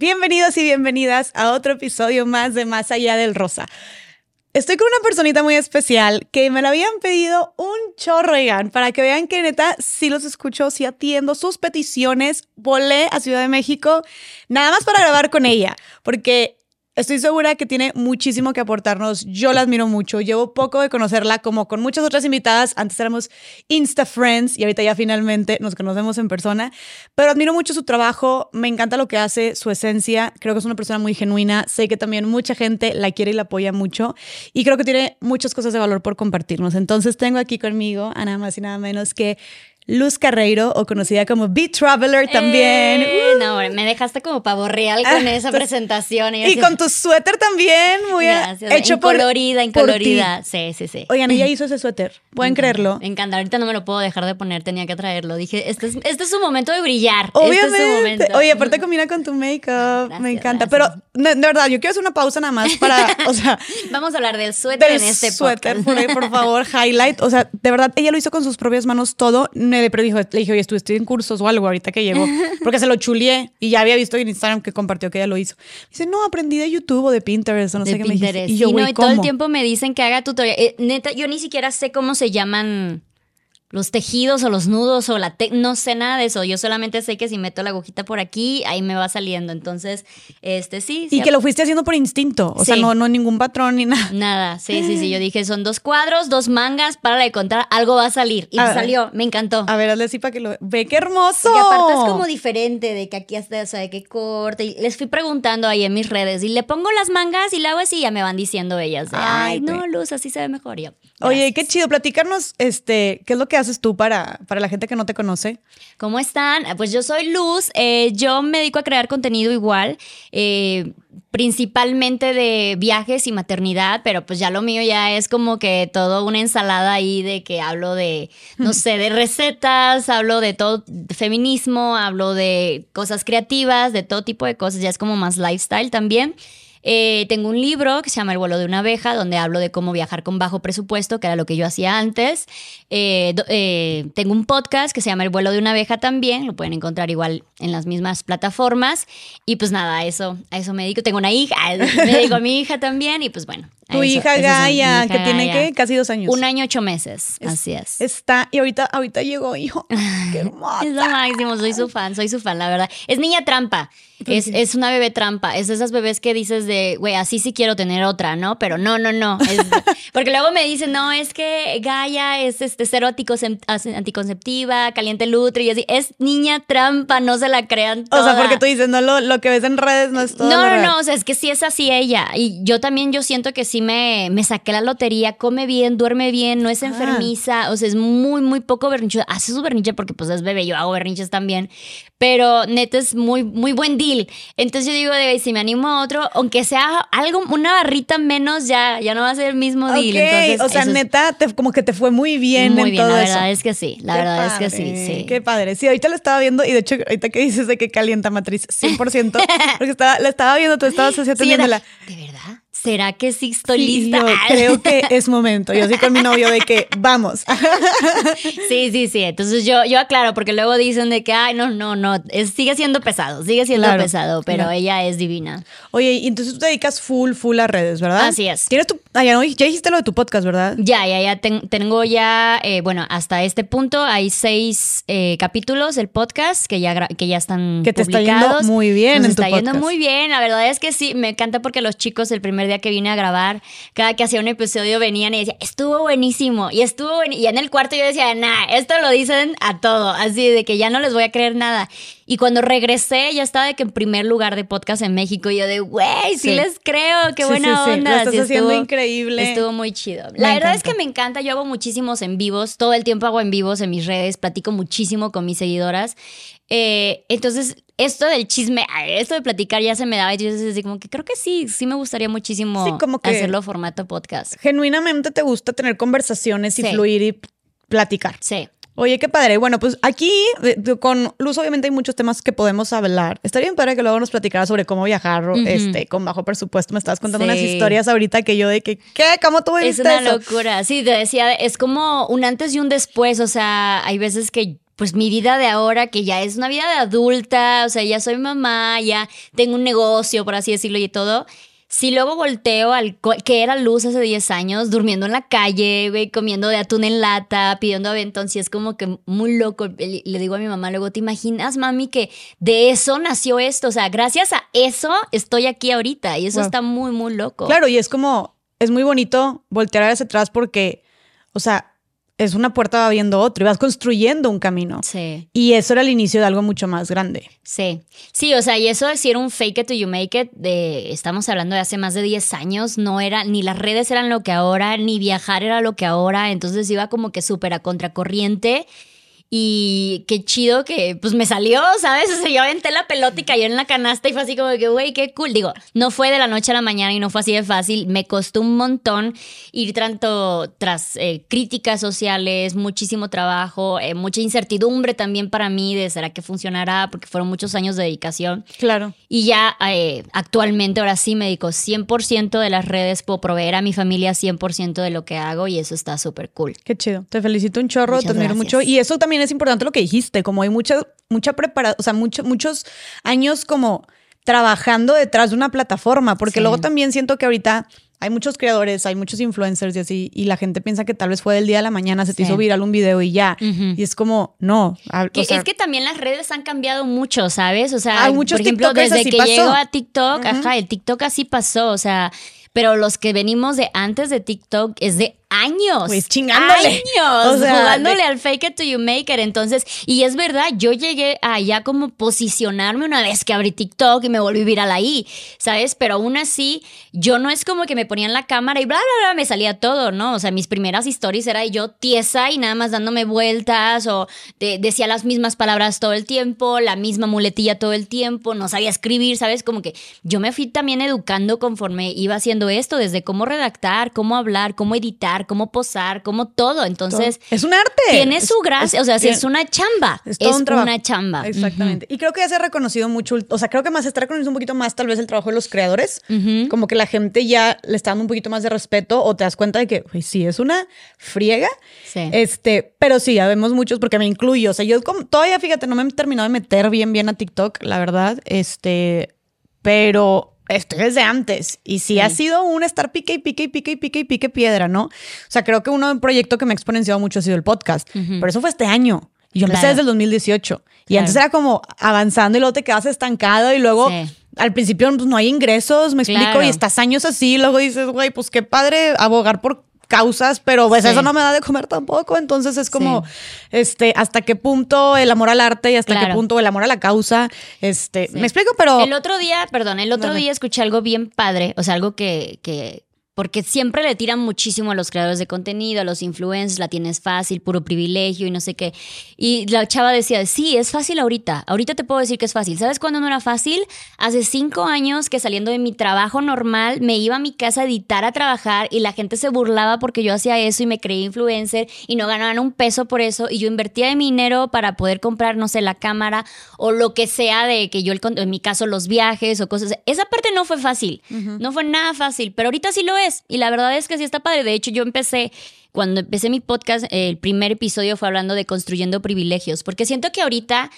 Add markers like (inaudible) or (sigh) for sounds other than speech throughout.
Bienvenidos y bienvenidas a otro episodio más de Más Allá del Rosa. Estoy con una personita muy especial que me la habían pedido un chorro, oigan, para que vean que neta sí los escucho, sí atiendo sus peticiones. Volé a Ciudad de México nada más para grabar con ella, porque Estoy segura que tiene muchísimo que aportarnos. Yo la admiro mucho. Llevo poco de conocerla como con muchas otras invitadas. Antes éramos Insta Friends y ahorita ya finalmente nos conocemos en persona. Pero admiro mucho su trabajo. Me encanta lo que hace, su esencia. Creo que es una persona muy genuina. Sé que también mucha gente la quiere y la apoya mucho. Y creo que tiene muchas cosas de valor por compartirnos. Entonces tengo aquí conmigo a nada más y nada menos que Luz Carreiro, o conocida como Beat Traveler también. Eh, no, me dejaste como pavo real con ah, esa presentación. Y, con tu suéter también, muy Gracias, hecho incolorida, incolorida. Sí, sí, sí. Oigan, ella (clears throat) hizo ese suéter. ¿Pueden creerlo? Me encanta. Ahorita no me lo puedo dejar de poner, tenía que traerlo. Dije, este es, este es su momento de brillar. Obviamente. Este es su momento. Oye, aparte combina con tu make-up. Me encanta. Pero, de, verdad, yo quiero hacer una pausa nada más para, (laughs) o sea... Vamos a hablar del suéter en este suéter, por, por favor, (laughs) highlight. O sea, de verdad, ella lo hizo con sus propias manos todo pero dijo, le dije, oye, estuve en cursos o algo ahorita que llegó, (laughs) porque se lo chulié y ya había visto en Instagram que compartió que ella lo hizo. Dice, no, aprendí de YouTube o de Pinterest o no sé qué me dijiste. Y yo, y todo el tiempo me dicen que haga tutorial. Eh, neta, yo ni siquiera sé cómo se llaman los tejidos o los nudos o la no sé nada de eso. Yo solamente sé que si meto la agujita por aquí, ahí me va saliendo. Entonces, este sí. Y que lo fuiste haciendo por instinto. O sea, no, no ningún patrón ni nada. Nada. Sí, sí, sí. Yo (gasps) dije, son dos cuadros, dos mangas, para de contar, algo va a salir. Y salió, me encantó. A ver, hazle así para que lo ve. ¡Qué hermoso! Y aparte es como diferente de que aquí hasta, o sea, de que corte. Y les fui preguntando ahí en mis redes y le pongo las mangas y le hago así y ya me van diciendo ellas. Ay, no, Luz, así se ve mejor. Yo, Oye, qué chido. Platicarnos, este, ¿qué es lo que haces tú para, para la gente que no te conoce? ¿Cómo están? Pues yo soy Luz. Eh, yo me dedico a crear contenido igual. Eh, principalmente de viajes y maternidad, pero pues ya lo mío ya es como que todo una ensalada ahí de que hablo de, no (laughs) sé, de recetas, hablo de todo, de feminismo, hablo de cosas creativas, de todo tipo de cosas, ya es como más lifestyle también. Eh, tengo un libro que se llama El vuelo de una abeja, donde hablo de cómo viajar con bajo presupuesto, que era lo que yo hacía antes. Eh, eh, tengo un podcast que se llama El vuelo de una abeja también, lo pueden encontrar igual en las mismas plataformas. Y pues nada, a eso, a eso me dedico. Tengo una hija, (laughs) me dedico a mi hija también y pues bueno. Tu hija Gaia, que tiene que casi dos años. Un año, ocho meses, así es. Está, y ahorita, ahorita llegó, hijo. (laughs) Qué hermosa. Es lo máximo, soy su fan, soy su fan, la verdad. Es niña trampa. Es, es, una bebé trampa. Es de esas bebés que dices de, güey, así sí quiero tener otra, ¿no? Pero no, no, no. (laughs) porque luego me dicen, no, es que Gaia es este cero anticonceptiva, caliente el y así. Es niña trampa, no se la crean toda. O sea, porque tú dices, no, lo, lo que ves en redes no es todo. No, no, no, o sea, es que sí es así ella. Y yo también, yo siento que sí me, me saqué la lotería, come bien, duerme bien, no es ah. enfermiza, o sea, es muy, muy poco berrinchuda. Hace su berrinche porque pues es bebé, yo hago berrinches también. Pero neta es muy, muy buen día entonces yo digo, de, si me animo a otro, aunque sea algo, una barrita menos, ya, ya no va a ser el mismo deal. Entonces, o sea, neta, como que te fue muy bien muy en bien, todo la verdad es que sí, la verdad es que sí, sí. Qué padre. Sí, ahorita lo estaba viendo y de hecho, ahorita que dices de que calienta matriz, 100%, (laughs) porque estaba, la estaba viendo, tú estabas así atendiéndola. ¿De verdad? ¿Será que sí estoy lista? (laughs) creo que es momento. Yo sí con mi novio de que vamos. (laughs) sí, sí, sí. Entonces yo, yo aclaro, porque luego dicen de que, ay, no, no, no, sigue siendo pesado, sigue siendo pesado, pero ella es divina. Oye, y entonces tú te dedicas full, full a redes, ¿verdad? Así es. ¿Tienes tu, ah, ya, dijiste lo de tu podcast, ¿verdad? Ya, ya, ya. tengo ya, eh, bueno, hasta este punto hay seis eh, capítulos del podcast que ya, que ya están Que te está yendo muy bien en está tu yendo muy bien. La verdad es que sí, me encanta porque los chicos el primer día que vine a grabar, cada que hacía un episodio venían y decían, estuvo buenísimo, y estuvo Y en el cuarto yo decía, nah, esto lo dicen a todo, así de que ya no les voy a creer nada. Y cuando regresé, ya estaba de que en primer lugar de podcast en México, y yo de, güey, sí, les creo, qué buena onda. Lo estás haciendo increíble. Estuvo muy chido. La verdad es que me encanta, yo hago muchísimos en vivos, todo el tiempo hago en vivos en mis redes, platico muchísimo con mis seguidoras. Eh, entonces, esto del chisme, esto de platicar ya se me daba y yo así como que creo que sí, sí me gustaría muchísimo hacerlo formato podcast. Genuinamente te gusta tener conversaciones y fluir y platicar. Sí. Oye, qué padre. Bueno, pues aquí con Luz obviamente hay muchos temas que podemos hablar. Estaría bien padre que luego nos platicara sobre cómo viajar este, con bajo presupuesto. Me estabas contando unas historias ahorita que yo de que, ¿qué? ¿Cómo tú viste Es una locura. Sí, te decía, es como un antes y un después. O sea, hay veces que pues mi vida de ahora, que ya es una vida de adulta, o sea, ya soy mamá, ya tengo un negocio, por así decirlo, y todo. Si luego volteo al que era luz hace 10 años, durmiendo en la calle, güey, comiendo de atún en lata, pidiendo aventón, si es como que muy loco. Le digo a mi mamá, luego, ¿te imaginas, mami, que de eso nació esto? O sea, gracias a eso estoy aquí ahorita y eso está muy, muy loco. Claro, y es como, es muy bonito voltear hacia atrás porque, o sea, es una puerta va viendo otro y vas construyendo un camino. Sí. Y eso era el inicio de algo mucho más grande. Sí. Sí, o sea, y eso decir un fake it till you make it, de, estamos hablando de hace más de 10 años, no era, ni las redes eran lo que ahora, ni viajar era lo que ahora, entonces iba como que súper a contracorriente y qué chido que pues me salió, ¿sabes? O sea, yo aventé la pelota y cayó en la canasta y fue así como que, güey, qué cool. Digo, no fue de la noche a la mañana y no fue así de fácil. Me costó un montón ir tanto tras eh, críticas sociales, muchísimo trabajo, eh, mucha incertidumbre también para mí de será que funcionará, porque fueron muchos años de dedicación. Claro. Y ya eh, actualmente, ahora sí me dedico 100% de las redes, puedo proveer a mi familia 100% de lo que hago y eso está súper cool. Qué chido. Te felicito un chorro, te admiro mucho. Y eso también es importante lo que dijiste, como hay mucha, mucha preparación, o sea, muchos años como trabajando detrás de una plataforma, porque luego también siento que ahorita hay muchos creadores, hay muchos influencers y así, y la gente piensa que tal vez fue del día a la mañana, se te hizo viral un video y ya. Y es como, no. es que también las redes han cambiado mucho, ¿sabes? O sea, hay muchos por ejemplo, desde que llegó a TikTok, ajá, el TikTok así pasó, o sea, pero los que venimos de antes de TikTok es de años. Pues chingándole. Años. jugándole al fake it till you make it. Entonces, y es verdad, yo llegué allá como posicionarme una vez que abrí TikTok y me volví viral ahí, ¿sabes? Pero aún así, yo no es como que me ponía en la cámara y bla, bla, bla, me salía todo, ¿no? O sea, mis primeras stories era yo tiesa y nada más dándome vueltas o decía las mismas palabras todo el tiempo, la misma muletilla todo el tiempo, no sabía escribir, ¿sabes? Como que yo me fui también educando conforme iba haciendo esto, desde cómo redactar, cómo hablar, cómo editar cómo posar, cómo todo. Entonces. Es un arte. Tiene su gracia. o sea, es una chamba. Es, todo una chamba. Exactamente. Y creo que ya se ha reconocido mucho. O sea, creo que más se está reconociendo un poquito más tal vez el trabajo de los creadores. Como que la gente ya le está dando un poquito más de respeto o te das cuenta de que, pues sí, es una friega. Sí. Este, pero sí, ya vemos muchos porque me incluyo. O sea, yo como, todavía, fíjate, no me he terminado de meter bien, bien a TikTok, la verdad. Este, pero esto es desde antes. Y sí, ha sido un estar pique y pique y pique y pique y pique piedra, ¿no? O sea, creo que uno un proyecto que me ha exponenciado mucho ha sido el podcast. Pero eso fue este año. Y yo empecé desde el 2018. Y antes era como avanzando y luego te quedas estancado y luego al principio pues, no hay ingresos, me explico, y estás años así, y luego dices, güey, pues qué padre abogar por causas, pero pues eso no me da de comer tampoco. Entonces es como, este, hasta qué punto el amor al arte y hasta qué punto el amor a la causa. Este, me explico, pero. El otro día, perdón, el otro día escuché algo bien padre, o sea, algo que, que porque siempre le tiran muchísimo a los creadores de contenido, a los influencers, la tienes fácil, puro privilegio y no sé qué. Y la chava decía, sí, es fácil ahorita, ahorita te puedo decir que es fácil. ¿Sabes cuándo no era fácil? Hace cinco años que saliendo de mi trabajo normal, me iba a mi casa a editar, a trabajar y la gente se burlaba porque yo hacía eso y me creía influencer y no ganaban un peso por eso y yo invertía de mi dinero para poder comprar, no sé, la cámara o lo que sea de que yo, en mi caso, los viajes o cosas. Esa parte no fue fácil, no fue nada fácil, pero ahorita sí lo es. Y la verdad es que sí está padre. De hecho, yo empecé, cuando empecé mi podcast, el primer episodio fue hablando de construyendo privilegios, porque siento que ahorita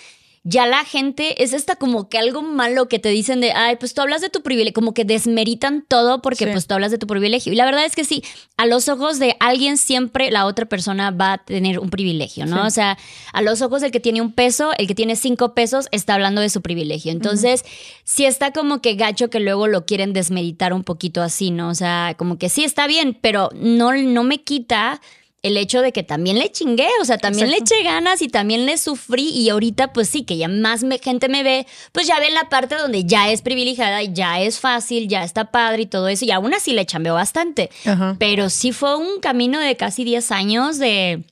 ya la gente es esta como que algo malo que te dicen de, ay, pues tú hablas de tu privilegio, como que desmeritan todo porque pues tú hablas de tu privilegio. Y la verdad es que sí, a los ojos de alguien siempre la otra persona va a tener un privilegio, ¿no? O sea, a los ojos del que tiene un peso, el que tiene cinco pesos está hablando de su privilegio. Entonces, sí está como que gacho que luego lo quieren desmeditar un poquito así, ¿no? O sea, como que sí está bien, pero no, no me quita el hecho de que también le chingué, o sea, también le eché ganas y también le sufrí y ahorita pues sí, que ya más gente me ve, pues ya ven la parte donde ya es privilegiada, ya es fácil, ya está padre y todo eso y aún así le chambeo bastante. Pero sí fue un camino de casi 10 años de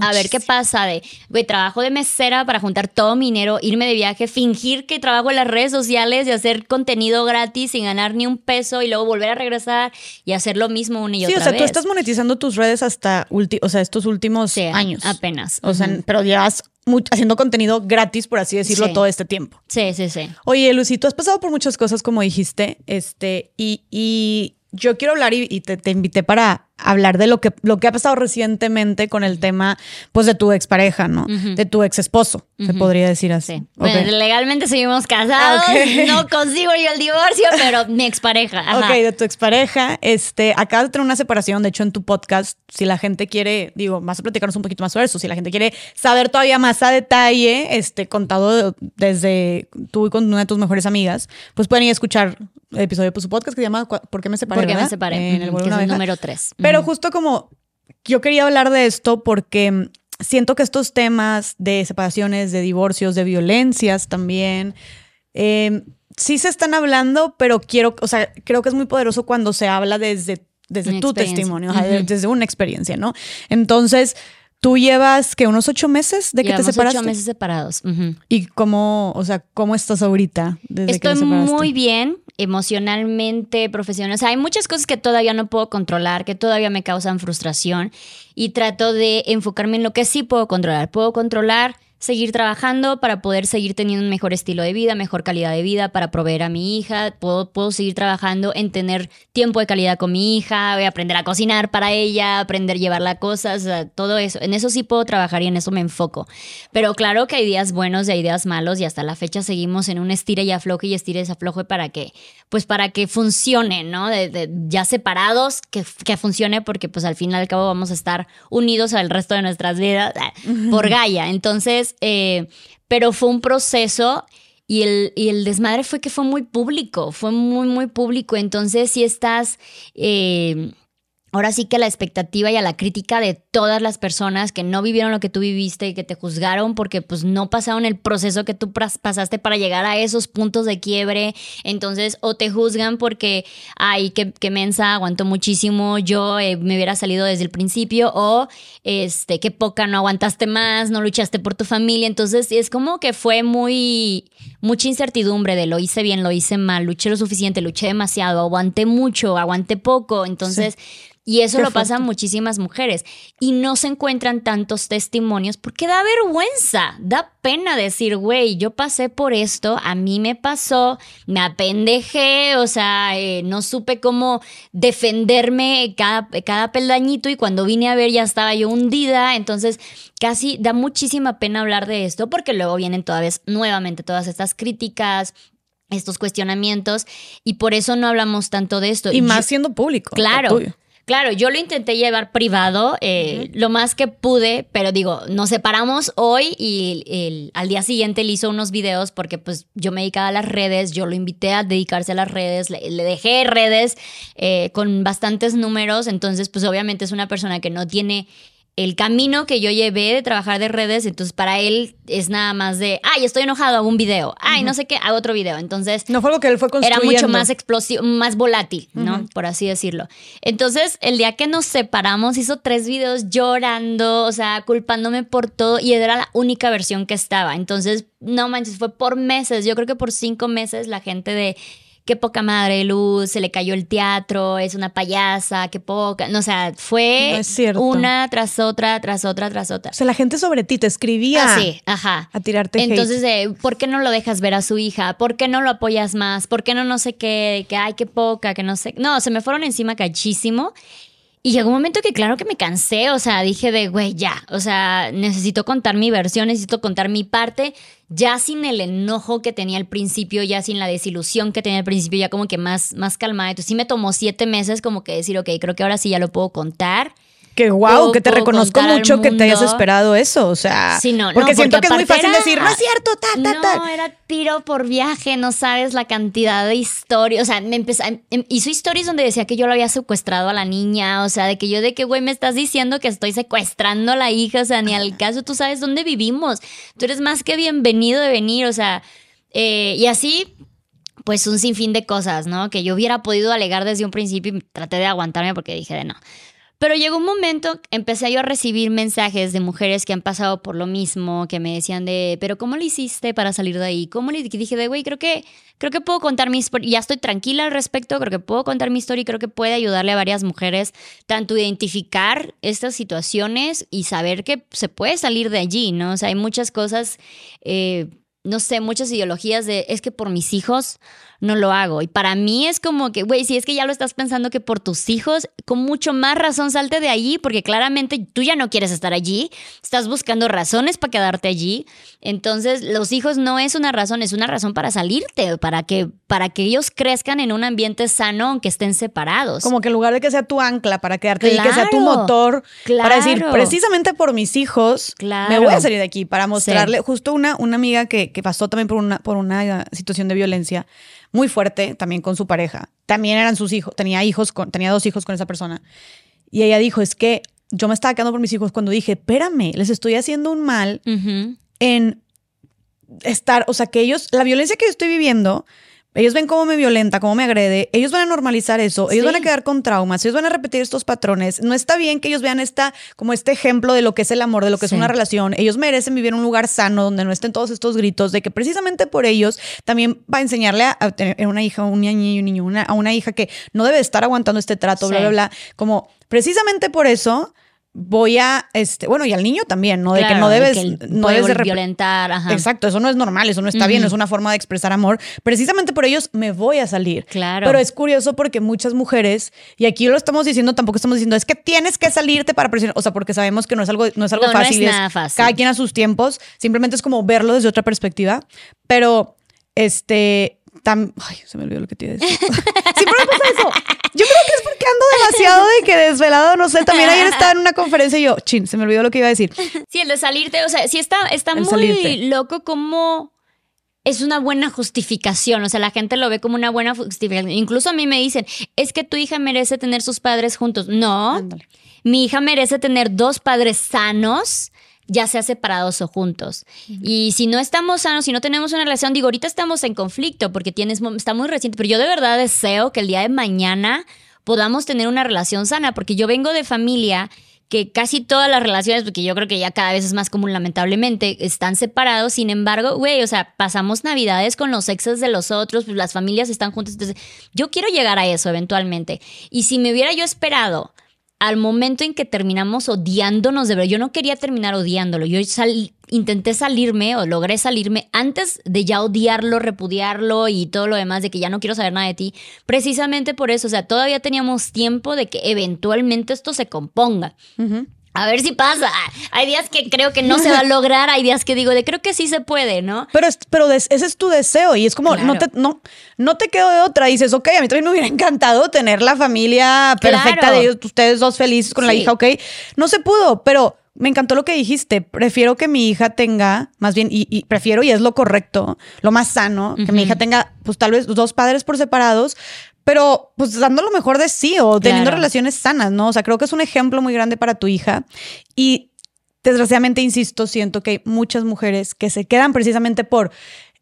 a ver qué pasa de, güey, trabajo de mesera para juntar todo mi dinero, irme de viaje, fingir que trabajo en las redes sociales y hacer contenido gratis sin ganar ni un peso y luego volver a regresar y hacer lo mismo una y otra vez. Sí, o sea, tú estás monetizando tus redes hasta o sea, estos últimos años. Apenas. O sea, pero llevas haciendo contenido gratis, por así decirlo, todo este tiempo. Sí, sí, sí. Oye, Lucy, tú has pasado por muchas cosas, como dijiste, este, y, y yo quiero hablar y, te, te, invité para hablar de lo que, lo que ha pasado recientemente con el tema, pues, de tu expareja, ¿no? De tu ex esposo, se podría decir así. Bueno, legalmente seguimos casados, no consigo yo el divorcio, (laughs) pero mi expareja. Ajá. Ok, de tu expareja, este, acabas de tener una separación, de hecho, en tu podcast, si la gente quiere, digo, vas a platicarnos un poquito más sobre eso, si la gente quiere saber todavía más a detalle, este, contado desde tú y con una de tus mejores amigas, pues pueden ir a escuchar episodio de su podcast que se llama ¿Por qué me separé? ¿Por qué me separé? En el que es el número 3. Pero justo como yo quería hablar de esto porque siento que estos temas de separaciones, de divorcios, de violencias también, em, sí se están hablando, pero quiero, o sea, creo que es muy poderoso cuando se habla desde, desde tu testimonio, desde una experiencia, ¿no? Entonces, Tú llevas que unos ocho meses de que te separaste. ocho meses separados. ¿Y cómo, o sea, cómo estás ahorita desde Estoy que te muy bien emocionalmente, profesional. O sea, hay muchas cosas que todavía no puedo controlar, que todavía me causan frustración y trato de enfocarme en lo que sí puedo controlar. Puedo controlar seguir trabajando para poder seguir teniendo un mejor estilo de vida, mejor calidad de vida para proveer a mi hija. Puedo, puedo seguir trabajando en tener tiempo de calidad con mi hija, voy a aprender a cocinar para ella, aprender a llevarla cosas, todo eso. En eso sí puedo trabajar y en eso me enfoco. Pero claro que hay días buenos y hay días malos y hasta la fecha seguimos en un estira y afloje y estira y afloje para que, pues para que funcione, ¿no? De, ya separados, que, que funcione porque pues al fin y al cabo vamos a estar unidos al resto de nuestras vidas por (laughs) Gaia. Entonces, eh, pero fue un proceso y el, y el, desmadre fue que fue muy público, fue muy, muy público. Entonces, si estás... Eh, ahora sí que a la expectativa y a la crítica de todas las personas que no vivieron lo que tú viviste y que te juzgaron porque pues no pasaron el proceso que tú pasaste para llegar a esos puntos de quiebre. Entonces, o te juzgan porque, ay, que, que mensa, aguantó muchísimo, yo eh, me hubiera salido desde el principio, o este, qué poca, no aguantaste más, no luchaste por tu familia. Entonces, es como que fue muy, mucha incertidumbre de lo hice bien, lo hice mal, luché lo suficiente, luché demasiado, aguanté mucho, aguanté poco. Entonces, y eso lo pasan muchísimas mujeres. Y no se encuentran tantos testimonios porque da vergüenza, da pena decir, güey, yo pasé por esto, a mí me pasó, me apendejé, o sea, eh, no supe cómo defenderme cada, cada peldañito y cuando vine a ver ya estaba yo hundida. Entonces, casi da muchísima pena hablar de esto porque luego vienen toda vez nuevamente todas estas críticas, estos cuestionamientos y por eso no hablamos tanto de esto. Y más siendo público. Claro. Claro, yo lo intenté llevar privado eh, lo más que pude, pero digo, nos separamos hoy y al día siguiente le hizo unos videos porque pues yo me dedicaba a las redes, yo lo invité a dedicarse a las redes, le, dejé redes eh, con bastantes números, entonces pues obviamente es una persona que no tiene el camino que yo llevé de trabajar de redes, entonces para él es nada más de, ay, estoy enojado, hago un video, ay, no sé qué, hago otro video. Entonces... No fue lo que él fue construyendo. Era mucho más explosivo, más volátil, ¿no? Por así decirlo. Entonces, el día que nos separamos, hizo tres videos llorando, o sea, culpándome por todo y era la única versión que estaba. Entonces, no manches, fue por meses, yo creo que por cinco meses la gente de qué poca madre luz, se le cayó el teatro, es una payasa, qué poca. No, o sea, fue una tras otra, tras otra, tras otra. O sea, la gente sobre ti te escribía. Ah, sí, ajá. A tirarte Entonces, ¿por qué no lo dejas ver a su hija? ¿Por qué no lo apoyas más? ¿Por qué no no sé qué? Que ay, qué poca, que no sé. No, se me fueron encima cachísimo. Y llegó un momento que claro que me cansé, o sea, dije de, güey, ya, o sea, necesito contar mi versión, necesito contar mi parte, ya sin el enojo que tenía al principio, ya sin la desilusión que tenía al principio, ya como que más, más calmada. Entonces sí me tomó siete meses como que decir, ok, creo que ahora sí ya lo puedo contar. Que wow, que te reconozco mucho que te hayas esperado eso, o sea, sí, no, porque siento que es muy fácil decir, no es cierto, ta, ta, ta. No, era tiro por viaje, no sabes la cantidad de historias, o sea, me empezó, em, em, hizo historias donde decía que yo lo había secuestrado a la niña, o sea, de que yo de que, güey, me estás diciendo que estoy secuestrando a la hija, o sea, ni al caso, tú sabes dónde vivimos, tú eres más que bienvenido de venir, o sea, eh, y así pues un sinfín de cosas, ¿no? Que yo hubiera podido alegar desde un principio y traté de aguantarme porque dije de no. Pero llegó un momento, empecé yo a recibir mensajes de mujeres que han pasado por lo mismo, que me decían de, pero ¿cómo le hiciste para salir de ahí? ¿Cómo le dije de, güey, creo que, creo que puedo contar mi historia, ya estoy tranquila al respecto, creo que puedo contar mi historia y creo que puede ayudarle a varias mujeres tanto identificar estas situaciones y saber que se puede salir de allí, ¿no? O sea, hay muchas cosas... Eh, no sé, muchas ideologías de es que por mis hijos no lo hago. Y para mí es como que, güey, si es que ya lo estás pensando que por tus hijos, con mucho más razón salte de allí, porque claramente tú ya no quieres estar allí, estás buscando razones para quedarte allí. Entonces, los hijos no es una razón, es una razón para salirte, para que, para que ellos crezcan en un ambiente sano, aunque estén separados. Como que en lugar de que sea tu ancla para quedarte y que sea tu motor para decir, precisamente por mis hijos, me voy a salir de aquí, para mostrarle, justo una, una amiga que, que pasó también por una, por una situación de violencia muy fuerte también con su pareja. También eran sus hijos, tenía hijos, con, tenía dos hijos con esa persona. Y ella dijo, es que yo me estaba quedando por mis hijos cuando dije, espérame, les estoy haciendo un mal en estar, o sea, que ellos, la violencia que yo estoy viviendo, ellos ven cómo me violenta, cómo me agrede, ellos van a normalizar eso, ellos van a quedar con traumas, ellos van a repetir estos patrones. No está bien que ellos vean esta, como este ejemplo de lo que es el amor, de lo que es una relación. Ellos merecen vivir en un lugar sano donde no estén todos estos gritos de que precisamente por ellos también va a enseñarle a, tener una hija, un niño, un niño, una, a una hija que no debe estar aguantando este trato, bla, bla, bla. Como precisamente por eso voy a, este, bueno, y al niño también, ¿no? De que no debes, no debes de violentar. Exacto, eso no es normal, eso no está bien, es una forma de expresar amor. Precisamente por ellos me voy a salir. Claro. Pero es curioso porque muchas mujeres, y aquí lo estamos diciendo, tampoco estamos diciendo, es que tienes que salirte para presionar, o sea, porque sabemos que no es algo, no es algo fácil. No es nada fácil. Cada quien a sus tiempos, simplemente es como verlo desde otra perspectiva, pero este, ay, se me olvidó lo que te iba a decir. Siempre me pasa eso. Yo creo que es porque ando demasiado de que desvelado, no sé. También ayer estaba en una conferencia y yo, chin, se me olvidó lo que iba a decir. Sí, el de salirte, o sea, sí está, está muy loco como es una buena justificación, o sea, la gente lo ve como una buena justificación. Incluso a mí me dicen, es que tu hija merece tener sus padres juntos. No, mi hija merece tener dos padres sanos ya sea separados o juntos. Y si no estamos sanos, si no tenemos una relación, digo, ahorita estamos en conflicto porque tienes, está muy reciente, pero yo de verdad deseo que el día de mañana podamos tener una relación sana, porque yo vengo de familia que casi todas las relaciones, porque yo creo que ya cada vez es más común, lamentablemente, están separados. Sin embargo, güey, o sea, pasamos navidades con los exes de los otros, pues las familias están juntas. Entonces, yo quiero llegar a eso eventualmente. Y si me hubiera yo esperado al momento en que terminamos odiándonos de verdad, yo no quería terminar odiándolo, yo intenté salirme o logré salirme antes de ya odiarlo, repudiarlo y todo lo demás, de que ya no quiero saber nada de ti, precisamente por eso, o sea, todavía teníamos tiempo de que eventualmente esto se componga. A ver si pasa. Hay días que creo que no se va a (laughs) lograr, hay días que digo de creo que sí se puede, ¿no? Pero, pero ese es tu deseo y es como, no, te, no, no te quedo de otra. dices, ok, a mí también me hubiera encantado tener la familia perfecta de ustedes dos felices con la hija, ok. No se pudo, pero me encantó lo que dijiste. Prefiero que mi hija tenga, más bien, y, prefiero, y es lo correcto, lo más sano, que mi hija tenga, pues tal vez dos padres por separados, pero pues dando lo mejor de sí o teniendo relaciones sanas, ¿no? O sea, creo que es un ejemplo muy grande para tu hija y desgraciadamente, insisto, siento que hay muchas mujeres que se quedan precisamente por,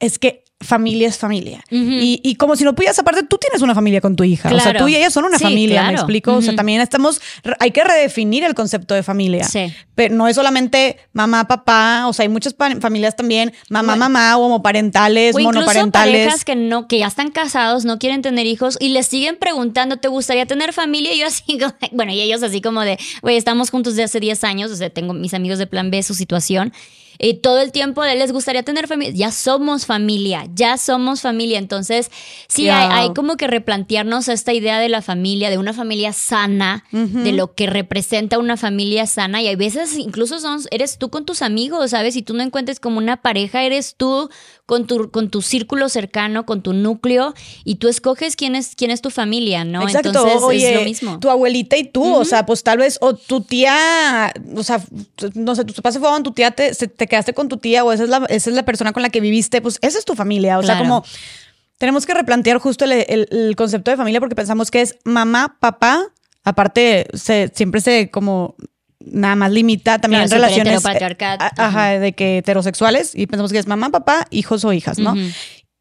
es que familia es familia. y, como si no pudieras, aparte, tú tienes una familia con tu hija. O sea, tú y ella son una familia, ¿me explico? O sea, también estamos, hay que redefinir el concepto de familia. Sí. Pero no es solamente mamá, papá, o sea, hay muchas familias también, mamá, mamá, homoparentales, o monoparentales. parejas que no, que ya están casados, no quieren tener hijos y les siguen preguntando, ¿te gustaría tener familia? Y yo así, (laughs) bueno, y ellos así como de, güey, estamos juntos desde hace 10 años, o sea, tengo mis amigos de Plan B, su situación. Y todo el tiempo les gustaría tener familia. Ya somos familia, ya somos familia. Entonces, sí, hay, como que replantearnos esta idea de la familia, de una familia sana, de lo que representa una familia sana. Y hay veces incluso son, eres tú con tus amigos, ¿sabes? Si tú no encuentres como una pareja, eres tú con tu, con tu círculo cercano, con tu núcleo, y tú escoges quién es, quién es tu familia, ¿no? Exacto. Entonces es lo mismo. Tu abuelita y tú, o sea, pues tal vez, o tu tía, o sea, no sé, tus papás se fueron, tu tía te, te quedaste con tu tía, o esa es, la, esa es la persona con la que viviste, pues esa es tu familia. O sea, como tenemos que replantear justo el, concepto de familia porque pensamos que es mamá, papá, aparte se, siempre se como nada más limita también en relaciones eh, ajá, de que heterosexuales y pensamos que es mamá, papá, hijos o hijas, ¿no?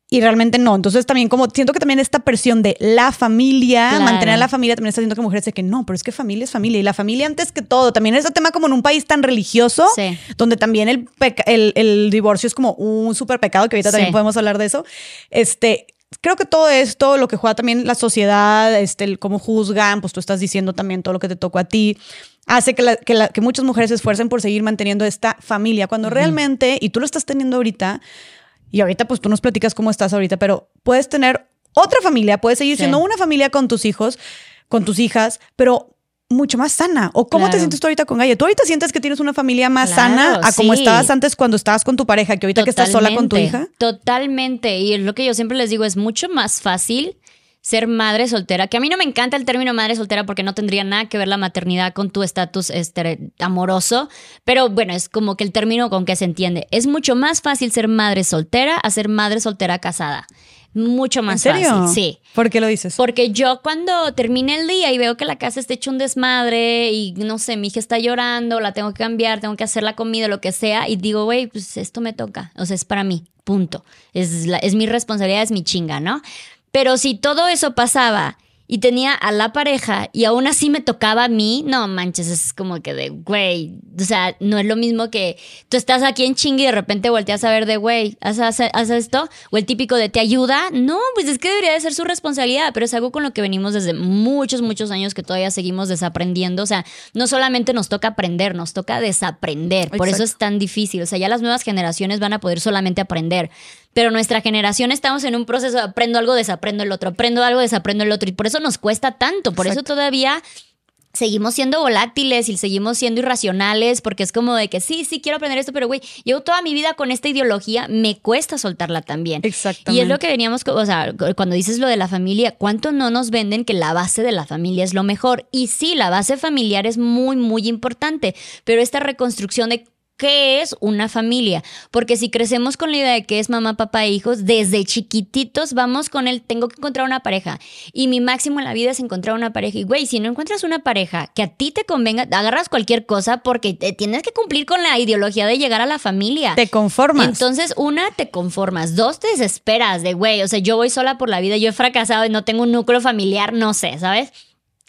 Y realmente no. Entonces también como siento que también esta presión de la familia, mantener a la familia, también está haciendo que mujeres se que no, pero es que familia es familia. Y la familia antes que todo. También es un tema como en un país tan religioso, donde también el, el, divorcio es como un súper pecado, que ahorita también podemos hablar de eso. Este, creo que todo esto, lo que juega también la sociedad, este, el cómo juzgan, pues tú estás diciendo también todo lo que te tocó a ti hace que, que, muchas mujeres se esfuercen por seguir manteniendo esta familia, cuando realmente, y tú lo estás teniendo ahorita, y ahorita pues tú nos platicas cómo estás ahorita, pero puedes tener otra familia, puedes seguir siendo una familia con tus hijos, con tus hijas, pero mucho más sana. ¿O cómo te sientes tú ahorita con Gaia? ¿Tú ahorita sientes que tienes una familia más sana a como estabas antes cuando estabas con tu pareja, que ahorita que estás sola con tu hija? Totalmente. Y lo que yo siempre les digo, es mucho más fácil ser madre soltera, que a mí no me encanta el término madre soltera porque no tendría nada que ver la maternidad con tu estatus este, amoroso, pero bueno, es como que el término con que se entiende. Es mucho más fácil ser madre soltera a ser madre soltera casada. Mucho más ¿En serio? fácil, sí. ¿Por qué lo dices? Porque yo cuando termine el día y veo que la casa está hecho un desmadre y no sé, mi hija está llorando, la tengo que cambiar, tengo que hacer la comida, lo que sea, y digo, güey, pues esto me toca, o sea, es para mí, punto. Es, es mi responsabilidad, es mi chinga, ¿no? Pero si todo eso pasaba y tenía a la pareja y aún así me tocaba a mí, no manches, es como que de, güey, o sea, no es lo mismo que tú estás aquí en chingue y de repente volteas a ver de, güey, ¿haz, esto? O el típico de, ¿te ayuda? No, pues es que debería de ser su responsabilidad, pero es algo con lo que venimos desde muchos, muchos años que todavía seguimos desaprendiendo. O sea, no solamente nos toca aprender, nos toca desaprender. Por eso es tan difícil. O sea, ya las nuevas generaciones van a poder solamente aprender pero nuestra generación estamos en un proceso de aprendo algo, desaprendo el otro, aprendo algo, desaprendo el otro, y por eso nos cuesta tanto, por eso todavía seguimos siendo volátiles y seguimos siendo irracionales porque es como de que sí, sí quiero aprender esto, pero güey, llevo toda mi vida con esta ideología, me cuesta soltarla también. Exactamente. Y es lo que veníamos, o sea, cuando dices lo de la familia, ¿cuánto no nos venden que la base de la familia es lo mejor? Y sí, la base familiar es muy, muy importante, pero esta reconstrucción de qué es una familia. Porque si crecemos con la idea de que es mamá, papá e hijos, desde chiquititos vamos con el tengo que encontrar una pareja. Y mi máximo en la vida es encontrar una pareja. Y güey, si no encuentras una pareja que a ti te convenga, agarras cualquier cosa porque te tienes que cumplir con la ideología de llegar a la familia. Te conformas. Entonces, una, te conformas. Dos, te desesperas de güey, o sea, yo voy sola por la vida, yo he fracasado y no tengo un núcleo familiar, no sé, ¿sabes?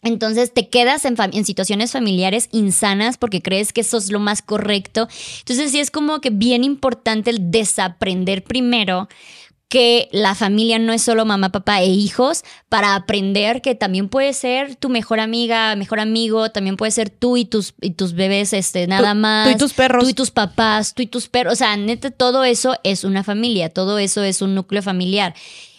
Entonces te quedas en, situaciones familiares insanas porque crees que eso es lo más correcto. Entonces sí es como que bien importante el desaprender primero que la familia no es solo mamá, papá e hijos, para aprender que también puede ser tu mejor amiga, mejor amigo, también puede ser tú y tus, y tus bebés, este, nada más. Tú y tus perros. Tú y tus papás, tú y tus perros. O sea, neta, todo eso es una familia, todo eso es un núcleo familiar.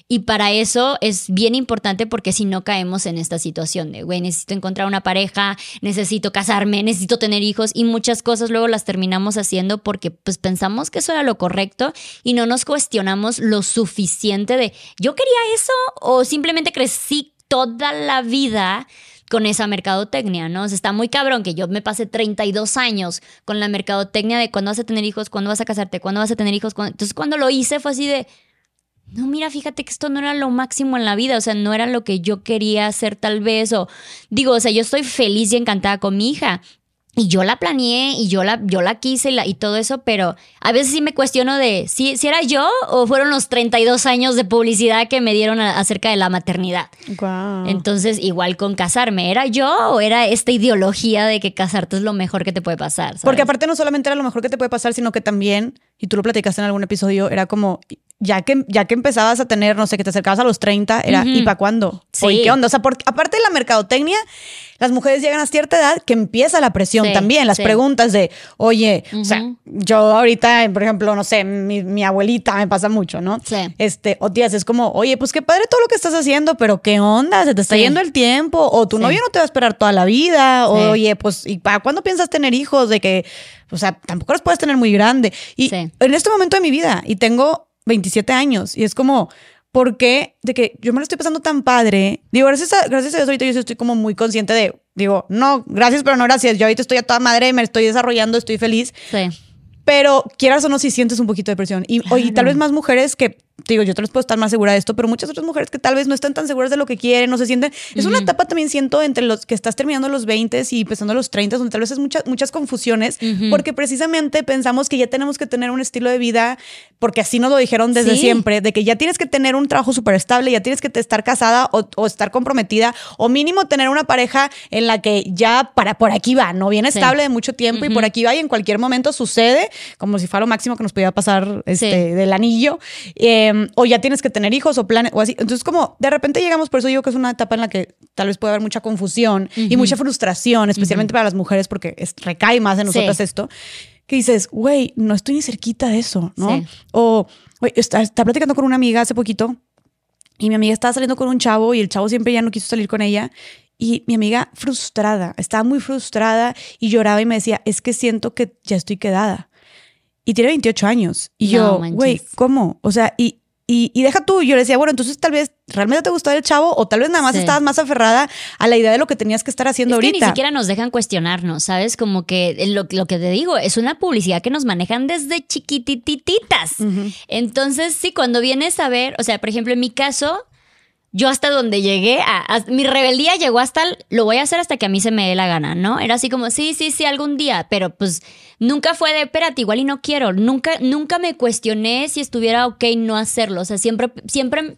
Y para eso es bien importante porque si no caemos en esta situación de, güey, necesito encontrar una pareja, necesito casarme, necesito tener hijos y muchas cosas luego las terminamos haciendo porque pues pensamos que eso era lo correcto y no nos cuestionamos lo suficiente de, yo quería eso o simplemente crecí toda la vida con esa mercadotecnia, ¿no? O sea, está muy cabrón que yo me pasé 32 años con la mercadotecnia de cuándo vas a tener hijos, cuándo vas a casarte, cuándo vas a tener hijos. Entonces, cuando lo hice fue así de, no, mira, fíjate que esto no era lo máximo en la vida, o sea, no era lo que yo quería hacer tal vez, o digo, o sea, yo estoy feliz y encantada con mi hija. Y yo la planeé y yo la, yo la quise y, la, y todo eso, pero a veces sí me cuestiono de si, si era yo o fueron los 32 años de publicidad que me dieron acerca de la maternidad. Entonces, igual con casarme, ¿era yo o era esta ideología de que casarte es lo mejor que te puede pasar? Porque aparte no solamente era lo mejor que te puede pasar, sino que también, y tú lo platicaste en algún episodio, era como, ya que, ya que empezabas a tener, no sé, que te acercabas a los 30, era, ¿y para cuándo? Sí. qué onda? O sea, porque, aparte de la mercadotecnia, las mujeres llegan a cierta edad que empieza la presión también, las preguntas de, oye, o sea, yo ahorita, por ejemplo, no sé, mi, abuelita me pasa mucho, ¿no? Sí. Este, o tías, es como, oye, pues qué padre todo lo que estás haciendo, pero qué onda, se te está yendo el tiempo, o tu novio no te va a esperar toda la vida, o, oye, pues, ¿y para cuándo piensas tener hijos? De que, o sea, tampoco los puedes tener muy grande. Y en este momento de mi vida, y tengo 27 años. Y es como, ¿por qué? De que yo me lo estoy pasando tan padre. Digo, gracias a, gracias a Dios ahorita yo estoy como muy consciente de, digo, no, gracias, pero no gracias. Yo ahorita estoy a toda madre, me estoy desarrollando, estoy feliz. Sí. Pero quieras o no, si sientes un poquito de presión. Y, y tal vez más mujeres que digo, yo te los puedo estar más segura de esto, pero muchas otras mujeres que tal vez no están tan seguras de lo que quieren, no se sienten. Es una etapa también siento entre los que estás terminando los 20 y empezando los 30, donde tal vez es muchas muchas confusiones, porque precisamente pensamos que ya tenemos que tener un estilo de vida, porque así nos lo dijeron desde siempre, de que ya tienes que tener un trabajo súper estable, ya tienes que estar casada o, estar comprometida, o mínimo tener una pareja en la que ya para por aquí va, no bien estable de mucho tiempo y por aquí va y en cualquier momento sucede, como si fuera lo máximo que nos podía pasar este, del anillo. Eh, Em, o ya tienes que tener hijos o planes o así. Entonces, como de repente llegamos, por eso digo que es una etapa en la que tal vez puede haber mucha confusión y mucha frustración, especialmente para las mujeres, porque recae más en nosotras esto, que dices, güey, no estoy ni cerquita de eso, ¿no? O Güey, está, está platicando con una amiga hace poquito y mi amiga estaba saliendo con un chavo y el chavo siempre ya no quiso salir con ella. Y mi amiga frustrada, estaba muy frustrada y lloraba y me decía, es que siento que ya estoy quedada. Y tiene 28 años. Y No yo, güey, ¿cómo? O sea, y, y, y deja tú, yo le decía, bueno, entonces tal vez realmente te gustaba el chavo o tal vez nada más Sí. estabas más aferrada a la idea de lo que tenías que estar haciendo Es que ahorita. ni siquiera nos dejan cuestionarnos, ¿sabes? Como que lo, lo que te digo, es una publicidad que nos manejan desde chiquitititas. Entonces, sí, cuando vienes a ver, o sea, por ejemplo, en mi caso, yo hasta donde llegué, a, mi rebeldía llegó hasta, el, lo voy a hacer hasta que a mí se me dé la gana, ¿no? Era así como, sí, sí, sí, algún día, pero pues nunca fue de, espérate, igual y no quiero, nunca, nunca me cuestioné si estuviera ok no hacerlo, o sea, siempre, siempre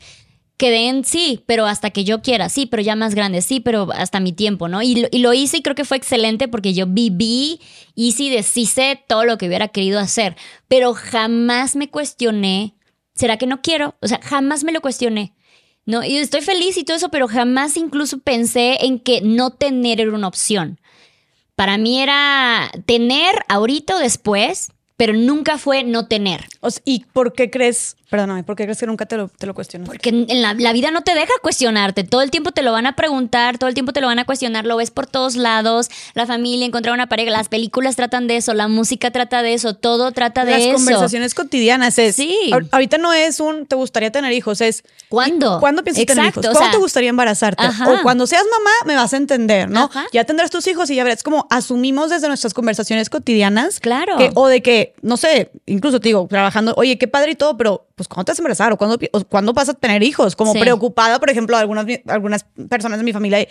quedé en sí, pero hasta que yo quiera, sí, pero ya más grande, sí, pero hasta mi tiempo, ¿no? Y lo, y lo hice y creo que fue excelente porque yo viví, hice y deshice todo lo que hubiera querido hacer, pero jamás me cuestioné, ¿será que no quiero? O sea, jamás me lo cuestioné. No, y estoy feliz y todo eso, pero jamás incluso pensé en que no tener era una opción. Para mí era tener ahorita o después, pero nunca fue no tener. ¿Y por qué crees, perdóname, por qué crees que nunca te lo, te lo cuestionas? Porque en la, la vida no te deja cuestionarte. Todo el tiempo te lo van a preguntar, todo el tiempo te lo van a cuestionar. Lo ves por todos lados. La familia, encontrar una pareja. Las películas tratan de eso. La música trata de eso. Todo trata de Las eso. conversaciones cotidianas es. Sí. ahor- Ahorita no es un te gustaría tener hijos, es. ¿Cuándo? ¿Cuándo piensas tener Exacto, hijos? o ¿Cuándo sea, te gustaría embarazarte? ajá. O cuando seas mamá me vas a entender, ¿no? Ajá. Ya tendrás tus hijos y ya verás. Es como asumimos desde nuestras conversaciones cotidianas. Claro. que- o de que, no sé, incluso te digo, trabajando, oye, qué padre y todo, pero pues ¿cuándo te vas a embarazar? ¿O cuándo, o cuándo vas a tener hijos? Como Sí. preocupada, por ejemplo, algunas, algunas personas de mi familia.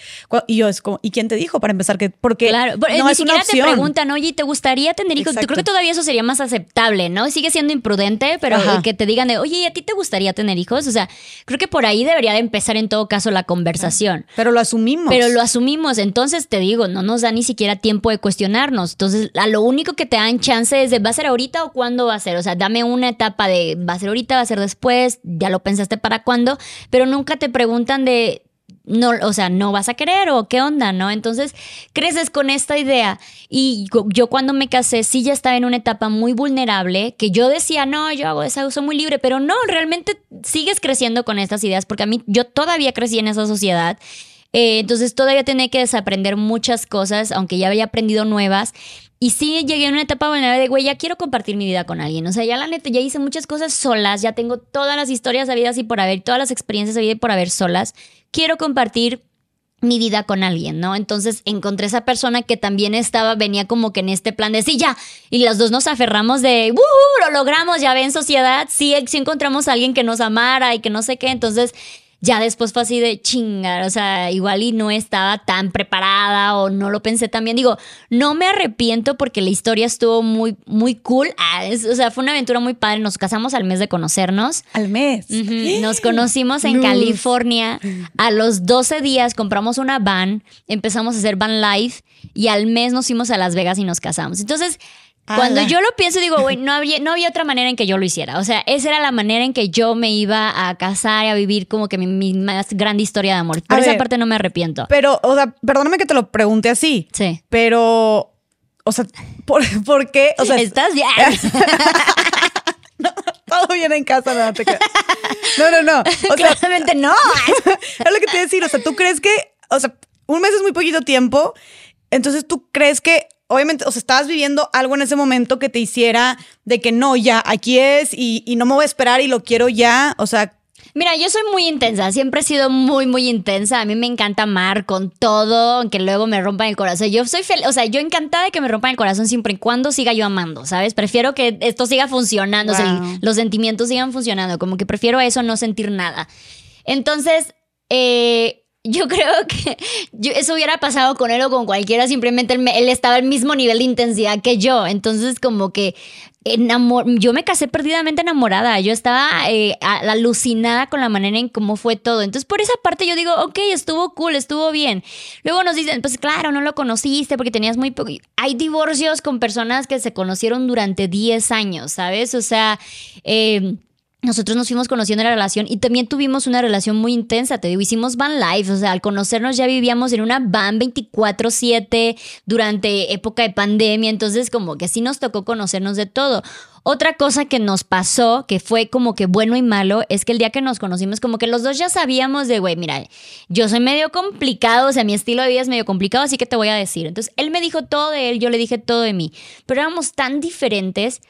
Y, yo es como, ¿y quién te dijo para empezar? que Porque Claro, pero no ni es una siquiera te preguntan, oye, ¿te gustaría tener hijos? Yo creo que todavía eso sería más aceptable, ¿no? Sigue siendo imprudente, pero Ajá. que te digan, de, oye, ¿y a ti te gustaría tener hijos? O sea, creo que por ahí debería de empezar en todo caso la conversación. Pero lo asumimos. Pero lo asumimos, entonces te digo, no nos da ni siquiera tiempo de cuestionarnos. Entonces, a lo único que te dan chance es de, ¿va a ser ahorita o cuándo va a ser? O sea, dame una etapa de, ¿va a ser ahorita, va a ser después? Ya lo pensaste para cuándo, pero nunca te preguntan de, no, o sea, no vas a querer o qué onda, ¿no? Entonces, creces con esta idea. Y yo- cuando me casé, sí ya estaba en una etapa muy vulnerable, que yo decía, no, yo hago esa uso muy libre, pero no, realmente sigues creciendo con estas ideas, porque a mí, yo todavía crecí en esa sociedad. Eh, entonces todavía tenía que desaprender muchas cosas, aunque ya había aprendido nuevas. Y sí llegué a una etapa vulnerable de, güey, ya quiero compartir mi vida con alguien. O sea, ya la neta, ya hice muchas cosas solas, ya tengo todas las historias habidas y por haber, todas las experiencias habidas y por haber solas. Quiero compartir mi vida con alguien, ¿no? Entonces encontré esa persona que también estaba, venía como que en este plan de sí, ya. Y los dos nos aferramos de, ¡Woohoo! Lo logramos, ya ven, sociedad. Sí, sí encontramos a alguien que nos amara y que no sé qué. Entonces ya después fue así de chingar, o sea, igual y no estaba tan preparada o no lo pensé tan bien. Digo, no me arrepiento porque la historia estuvo muy, muy cool. Ah, es- o sea, fue una aventura muy padre. Nos casamos al mes de conocernos. Al mes. (gasps) Nos conocimos en Luz. California. A los 12 días compramos una van, empezamos a hacer van life y al mes nos fuimos a Las Vegas y nos casamos. Entonces, cuando yo lo pienso, digo, güey, no había, no había otra manera en que yo lo hiciera. O sea, esa era la manera en que yo me iba a casar y a vivir como que mi, mi más grande historia de amor. Por A esa ver. parte no me arrepiento. Pero, o sea, perdóname que te lo pregunte así. Sí. Pero, o sea, ¿por, por qué? O sea, ¿Estás bien? (laughs) todo bien en casa, no te. No, no, no. O sea, Claramente no. (laughs) es lo que te iba a decir. O sea, tú crees que, o sea, un mes es muy poquito tiempo. Entonces tú crees que, obviamente, o sea, estabas viviendo algo en ese momento que te hiciera de que no, ya, aquí es y, y no me voy a esperar y lo quiero ya. O sea, Mira, yo soy muy intensa, siempre he sido muy, muy intensa. A mí me encanta amar con todo, aunque luego me rompan el corazón. Yo soy feliz, o sea, yo encantada de que me rompan el corazón siempre y cuando siga yo amando, ¿sabes? Prefiero que esto siga funcionando, o sea, los sentimientos sigan funcionando, como que prefiero eso, no sentir nada. Entonces, eh, yo creo que yo- eso hubiera pasado con él o con cualquiera, simplemente él, él estaba al mismo nivel de intensidad que yo. Entonces, como que enamor yo me casé perdidamente enamorada. Yo estaba eh, alucinada con la manera en cómo fue todo. Entonces, por esa parte yo digo, ok, estuvo cool, estuvo bien. Luego nos dicen, pues claro, no lo conociste porque tenías muy poco. Hay divorcios con personas que se conocieron durante 10 años, ¿sabes? O sea, eh, nosotros nos fuimos conociendo la relación y también tuvimos una relación muy intensa, te digo, hicimos van life, o sea, al conocernos ya vivíamos en una van 24/7 durante época de pandemia, entonces como que sí nos tocó conocernos de todo. Otra cosa que nos pasó, que fue como que bueno y malo, es que el día que nos conocimos, como que los dos ya sabíamos de, güey, mira, yo soy medio complicado, o sea, mi estilo de vida es medio complicado, así que te voy a decir. Entonces, él me dijo todo de él, yo le dije todo de mí, pero éramos tan diferentes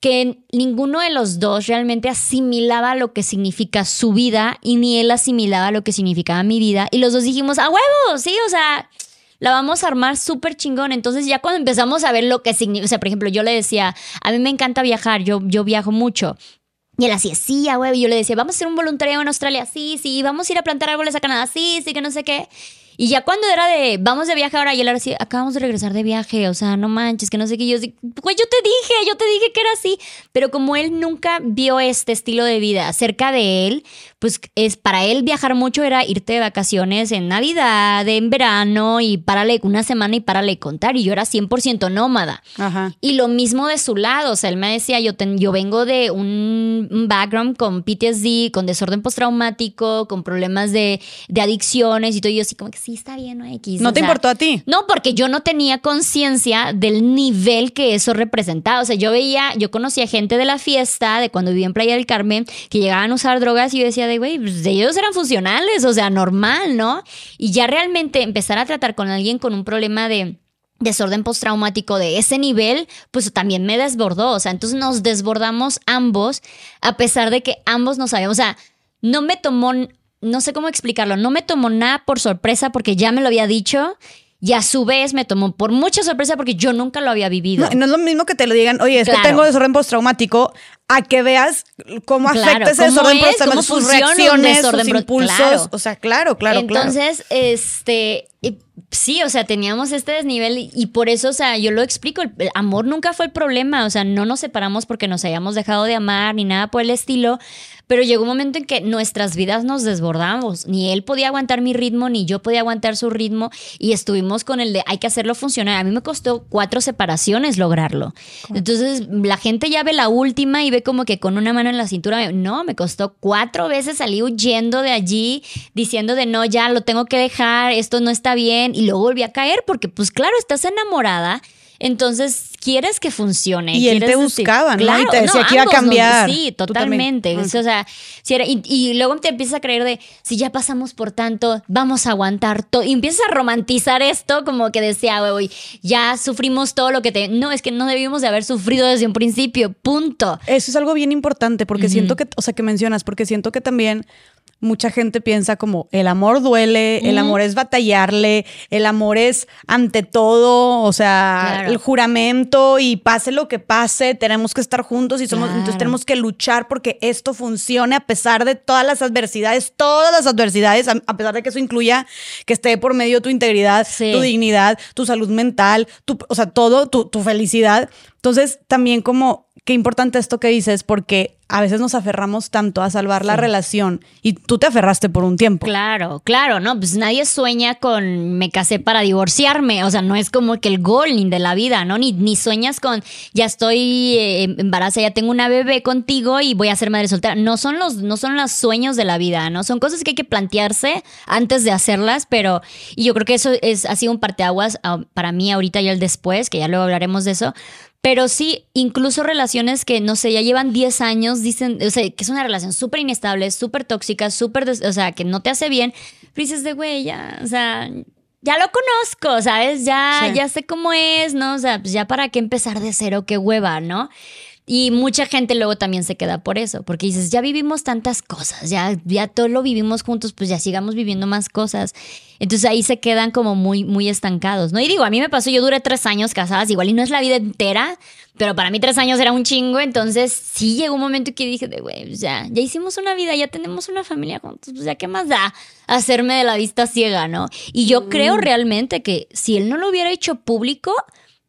que ninguno de los dos realmente asimilaba lo que significa su vida y ni él asimilaba lo que significaba mi vida. Y los dos dijimos, a huevo, sí, o sea, la vamos a armar súper chingón. Entonces ya cuando empezamos a ver lo que significa, o sea, por ejemplo, yo le decía, a mí me encanta viajar, yo, yo viajo mucho. Y él hacía, sí, a huevo. Y yo le decía, vamos a hacer un voluntariado en Australia, sí, sí, vamos a ir a plantar árboles a Canadá, sí, sí, que no sé qué. Y ya cuando era de, vamos de viaje ahora, y él era así, acabamos de regresar de viaje, o sea, no manches, que no sé qué. Yo, güey, yo te dije, yo te dije que era así. Pero como él nunca vio este estilo de vida cerca de él, pues es para él viajar mucho era irte de vacaciones en Navidad, en verano, y párale una semana y párale contar. Y yo era 100% nómada. Ajá. Y lo mismo de su lado, o sea, él me decía, yo, yo vengo de un, un background con PTSD, con desorden postraumático, con problemas de, de adicciones y todo. Y yo así como que sí, está bien, ¿no? X. ¿No o te sea, importó a ti? No, porque yo no tenía conciencia del nivel que eso representaba. O sea, yo veía, yo conocía gente de la fiesta, de cuando vivía en Playa del Carmen, que llegaban a usar drogas y yo decía de, güey, pues ellos eran funcionales, o sea, normal, ¿no? Y ya realmente empezar a tratar con alguien con un problema de desorden postraumático de ese nivel, pues también me desbordó. O sea, entonces nos desbordamos ambos, a pesar de que ambos no sabíamos. O sea, no me tomó, no sé cómo explicarlo, no me tomó nada por sorpresa porque ya me lo había dicho. Y a su vez me tomó por mucha sorpresa porque yo nunca lo había vivido. No, no es lo mismo que te lo digan, oye, es Claro. que tengo desorden postraumático, a que veas cómo Claro, afecta ese cómo desorden es, postraumático, sus reacciones, sus impulsos. claro. O sea, claro, claro, claro. Entonces, este, sí, o sea, teníamos este desnivel y, por eso, o sea, yo lo explico, el, el amor nunca fue el problema, o sea, no nos separamos porque nos hayamos dejado de amar ni nada por el estilo, pero llegó un momento en que nuestras vidas nos desbordamos, ni él podía aguantar mi ritmo, ni yo podía aguantar su ritmo y estuvimos con el de hay que hacerlo funcionar. A mí me costó cuatro separaciones lograrlo. Entonces, la gente ya ve la última y ve como que con una mano en la cintura, no, me costó cuatro veces salí huyendo de allí, diciendo de no, ya lo tengo que dejar, esto no está bien, y luego volví a caer porque pues claro, estás enamorada. Entonces, quieres que funcione. Y él te buscaba, ¿no? Y te decía que iba a nos- cambiar. sí, totalmente. Mm. O sea, si era- y, y luego te empiezas a creer de, si ya pasamos por tanto, vamos a aguantar todo. Y empiezas a romantizar esto como que decía, güey, ya sufrimos todo lo que te... No, es que no debimos de haber sufrido desde un principio, punto. Eso es algo bien importante porque siento que, o sea, que mencionas, porque siento que también mucha gente piensa como el amor duele, el amor es batallarle, el amor es ante todo, o sea, Claro. el juramento y pase lo que pase, tenemos que estar juntos y somos, entonces tenemos que luchar porque esto funcione a pesar de todas las adversidades, todas las adversidades, a, a pesar de que eso incluya que esté por medio tu integridad, Sí. tu dignidad, tu salud mental, tu, o sea, todo, tu, tu felicidad. Entonces, también como, qué importante esto que dices, porque a veces nos aferramos tanto a salvar la relación y tú te aferraste por un tiempo. Claro, claro, no, pues nadie sueña con me casé para divorciarme, o sea, no es como que el ni de la vida, ¿no? Ni, ni sueñas con ya estoy eh, embarazada, ya tengo una bebé contigo y voy a ser madre soltera. No son los, no son los sueños de la vida, ¿no? Son cosas que hay que plantearse antes de hacerlas, pero y yo creo que eso es, ha sido un parteaguas ah, para mí ahorita y el después, que ya luego hablaremos de eso. Pero sí, incluso relaciones que, no sé, ya llevan 10 años, dicen, o sea, que es una relación súper inestable, súper tóxica, súper, o sea, que no te hace bien. Pero dices de, güey, ya, o sea, ya lo conozco, ¿sabes? Ya, Sí. ya sé cómo es, ¿no? O sea, pues ya para qué empezar de cero, qué hueva, ¿no? Y mucha gente luego también se queda por eso, porque dices, ya vivimos tantas cosas, ya, ya todo lo vivimos juntos, pues ya sigamos viviendo más cosas. Entonces ahí se quedan como muy, muy estancados, ¿no? Y digo, a mí me pasó, yo duré tres años casadas, igual y no es la vida entera, pero para mí tres años era un chingo, entonces sí llegó un momento que dije, de güey, pues ya, ya hicimos una vida, ya tenemos una familia juntos, pues ya qué más da hacerme de la vista ciega, ¿no? Y yo creo realmente que si él no lo hubiera hecho público,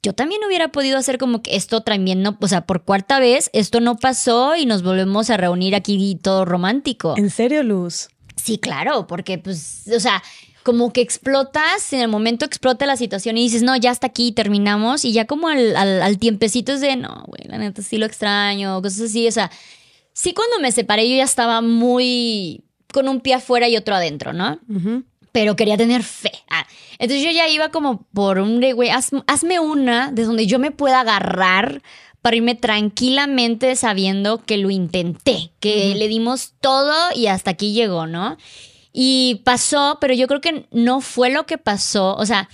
yo también hubiera podido hacer como que esto también no, o sea, por cuarta vez, esto no pasó y nos volvemos a reunir aquí todo romántico. ¿En serio, Luz? Sí, claro, porque pues, o sea, como que explotas, en el momento explota la situación y dices, no, ya hasta aquí terminamos y ya como al, al, al tiempecito es de, no, güey, la neta sí lo extraño, cosas así, o sea, sí cuando me separé yo ya estaba muy con un pie afuera y otro adentro, ¿no? Pero quería tener fe. Ah, entonces yo ya iba como por un de, güey, hazme una de donde yo me pueda agarrar para irme tranquilamente sabiendo que lo intenté, que le dimos todo y hasta aquí llegó, ¿no? Y pasó, pero yo creo que no fue lo que pasó, o sea,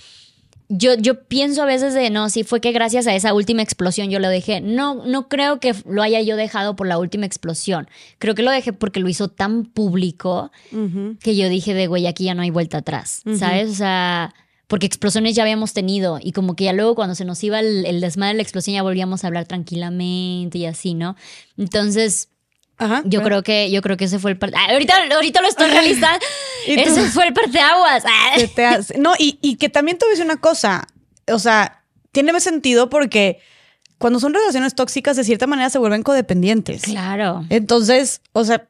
yo, yo pienso a veces de, no, si fue que gracias a esa última explosión yo lo dejé. No, no creo que lo haya yo dejado por la última explosión. Creo que lo dejé porque lo hizo tan público que yo dije de, güey, aquí ya no hay vuelta atrás, ¿sabes? O sea, porque explosiones ya habíamos tenido y como que ya luego cuando se nos iba el, el desmadre de la explosión ya volvíamos a hablar tranquilamente y así, ¿no? Entonces yo creo que yo creo que ese fue el parte. ahorita, ahorita lo estoy (laughs) realizando. ese fue el parte aguas. no, y, y, que también te voy a decir una cosa. O sea, tiene sentido porque cuando son relaciones tóxicas, de cierta manera se vuelven codependientes. Claro. Entonces, o sea,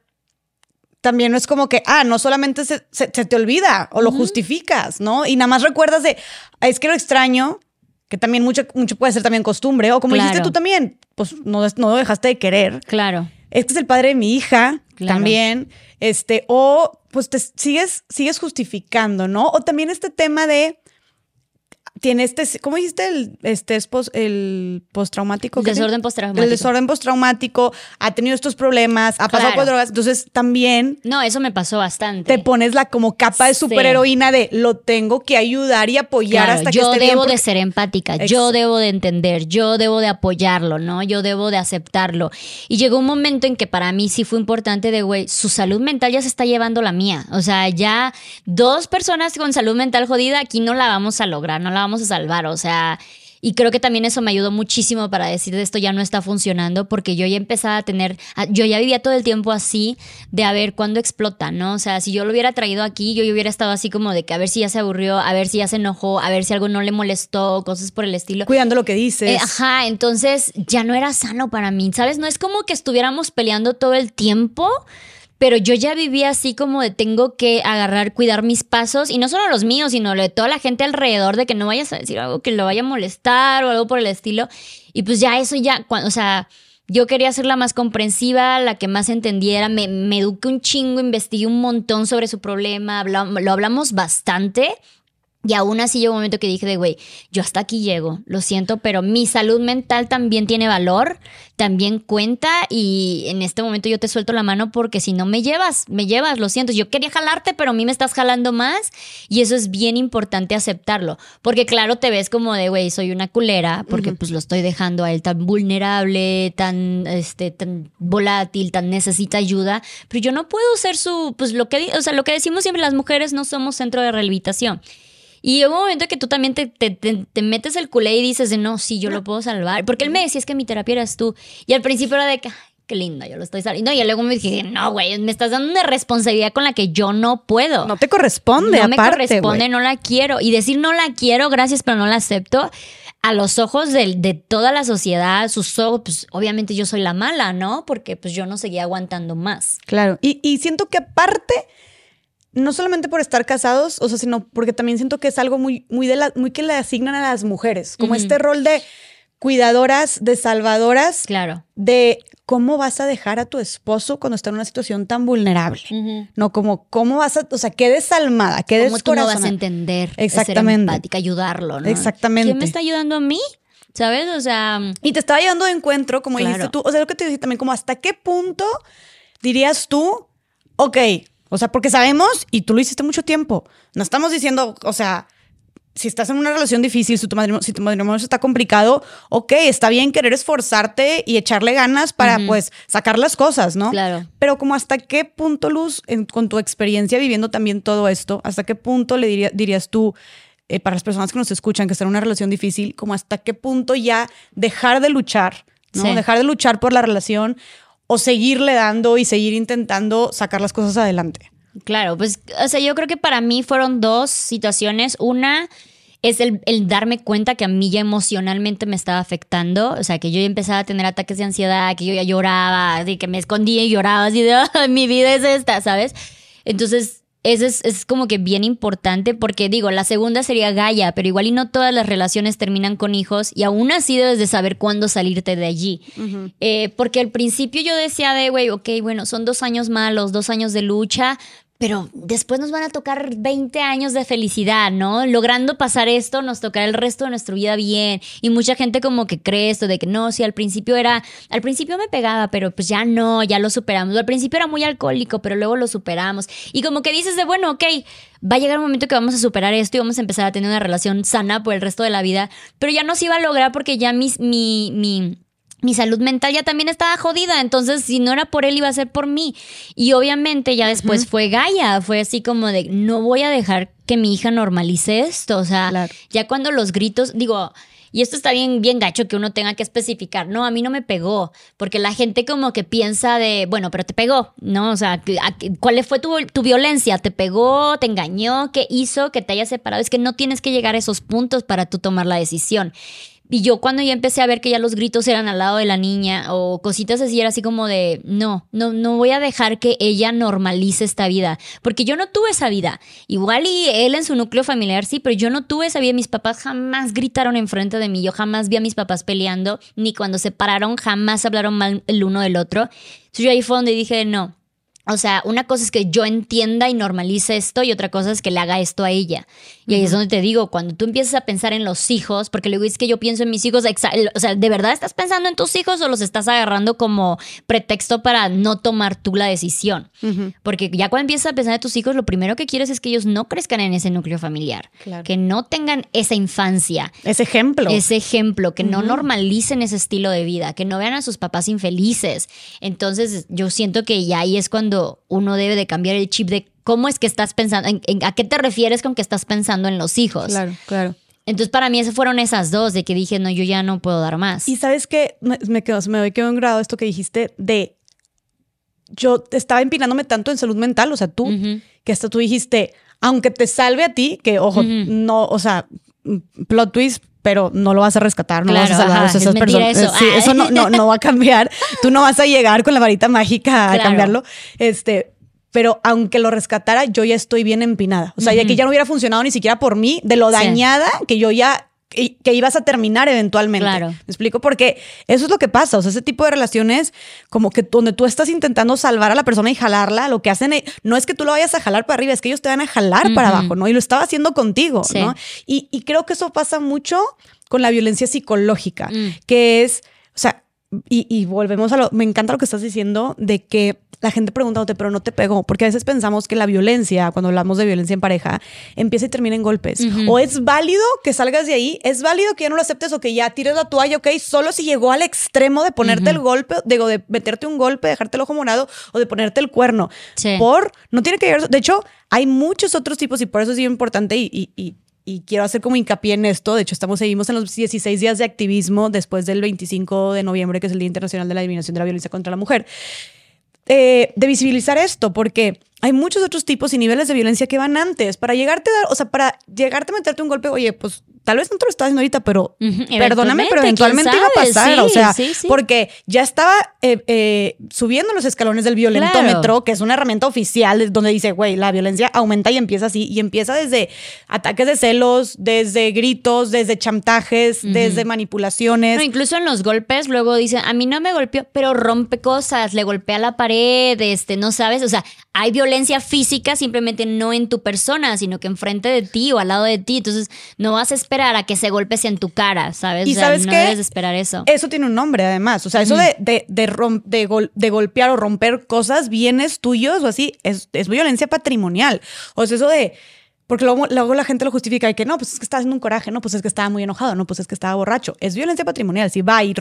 también no es como que, ah, no solamente se, te olvida o lo justificas, ¿no? Y nada más recuerdas de, es que lo extraño, que también mucho, mucho puede ser también costumbre, o como dijiste tú también, pues no, no dejaste de querer. Claro este es el padre de mi hija también, este, o pues te sigues, sigues justificando, ¿no? O también este tema de tiene este, ¿cómo dijiste? El, este es el postraumático. Desorden postraumático. El desorden postraumático, ha tenido estos problemas, ha pasado por drogas. Entonces también. No, eso me pasó bastante. Te pones la como capa de superheroína de lo tengo que ayudar y apoyar hasta que esté Yo debo de ser empática, yo debo de entender, yo debo de apoyarlo, ¿no? Yo debo de aceptarlo. Y llegó un momento en que para mí sí fue importante de, güey, su salud mental ya se está llevando la mía. O sea, ya dos personas con salud mental jodida, aquí no la vamos a lograr, no la vamos a salvar. O sea, y creo que también eso me ayudó muchísimo para decir de esto ya no está funcionando porque yo ya empezaba a tener, yo ya vivía todo el tiempo así de a ver cuándo explota, ¿no? O sea, si yo lo hubiera traído aquí, yo hubiera estado así como de que a ver si ya se aburrió, a ver si ya se enojó, a ver si algo no le molestó, cosas por el estilo. Cuidando lo que dices. Eh, ajá, entonces ya no era sano para mí, ¿sabes? No es como que estuviéramos peleando todo el tiempo pero yo ya vivía así como de tengo que agarrar, cuidar mis pasos, y no solo los míos, sino de toda la gente alrededor, de que no vayas a decir algo que lo vaya a molestar o algo por el estilo. Y pues ya eso ya, o sea, yo quería ser la más comprensiva, la que más entendiera, me, me eduqué un chingo, investigué un montón sobre su problema, lo hablamos bastante. Y aún así llegó un momento que dije de, güey, yo hasta aquí llego, lo siento, pero mi salud mental también tiene valor, también cuenta y en este momento yo te suelto la mano porque si no me llevas, me llevas, lo siento. Yo quería jalarte, pero a mí me estás jalando más y eso es bien importante aceptarlo, porque claro, te ves como de, güey, soy una culera, porque pues lo estoy dejando a él tan vulnerable, tan, este, tan volátil, tan necesita ayuda, pero yo no puedo ser su, pues lo que, o sea, lo que decimos siempre las mujeres no somos centro de rehabilitación. Y hubo un momento que tú también te, te, metes el culé y dices de no, sí, yo lo puedo salvar. Porque él me decía, es que mi terapia eras tú. Y al principio era de que, qué lindo, yo lo estoy saliendo. Y luego me dije, no, güey, me estás dando una responsabilidad con la que yo no puedo. No te corresponde, no me corresponde, no la quiero. Y decir no la quiero, gracias, pero no la acepto. A los ojos de, de toda la sociedad, sus ojos, pues obviamente yo soy la mala, ¿no? Porque pues yo no seguía aguantando más. Claro. Y, y siento que aparte no solamente por estar casados, o sea, sino porque también siento que es algo muy, muy, de la, muy que le asignan a las mujeres, como este rol de cuidadoras, de salvadoras, claro. de cómo vas a dejar a tu esposo cuando está en una situación tan vulnerable, no como cómo vas a, o sea, qué desalmada, qué ¿Cómo tú no vas a entender, exactamente, ser empática, ayudarlo, ¿no? Exactamente. ¿Quién me está ayudando a mí? ¿Sabes? O sea, y te estaba llevando de encuentro, como dijiste tú, o sea, lo que te decía también, como hasta qué punto dirías tú, ok, o sea, porque sabemos, y tú lo hiciste mucho tiempo, no estamos diciendo, o sea, si estás en una relación difícil, si tu matrimonio, si tu matrimonio está complicado, ok, está bien querer esforzarte y echarle ganas para, pues, sacar las cosas, ¿no? Claro. Pero como hasta qué punto, Luz, con tu experiencia viviendo también todo esto, hasta qué punto le dirías tú, eh, para las personas que nos escuchan, que están en una relación difícil, como hasta qué punto ya dejar de luchar, ¿no? Dejar de luchar por la relación o seguirle dando y seguir intentando sacar las cosas adelante. Claro, pues, o sea, yo creo que para mí fueron dos situaciones. Una es el, darme cuenta que a mí ya emocionalmente me estaba afectando, o sea, que yo ya empezaba a tener ataques de ansiedad, que yo ya lloraba, así que me escondía y lloraba, así de, mi vida es esta, ¿sabes? Entonces, eso es, es, como que bien importante porque digo, la segunda sería Gaia, pero igual y no todas las relaciones terminan con hijos y aún así debes de saber cuándo salirte de allí. eh, porque al principio yo decía de, güey, ok, bueno, son dos años malos, dos años de lucha, pero después nos van a tocar 20 años de felicidad, ¿no? Logrando pasar esto, nos tocará el resto de nuestra vida bien. Y mucha gente como que cree esto de que no, si al principio era, al principio me pegaba, pero pues ya no, ya lo superamos. Al principio era muy alcohólico, pero luego lo superamos. Y como que dices de, bueno, ok, va a llegar un momento que vamos a superar esto y vamos a empezar a tener una relación sana por el resto de la vida, pero ya no se iba a lograr porque ya mi, mi, mi mi salud mental ya también estaba jodida, entonces si no era por él iba a ser por mí. Y obviamente ya después fue Gaia, fue así como de, no voy a dejar que mi hija normalice esto, o sea, ya cuando los gritos, digo, y esto está bien, bien gacho que uno tenga que especificar. No, a mí no me pegó, porque la gente como que piensa de, bueno, pero te pegó, ¿no? O sea, ¿cuál fue tu, tu, violencia? ¿Te pegó? ¿Te engañó? ¿Qué hizo que te haya separado? Es que no tienes que llegar a esos puntos para tú tomar la decisión. Y yo cuando ya empecé a ver que ya los gritos eran al lado de la niña o cositas así, era así como de, no, no, no voy a dejar que ella normalice esta vida, porque yo no tuve esa vida. Igual y él en su núcleo familiar sí, pero yo no tuve esa vida. Mis papás jamás gritaron enfrente de mí, yo jamás vi a mis papás peleando, ni cuando se pararon jamás hablaron mal el uno del otro. Entonces yo ahí fue donde dije, no, o sea, una cosa es que yo entienda y normalice esto y otra cosa es que le haga esto a ella. Y ahí es donde te digo, cuando tú empiezas a pensar en los hijos, porque luego es que yo pienso en mis hijos, o sea, ¿de verdad estás pensando en tus hijos o los estás agarrando como pretexto para no tomar tú la decisión? Porque ya cuando empiezas a pensar en tus hijos, lo primero que quieres es que ellos no crezcan en ese núcleo familiar, que no tengan esa infancia. Ese ejemplo. Ese ejemplo, que no normalicen ese estilo de vida, que no vean a sus papás infelices. Entonces, yo siento que ya ahí es cuando uno debe de cambiar el chip de cómo es que estás pensando, a qué te refieres con que estás pensando en los hijos. Claro, claro. Entonces, para mí, esas fueron esas dos, de que dije, no, yo ya no puedo dar más. Y sabes que me, quedó, me doy quedó en grado esto que dijiste de yo estaba empinándome tanto en salud mental, o sea, tú, que hasta tú dijiste, aunque te salve a ti, que ojo, no, o sea, plot twist, pero no lo vas a rescatar, no vas a salvar a esas personas. Eso, sí, eso no, no, no, va a cambiar. (laughs) Tú no vas a llegar con la varita mágica a cambiarlo. Este, pero aunque lo rescatara, yo ya estoy bien empinada. O sea, ya que ya no hubiera funcionado ni siquiera por mí, de lo dañada que yo ya que, ibas a terminar eventualmente. Claro. ¿Me explico? Porque eso es lo que pasa. O sea, ese tipo de relaciones, como que donde tú estás intentando salvar a la persona y jalarla, lo que hacen e, no es que tú lo vayas a jalar para arriba, es que ellos te van a jalar para abajo, ¿no? Y lo estaba haciendo contigo, ¿no? Y, creo que eso pasa mucho con la violencia psicológica, mm. que es, o sea, y, y, volvemos a lo, me encanta lo que estás diciendo de que la gente preguntándote, pero no te pegó, porque a veces pensamos que la violencia, cuando hablamos de violencia en pareja, empieza y termina en golpes. O es válido que salgas de ahí, es válido que ya no lo aceptes o que ya tires la toalla, ok, solo si llegó al extremo de ponerte el golpe, digo, de meterte un golpe, dejarte el ojo morado o de ponerte el cuerno. Por, no tiene que ver, de hecho, hay muchos otros tipos y por eso es bien importante y, y y quiero hacer como hincapié en esto. De hecho, estamos, seguimos en los 16 días de activismo después del 25 de noviembre, que es el Día Internacional de la Eliminación de la Violencia contra la Mujer. Eh, de visibilizar esto, porque hay muchos otros tipos y niveles de violencia que van antes. Para llegarte a dar, o sea, para llegarte a meterte un golpe, oye, pues tal vez no te lo estás haciendo ahorita, pero perdóname, pero eventualmente iba a pasar. o sea, porque ya estaba eh, eh, subiendo los escalones del violentómetro, que es una herramienta oficial donde dice, güey, la violencia aumenta y empieza así. Y empieza desde ataques de celos, desde gritos, desde chantajes, desde manipulaciones. No, incluso en los golpes, luego dicen, a mí no me golpeó, pero rompe cosas, le golpea la pared, este, no sabes. O sea, hay violencia física simplemente no en tu persona, sino que enfrente de ti o al lado de ti. Entonces, no vas a esperar a que ese golpe sea en tu cara, ¿sabes? Y sabes no debes esperar eso. Eso tiene un nombre, además. O sea, eso de, de, de, golpear o romper cosas, bienes tuyos o así, es, es violencia patrimonial. O sea, eso de porque luego, luego, la gente lo justifica y que no, pues es que está haciendo un coraje, no, pues es que estaba muy enojado, no, pues es que estaba borracho. Es violencia patrimonial. Si va y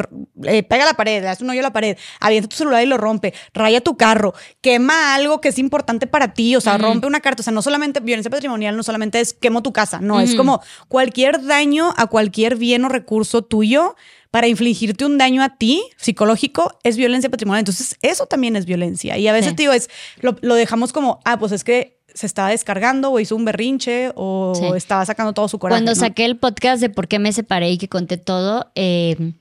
eh, pega la pared, le hace un hoyo a la pared, avienta tu celular y lo rompe, raya tu carro, quema algo que es importante para ti, o sea, rompe una carta. O sea, no solamente violencia patrimonial, no solamente es quemo tu casa, no, es como cualquier daño a cualquier bien o recurso tuyo para infligirte un daño a ti psicológico es violencia patrimonial. Entonces, eso también es violencia. Y a veces, digo, es, lo, lo, dejamos como, ah, pues es que se estaba descargando o hizo un berrinche o estaba sacando todo su coraje. Cuando saqué el podcast de por qué me separé y que conté todo, eh,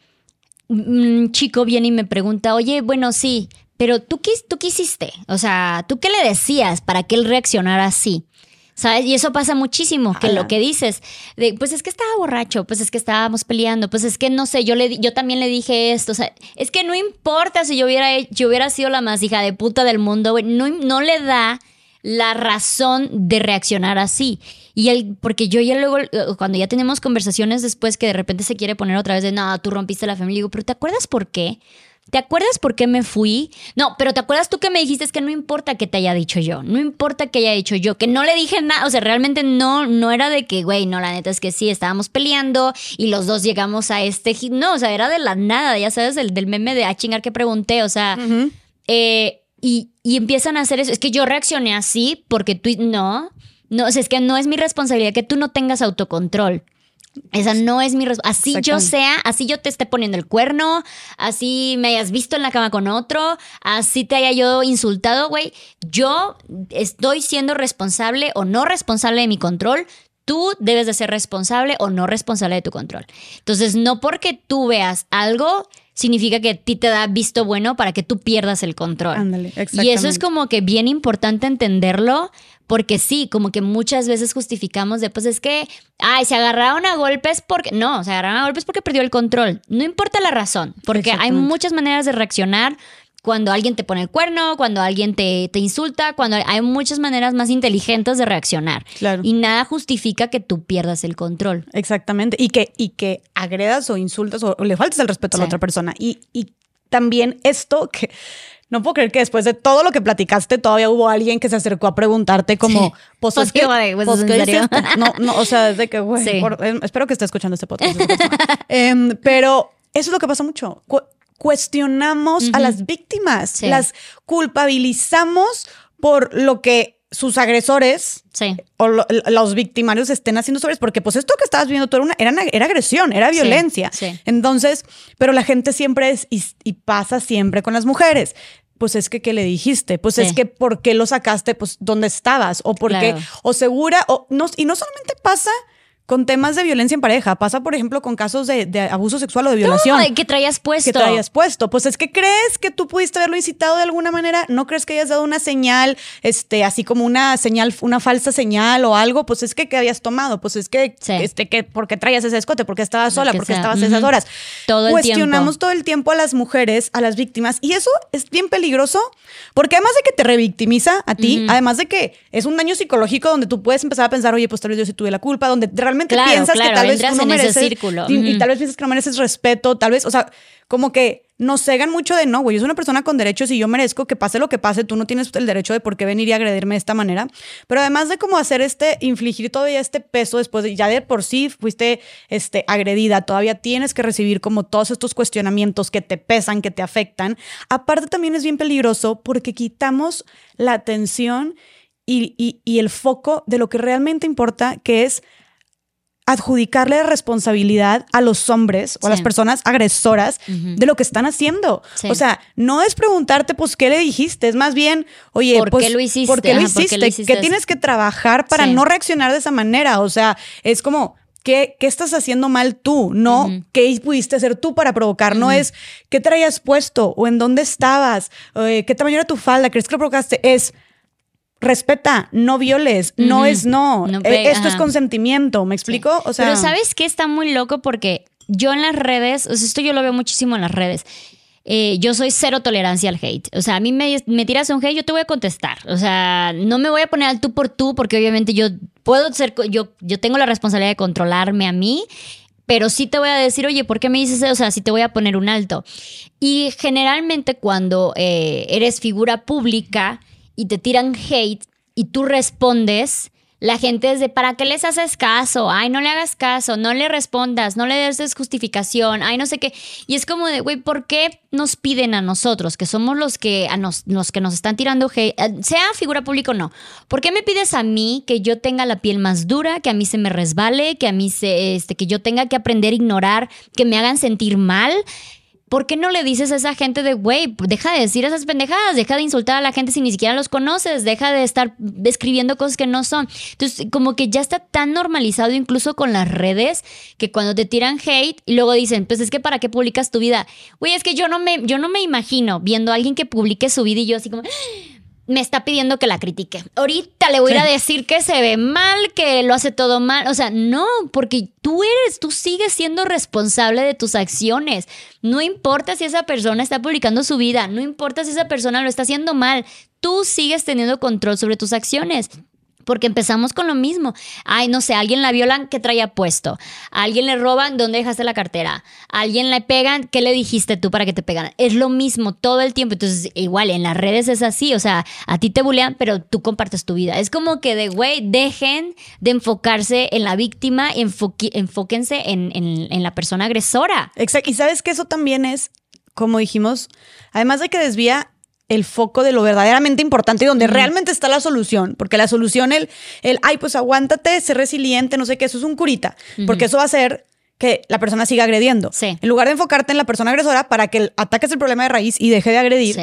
un chico viene y me pregunta, oye, bueno, sí, pero tú, tú qué hiciste? O sea, ¿tú qué le decías para que él reaccionara así? ¿Sabes? Y eso pasa muchísimo, que lo que dices, de, pues es que estaba borracho, pues es que estábamos peleando, pues es que no sé, yo, le, yo también le dije esto, o sea, es que no importa si yo hubiera, yo hubiera sido la más hija de puta del mundo, no, no le da la razón de reaccionar así. Y él, porque yo ya luego, cuando ya tenemos conversaciones después que de repente se quiere poner otra vez de, no, tú rompiste la familia, digo, pero ¿te acuerdas por qué? ¿Te acuerdas por qué me fui? No, pero ¿te acuerdas tú que me dijiste es que no importa que te haya dicho yo? No importa que haya dicho yo, que no le dije nada. O sea, realmente no, no era de que, güey, no, la neta es que sí, estábamos peleando y los dos llegamos a este. No, o sea, era de la nada, ya sabes, del, del meme de a ah, chingar que pregunté. O sea, eh, y, y empiezan a hacer eso. Es que yo reaccioné así porque tú. No, no, o sea, es que no es mi responsabilidad que tú no tengas autocontrol. Esa no es mi respuesta. Así yo sea, así yo te esté poniendo el cuerno, así me hayas visto en la cama con otro, así te haya yo insultado, güey. Yo estoy siendo responsable o no responsable de mi control. Tú debes de ser responsable o no responsable de tu control. Entonces, no porque tú veas algo, significa que a ti te da visto bueno para que tú pierdas el control. Ándale, y eso es como que bien importante entenderlo porque sí, como que muchas veces justificamos de, pues es que, ay, se agarraron a golpes porque, no, se agarraron a golpes porque perdió el control. No importa la razón, porque hay muchas maneras de reaccionar cuando alguien te pone el cuerno, cuando alguien te, te, insulta, cuando hay muchas maneras más inteligentes de reaccionar. Claro. Y nada justifica que tú pierdas el control. Exactamente. Y que, y que agredas o insultas o, le faltes el respeto a la otra persona. Y, y también esto que no puedo creer que después de todo lo que platicaste todavía hubo alguien que se acercó a preguntarte como, pues, pues que, pues, pues No, no, o sea, desde que, güey, em, espero que esté escuchando este podcast. Em, pero eso es lo que pasa mucho. Cuestionamos a las víctimas, las culpabilizamos por lo que sus agresores o los victimarios estén haciendo sobre porque pues esto que estabas viendo tú era, una, era, agresión, era violencia. Entonces, pero la gente siempre es, y, pasa siempre con las mujeres. Pues es que, ¿qué le dijiste? Pues es que, ¿por qué lo sacaste? Pues, ¿dónde estabas? O porque, o segura, o no, y no solamente pasa con temas de violencia en pareja. Pasa, por ejemplo, con casos de, abuso sexual o de violación. No, que traías puesto. Que traías puesto. Pues es que crees que tú pudiste haberlo incitado de alguna manera. ¿No crees que hayas dado una señal, este, así como una señal, una falsa señal o algo? Pues es que, ¿qué habías tomado? Pues es que, este, que, ¿por qué traías ese escote? ¿Por qué estabas sola? ¿Por qué estabas esas horas? Todo el Cuestionamos todo el tiempo a las mujeres, a las víctimas. Y eso es bien peligroso porque además de que te revictimiza a ti, además de que es un daño psicológico donde tú puedes empezar a pensar, oye, pues tal vez yo sí tuve la culpa, donde realmente piensas que tal vez tú no mereces, círculo. Y, tal vez piensas que no mereces respeto, tal vez, o sea, como que nos cegan mucho de no, güey, yo soy una persona con derechos y yo merezco que pase lo que pase, tú no tienes el derecho de por qué venir y agredirme de esta manera. Pero además de como hacer este, infligir todavía este peso después de ya de por sí fuiste este, agredida, todavía tienes que recibir como todos estos cuestionamientos que te pesan, que te afectan. Aparte también es bien peligroso porque quitamos la atención y, y el foco de lo que realmente importa, que es adjudicarle responsabilidad a los hombres o a las personas agresoras de lo que están haciendo. O sea, no es preguntarte, pues, ¿qué le dijiste? Es más bien, oye, ¿por pues, qué lo hiciste? ¿por qué lo hiciste? ¿Qué tienes que trabajar para no reaccionar de esa manera? O sea, es como, ¿Qué, ¿qué, estás haciendo mal tú? No, ¿qué pudiste hacer tú para provocar? No es qué traías puesto o en dónde estabas, eh, qué tamaño era tu falda, crees que lo provocaste. Es respeta, no violes, no es no, e, esto es consentimiento, ¿me explico? O sea, Pero sabes que está muy loco porque yo en las redes, o sea, esto yo lo veo muchísimo en las redes. Eh, yo soy cero tolerancia al hate. O sea, a mí me, tiras un hate, yo te voy a contestar. O sea, no me voy a poner al tú por tú porque obviamente yo puedo ser, yo, yo tengo la responsabilidad de controlarme a mí pero sí te voy a decir, oye, ¿por qué me dices eso? O sea, sí te voy a poner un alto. Y generalmente cuando eh, eres figura pública, y te tiran hate y tú respondes, la gente es de, ¿para qué les haces caso? Ay, no le hagas caso, no le respondas, no le des justificación, ay, no sé qué. Y es como de, güey, ¿por qué nos piden a nosotros, que somos los que, a nos, los que nos están tirando hate, eh, sea figura pública o no? ¿Por qué me pides a mí que yo tenga la piel más dura, que a mí se me resbale, que a mí se, este, que yo tenga que aprender a ignorar, que me hagan sentir mal? ¿Por qué no le dices a esa gente de, güey, deja de decir esas pendejadas, deja de insultar a la gente si ni siquiera los conoces, deja de estar describiendo cosas que no son? Entonces, como que ya está tan normalizado incluso con las redes que cuando te tiran hate y luego dicen, pues es que para qué publicas tu vida. Güey, es que yo no me, yo no me imagino viendo a alguien que publique su vida y yo así como me está pidiendo que la critique. Ahorita le voy a ir a decir que se ve mal, que lo hace todo mal. O sea, no, porque tú eres, tú sigues siendo responsable de tus acciones. No importa si esa persona está publicando su vida, no importa si esa persona lo está haciendo mal, tú sigues teniendo control sobre tus acciones. Porque empezamos con lo mismo. Ay, no sé, alguien la violan, ¿qué traía puesto? Alguien le roban, ¿dónde dejaste la cartera? Alguien le pegan, ¿qué le dijiste tú para que te pegan? Es lo mismo todo el tiempo. Entonces, igual en las redes es así. O sea, a ti te bulean, pero tú compartes tu vida. Es como que de, güey, dejen de enfocarse en la víctima, enfóquense en, en la persona agresora. Exacto. Y sabes que eso también es, como dijimos, además de que desvía el foco de lo verdaderamente importante y donde realmente está la solución. Porque la solución, el, el, ay, pues aguántate, sé resiliente, no sé qué, eso es un curita. Porque eso va a hacer que la persona siga agrediendo. Sí. En lugar de enfocarte en la persona agresora para que ataques el problema de raíz y deje de agredir.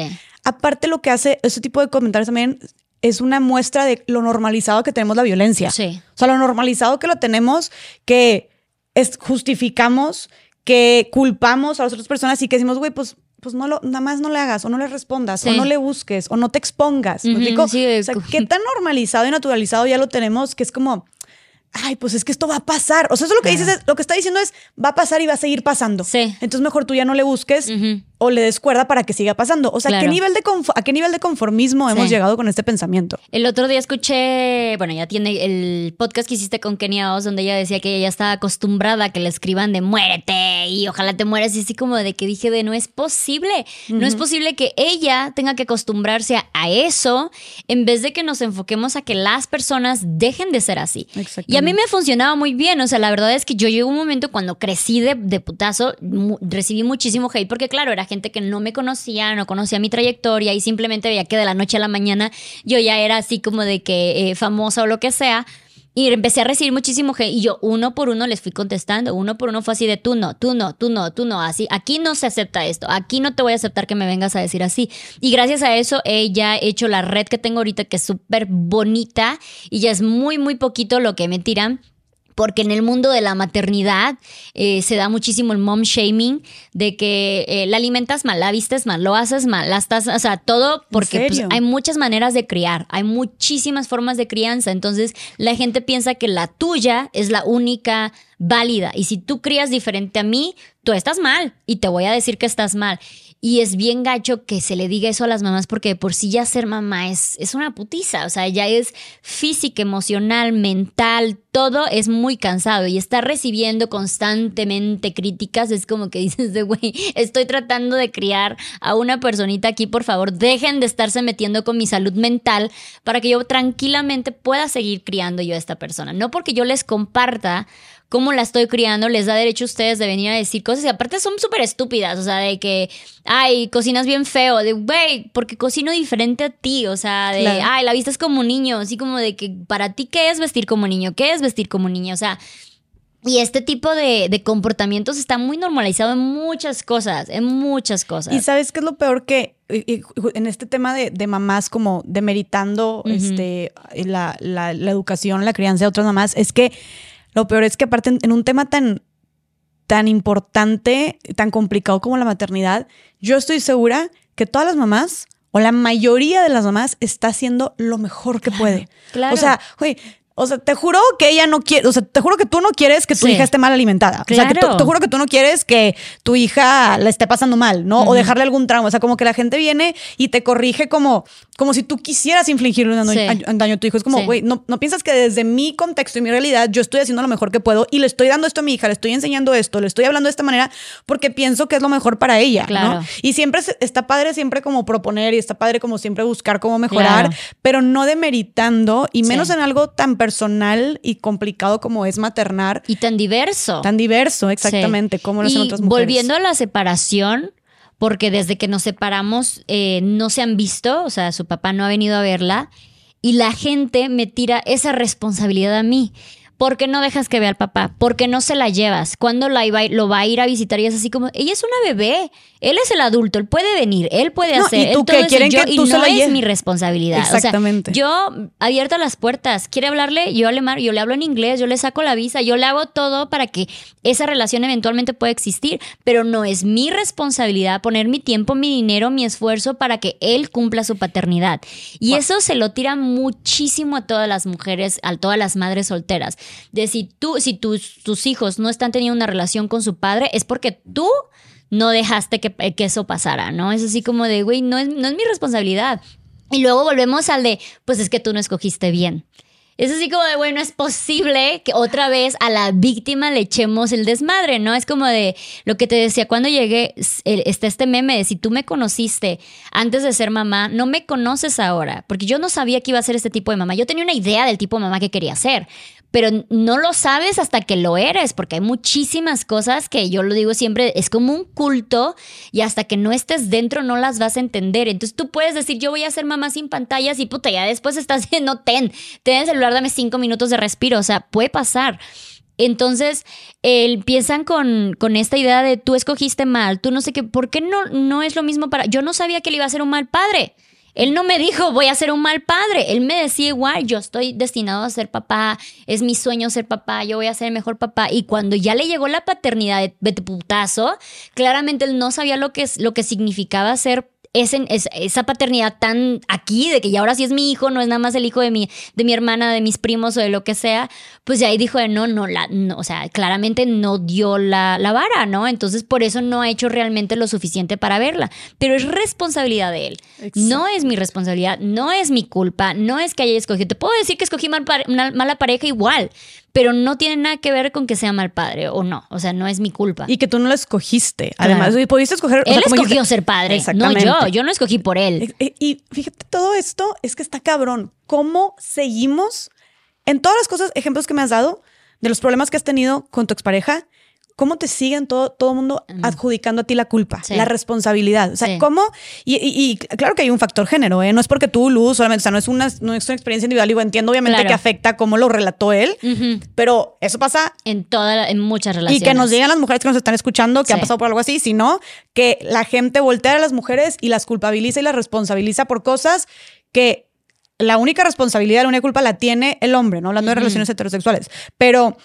Aparte, lo que hace ese tipo de comentarios también es una muestra de lo normalizado que tenemos la violencia. Sí. O sea, lo normalizado que lo tenemos, que es, justificamos, que culpamos a las otras personas y que decimos, güey, pues pues no lo, nada más no le hagas, o no le respondas, o no le busques, o no te expongas. ¿Me explico? o sea, qué tan normalizado y naturalizado ya lo tenemos que es como, ay, pues es que esto va a pasar. O sea, eso lo que dices es, lo que está diciendo es, va a pasar y va a seguir pasando. Sí. Entonces mejor tú ya no le busques o le des cuerda para que siga pasando. O sea, ¿qué nivel de ¿a qué nivel de conformismo hemos llegado con este pensamiento? El otro día escuché, bueno, ya tiene el podcast que hiciste con Kenia Oz, donde ella decía que ella estaba acostumbrada a que le escriban de muérete y ojalá te mueras. Y así como de que dije de no es posible. No es posible que ella tenga que acostumbrarse a, eso en vez de que nos enfoquemos a que las personas dejen de ser así. Y a mí me funcionaba muy bien. O sea, la verdad es que yo llegó un momento cuando crecí de, de putazo, recibí muchísimo hate porque, claro, era gente que no me conocía, no conocía mi trayectoria y simplemente veía que de la noche a la mañana yo ya era así como de que eh, famosa o lo que sea. Y empecé a recibir muchísimo hate y yo uno por uno les fui contestando, uno por uno fue así de tú no, tú no, tú no, tú no, así, aquí no se acepta esto, aquí no te voy a aceptar que me vengas a decir así. Y gracias a eso he ya hecho la red que tengo ahorita que es súper bonita y ya es muy, muy poquito lo que me tiran porque en el mundo de la maternidad eh, se da muchísimo el mom shaming de que eh, la alimentas mal, la vistes mal, lo haces mal, la estás, o sea, todo porque pues, hay muchas maneras de criar, hay muchísimas formas de crianza, entonces la gente piensa que la tuya es la única válida. Y si tú crías diferente a mí, tú estás mal y te voy a decir que estás mal. Y es bien gacho que se le diga eso a las mamás porque por sí ya ser mamá es, es una putiza, o sea, ya es física, emocional, mental, todo es muy cansado y estar recibiendo constantemente críticas es como que (laughs) dices de, güey, estoy tratando de criar a una personita aquí, por favor, dejen de estarse metiendo con mi salud mental para que yo tranquilamente pueda seguir criando yo a esta persona. No porque yo les comparta cómo la estoy criando, les da derecho a ustedes de venir a decir cosas y aparte son súper estúpidas, o sea, de que, ay, cocinas bien feo, de, güey, porque cocino diferente a ti, o sea, de, ay, la vista es como un niño, así como de que para ti, ¿qué es vestir como niño? ¿Qué es vestir como niño? O sea... Y este tipo de, comportamientos está muy normalizado en muchas cosas, en muchas cosas. Y sabes qué es lo peor que en este tema de, mamás como demeritando este, la, la, la educación, la crianza de otras mamás, es que lo peor es que aparte en, un tema tan, tan importante, tan complicado como la maternidad, yo estoy segura que todas las mamás o la mayoría de las mamás está haciendo lo mejor que puede. Claro. O sea, güey, o sea, te juro que ella no quiere, o sea, te juro que tú no quieres que tu hija esté mal alimentada. O sea, que te juro que tú no quieres que tu hija la esté pasando mal, ¿no? O dejarle algún trauma. O sea, como que la gente viene y te corrige como, como si tú quisieras infligirle un daño, a tu hijo. Es como, güey, no, no piensas que desde mi contexto y mi realidad yo estoy haciendo lo mejor que puedo y le estoy dando esto a mi hija, le estoy enseñando esto, le estoy hablando de esta manera porque pienso que es lo mejor para ella, ¿no? Y siempre está padre siempre como proponer y está padre como siempre buscar cómo mejorar, pero no demeritando y menos en algo tan personal y complicado como es maternar. Y tan diverso. Tan diverso, exactamente, como lo otras mujeres. Volviendo a la separación, porque desde que nos separamos eh, no se han visto, o sea, su papá no ha venido a verla, y la gente me tira esa responsabilidad a mí. ¿Por qué no dejas que vea al papá? ¿Por qué no se la llevas? ¿Cuándo la iba, lo va a ir a visitar? Y es así como, ella es una bebé, él es el adulto, él puede venir, él puede No, hacer. ¿y tú qué? ¿Quieren Yo- que y tú se no la es mi responsabilidad. O sea, Exactamente. yo abierto las puertas, quiere hablarle, yo le, mar- yo le hablo en inglés, yo le saco la visa, yo le hago todo para que esa relación eventualmente pueda existir, pero no es mi responsabilidad poner mi tiempo, mi dinero, mi esfuerzo para que él cumpla su paternidad. Y eso se lo tira muchísimo a todas las mujeres, a todas las madres solteras. De si tú, si tus, tus hijos no están teniendo una relación con su padre, es porque tú no dejaste que, que eso pasara, ¿no? Es así como de, güey, no es, no es mi responsabilidad. Y luego volvemos al de, pues es que tú no escogiste bien. Es así como de, bueno, es posible que otra vez a la víctima le echemos el desmadre, ¿no? Es como de lo que te decía cuando llegué, está este meme de si tú me conociste antes de ser mamá, no me conoces ahora, porque yo no sabía que iba a ser este tipo de mamá. Yo tenía una idea del tipo de mamá que quería ser, pero no lo sabes hasta que lo eres, porque hay muchísimas cosas que yo lo digo siempre, es como un culto y hasta que no estés dentro no las vas a entender. Entonces tú puedes decir, yo voy a ser mamá sin pantallas y puta, ya después estás (laughs) haciendo ten, ten el dame cinco minutos de respiro, o sea, puede pasar. Entonces eh, empiezan con, con esta idea de tú escogiste mal, tú no sé qué, ¿por qué no, no es lo mismo para... Yo no sabía que él iba a ser un mal padre. Él no me dijo, voy a ser un mal padre. Él me decía igual, yo estoy destinado a ser papá, es mi sueño ser papá, yo voy a ser el mejor papá. Y cuando ya le llegó la paternidad de, de putazo, claramente él no sabía lo que, lo que significaba ser es- esa paternidad tan aquí, de que ya ahora sí es mi hijo, no es nada más el hijo de mi, de mi hermana, de mis primos o de lo que sea, pues ya ahí dijo de no, no, la, no, o sea, claramente no dio la, la vara, ¿no? Entonces por eso no ha hecho realmente lo suficiente para verla, pero es responsabilidad de él. No es mi responsabilidad, no es mi culpa, no es que haya escogido. Te puedo decir que escogí mal pare- una mala pareja igual, pero no tiene nada que ver con que sea mal padre o no, o sea, no es mi culpa. Y que tú no lo escogiste. Además, Claro. y pudiste escoger. o sea, él escogió dijiste- ser padre, no yo, yo no escogí por él. Y, y fíjate, todo esto es que está cabrón. ¿Cómo seguimos en todas las cosas, ejemplos que me has dado, de los problemas que has tenido con tu expareja? ¿Cómo te siguen todo todo el mundo adjudicando a ti la culpa, Sí. la responsabilidad? O sea, Sí. ¿cómo? Y, y- y claro que hay un factor género, ¿eh? No es porque tú, Luz, solamente, o sea, no es una, no es una experiencia individual. Digo, entiendo obviamente Claro. que afecta cómo lo relató él, pero eso pasa En toda, en muchas y relaciones. que nos digan las mujeres que nos están escuchando que han Sí. pasado por algo así, sino que la gente voltea a las mujeres y las culpabiliza y las responsabiliza por cosas que la única responsabilidad, la única culpa la tiene el hombre, ¿no? Hablando de relaciones heterosexuales. Pero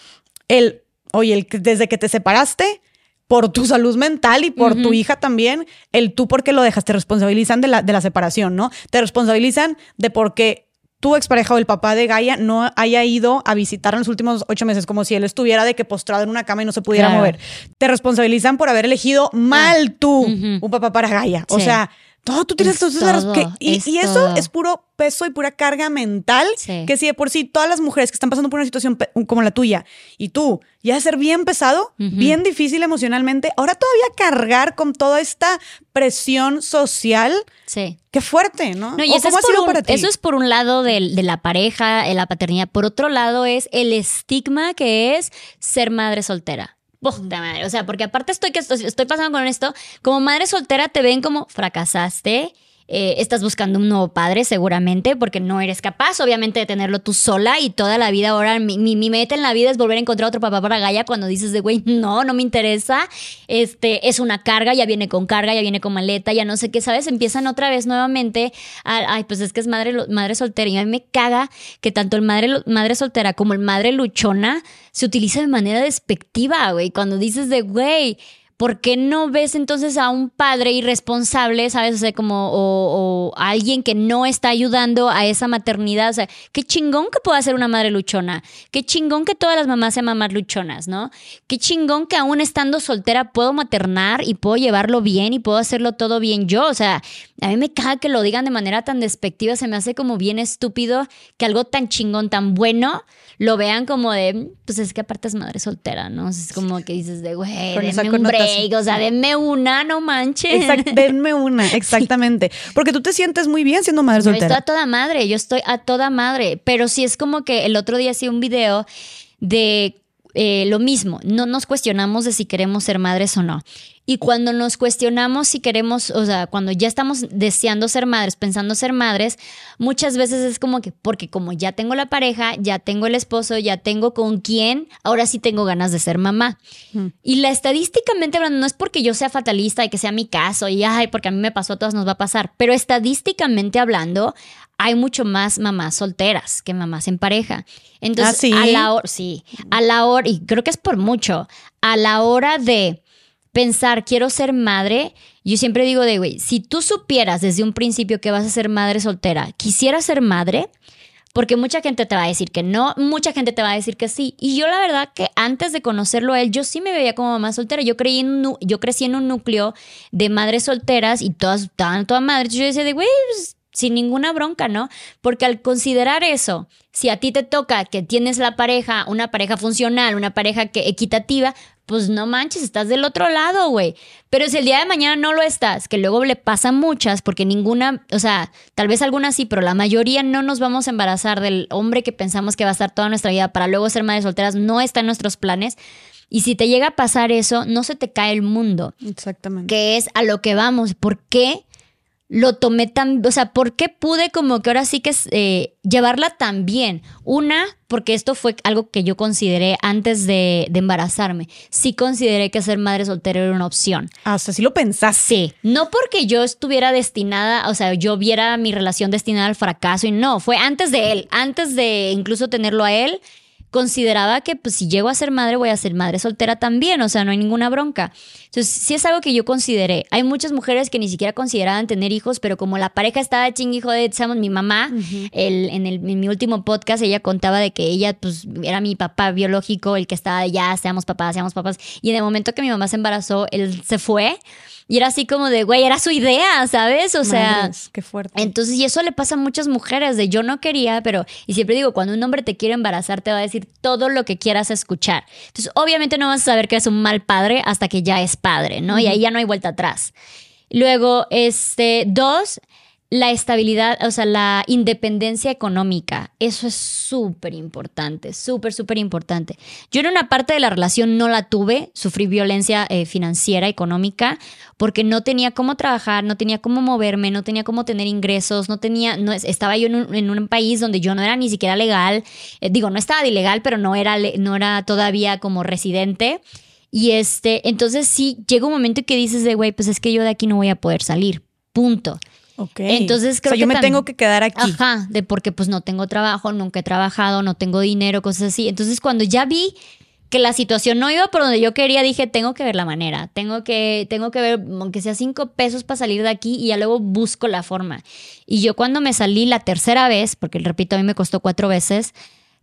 el, oye, el, que desde que te separaste, por tu salud mental y por tu hija también, el tú porque lo dejas, te responsabilizan de la, de la separación, ¿no? Te responsabilizan de por qué tu expareja o el papá de Gaia no haya ido a visitar en los últimos ocho meses, como si él estuviera de que postrado en una cama y no se pudiera Claro. mover. Te responsabilizan por haber elegido mal tú un papá para Gaia. O sea, todo tú tienes Es todo, que- y, es y eso todo. es puro peso y pura carga mental Sí. que si de por sí todas las mujeres que están pasando por una situación como la tuya y tú ya de ser bien pesado, bien difícil emocionalmente, ahora todavía cargar con toda esta presión social, Sí. qué fuerte, ¿no? No, y ¿O eso es, cómo ha por sido un, para ti? eso es por un lado del- de, la pareja, de la paternidad. Por otro lado es el estigma que es ser madre soltera. Puta madre. O sea, porque aparte estoy, que estoy, estoy pasando con esto, como madre soltera te ven como fracasaste. Eh, estás buscando un nuevo padre seguramente porque no eres capaz obviamente de tenerlo tú sola y toda la vida ahora mi, meta en la vida es volver a encontrar otro papá para Gaia cuando dices de güey no, no me interesa este es una carga, ya viene con carga, ya viene con maleta, ya no sé qué, ¿sabes? Empiezan otra vez nuevamente, ay, pues es que es madre, madre soltera. Y a mí me caga que tanto el madre, madre soltera como el madre luchona se utiliza de manera despectiva, güey. Cuando dices de, güey, ¿por qué no ves entonces a un padre irresponsable, sabes? O sea, como, o, o alguien que no está ayudando a esa maternidad. O sea, qué chingón que pueda ser una madre luchona. Qué chingón que todas las mamás sean mamás luchonas, ¿no? Qué chingón que aún estando soltera puedo maternar y puedo llevarlo bien y puedo hacerlo todo bien yo. O sea, a mí me caga que lo digan de manera tan despectiva. Se me hace como bien estúpido que algo tan chingón, tan bueno, lo vean como de, pues es que aparte es madre soltera, ¿no? O sea, es como que dices de, güey, denme un connotación. O sea, denme una, no manches. Exact- (laughs) denme una, exactamente. Porque tú te sientes muy bien siendo madre Yo estoy soltera. a toda madre, yo estoy a toda madre. Pero sí es como que el otro día hacía un video de eh, lo mismo. No nos cuestionamos de si queremos ser madres o no. Y cuando nos cuestionamos si queremos, o sea, cuando ya estamos deseando ser madres, pensando ser madres, muchas veces es como que, porque como ya tengo la pareja, ya tengo el esposo, ya tengo con quién, ahora sí tengo ganas de ser mamá. Y la estadísticamente hablando, no es porque yo sea fatalista y que sea mi caso y, ay, porque a mí me pasó, a todas nos va a pasar, pero estadísticamente hablando, hay mucho más mamás solteras que mamás en pareja. Entonces, ¿Ah, a la hora, sí, a la hora, y creo que es por mucho, a la hora de pensar, quiero ser madre, yo siempre digo de, güey, si tú supieras desde un principio que vas a ser madre soltera, quisiera ser madre, porque mucha gente te va a decir que no, mucha gente te va a decir que sí. Y yo la verdad que antes de conocerlo a él, yo sí me veía como mamá soltera. Yo, creí en, yo crecí en un núcleo de madres solteras y todas estaban todas madres. Yo decía de, güey, pues, sin ninguna bronca, ¿no? Porque al considerar eso, si a ti te toca que tienes la pareja, una pareja funcional, una pareja que equitativa, pues no manches, estás del otro lado, güey. Pero si el día de mañana no lo estás, que luego le pasa muchas, porque ninguna, o sea, tal vez algunas sí, pero la mayoría no nos vamos a embarazar del hombre que pensamos que va a estar toda nuestra vida para luego ser madres solteras, no está en nuestros planes. Y si te llega a pasar eso, no se te cae el mundo. Exactamente. Que es a lo que vamos. ¿Por qué lo tomé tan, o sea, ¿por qué pude como que ahora sí que eh, llevarla tan bien? Una, porque esto fue algo que yo consideré antes de, de, embarazarme. Sí consideré que ser madre soltera era una opción. Hasta sí lo pensaste. Sí, no porque yo estuviera destinada, o sea, yo viera mi relación destinada al fracaso y no, fue antes de él, antes de incluso tenerlo a él consideraba que pues si llego a ser madre voy a ser madre soltera también, o sea, no hay ninguna bronca. Entonces, sí es algo que yo consideré. Hay muchas mujeres que ni siquiera consideraban tener hijos, pero como la pareja estaba ching hijo de, mi mamá, el, en, el, en mi último podcast ella contaba de que ella pues era mi papá biológico, el que estaba ya, seamos papás, seamos papás, y en el momento que mi mamá se embarazó, él se fue. Y era así como de, güey, era su idea, ¿sabes? O sea, qué fuerte. Entonces, y eso le pasa a muchas mujeres de yo no quería, pero, y siempre digo, cuando un hombre te quiere embarazar, te va a decir todo lo que quieras escuchar. Entonces, obviamente no vas a saber que eres un mal padre hasta que ya es padre, ¿no? Y ahí ya no hay vuelta atrás. Luego, este, dos, la estabilidad, o sea, la independencia económica, eso es súper importante, súper, súper importante. Yo en una parte de la relación no la tuve, sufrí violencia eh, financiera, económica, porque no tenía cómo trabajar, no tenía cómo moverme, no tenía cómo tener ingresos, no tenía, no, estaba yo en un, país donde yo no era ni siquiera legal, eh, digo, no estaba ilegal, pero no era, no era todavía como residente. Y este, entonces sí, llega un momento que dices de, güey, pues es que yo de aquí no voy a poder salir, punto. Ok. Entonces creo o sea, yo que me tengo que quedar aquí. Ajá, de porque pues no tengo trabajo, nunca he trabajado, no tengo dinero, cosas así. Entonces cuando ya vi que la situación no iba por donde yo quería, dije, tengo que ver la manera, tengo que, tengo que ver, aunque sea cinco pesos para salir de aquí y ya luego busco la forma. Y yo cuando me salí la tercera vez, porque repito, a mí me costó cuatro veces,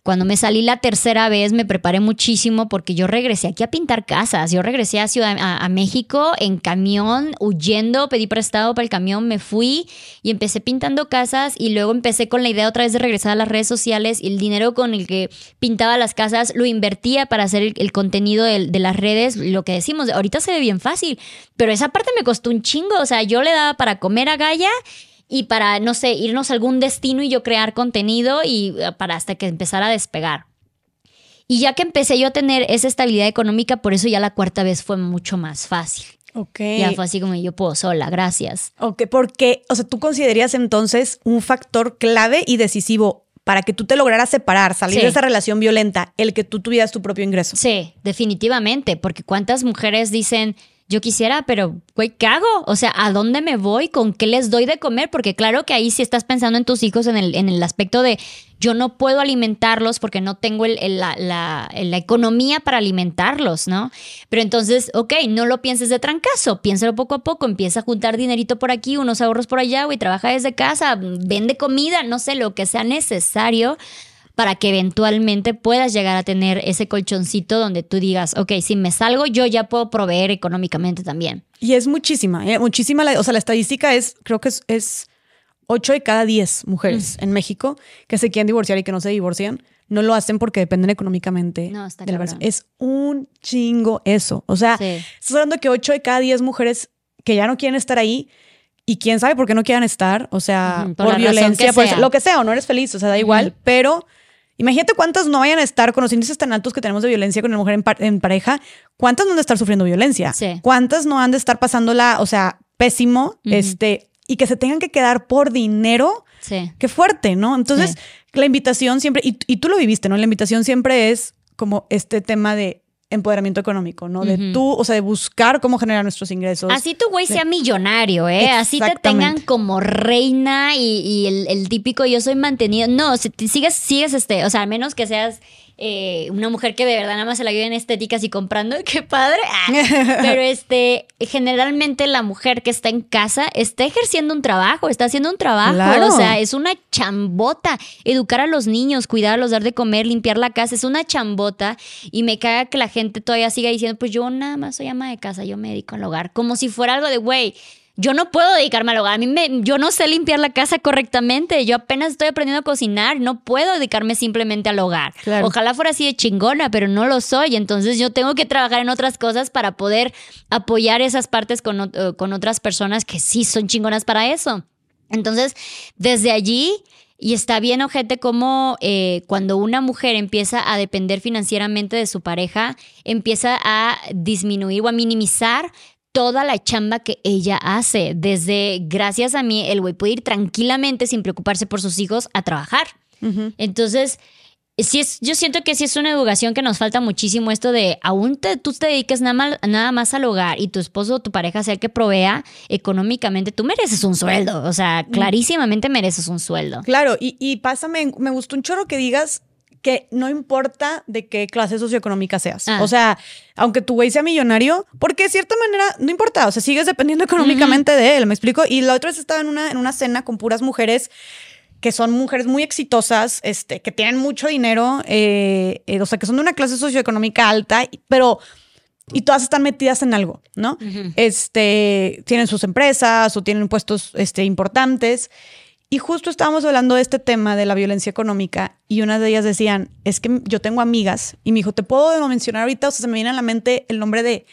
cuando me salí la tercera vez me preparé muchísimo porque yo regresé aquí a pintar casas. Yo regresé a Ciudad a, México en camión, huyendo, pedí prestado para el camión, me fui y empecé pintando casas y luego empecé con la idea otra vez de regresar a las redes sociales y el dinero con el que pintaba las casas lo invertía para hacer el, el contenido de, de las redes, lo que decimos, ahorita se ve bien fácil, pero esa parte me costó un chingo, o sea, yo le daba para comer a Gaia y para, no sé, irnos a algún destino y yo crear contenido y eh, para hasta que empezara a despegar. Y ya que empecé yo a tener esa estabilidad económica, por eso ya la cuarta vez fue mucho más fácil. Ok. Ya fue así como yo puedo sola, gracias. Ok, porque, o sea, tú considerarías entonces un factor clave y decisivo para que tú te lograras separar, salir Sí. de esa relación violenta, el que tú tuvieras tu propio ingreso. Sí, definitivamente, porque cuántas mujeres dicen, yo quisiera, pero, güey, ¿qué hago? O sea, ¿a dónde me voy? ¿Con qué les doy de comer? Porque claro que ahí sí estás pensando en tus hijos en el, en el aspecto de yo no puedo alimentarlos porque no tengo el- la, la- la economía para alimentarlos, ¿no? Pero entonces, ok, no lo pienses de trancazo, piénsalo poco a poco, empieza a juntar dinerito por aquí, unos ahorros por allá, güey, trabaja desde casa, vende comida, no sé, lo que sea necesario para que eventualmente puedas llegar a tener ese colchoncito donde tú digas, ok, si me salgo, yo ya puedo proveer económicamente también. Y es muchísima, ¿eh? muchísima. La, o sea, la estadística es, creo que es, es 8 de cada 10 mujeres en México que se quieren divorciar y que no se divorcian. No lo hacen porque dependen económicamente No, está de la cabrón. persona. Es un chingo eso. O sea, Sí. estás hablando de que 8 de cada 10 mujeres que ya no quieren estar ahí y quién sabe por qué no quieran estar. O sea, por violencia, por sea. lo que sea, o no eres feliz, o sea, da igual. Pero Imagínate cuántas no vayan a estar con los índices tan altos que tenemos de violencia con la mujer en, pareja. ¿Cuántas no han de estar sufriendo violencia? ¿Cuántas no han de estar pasándola, o sea, pésimo, este, y que se tengan que quedar por dinero? Sí. Qué fuerte, ¿no? Entonces, la invitación siempre, y, y tú lo viviste, ¿no? La invitación siempre es como este tema de empoderamiento económico, ¿no? De tú, o sea, de buscar cómo generar nuestros ingresos. Así tu güey sea millonario, ¿eh? Así te tengan como reina y, el, el, típico yo soy mantenido. No, si sigues, sigues este, o sea, a menos que seas eh, una mujer que de verdad nada más se la vive en estéticas y comprando, (laughs) qué padre. Ah, pero este, generalmente la mujer que está en casa está ejerciendo un trabajo, está haciendo un trabajo. O sea, es una chambota. Educar a los niños, cuidarlos, dar de comer, limpiar la casa, es una chambota. Y me caga que la gente todavía siga diciendo, pues yo nada más soy ama de casa, yo me dedico al hogar. Como si fuera algo de, güey yo no puedo dedicarme al hogar. A mí me, yo no sé limpiar la casa correctamente. Yo apenas estoy aprendiendo a cocinar. No puedo dedicarme simplemente al hogar. Ojalá fuera así de chingona, pero no lo soy. Entonces yo tengo que trabajar en otras cosas para poder apoyar esas partes con, eh, con otras personas que sí son chingonas para eso. Entonces, desde allí, y está bien, ojete, como eh, cuando una mujer empieza a depender financieramente de su pareja, empieza a disminuir o a minimizar toda la chamba que ella hace. Desde gracias a mí, el güey puede ir tranquilamente sin preocuparse por sus hijos a trabajar. Entonces, sí es, yo siento que sí es una educación que nos falta muchísimo esto de aún te, tú te dediques nada más, nada más al hogar y tu esposo o tu pareja sea el que provea económicamente, tú mereces un sueldo. O sea, clarísimamente mereces un sueldo. Claro, y, y pásame, me gustó un chorro que digas que no importa de qué clase socioeconómica seas. Ah. O sea, aunque tu güey sea millonario, porque de cierta manera no importa, o sea, sigues dependiendo económicamente de él, ¿me explico? Y la otra vez estaba en una, en una cena con puras mujeres que son mujeres muy exitosas, este, que tienen mucho dinero, eh, eh, o sea, que son de una clase socioeconómica alta, pero y todas están metidas en algo, ¿no? Este, tienen sus empresas o tienen puestos este, importantes. Y justo estábamos hablando de este tema de la violencia económica y una de ellas decían, es que yo tengo amigas y me dijo, ¿te puedo mencionar ahorita? O sea, se me viene a la mente el nombre de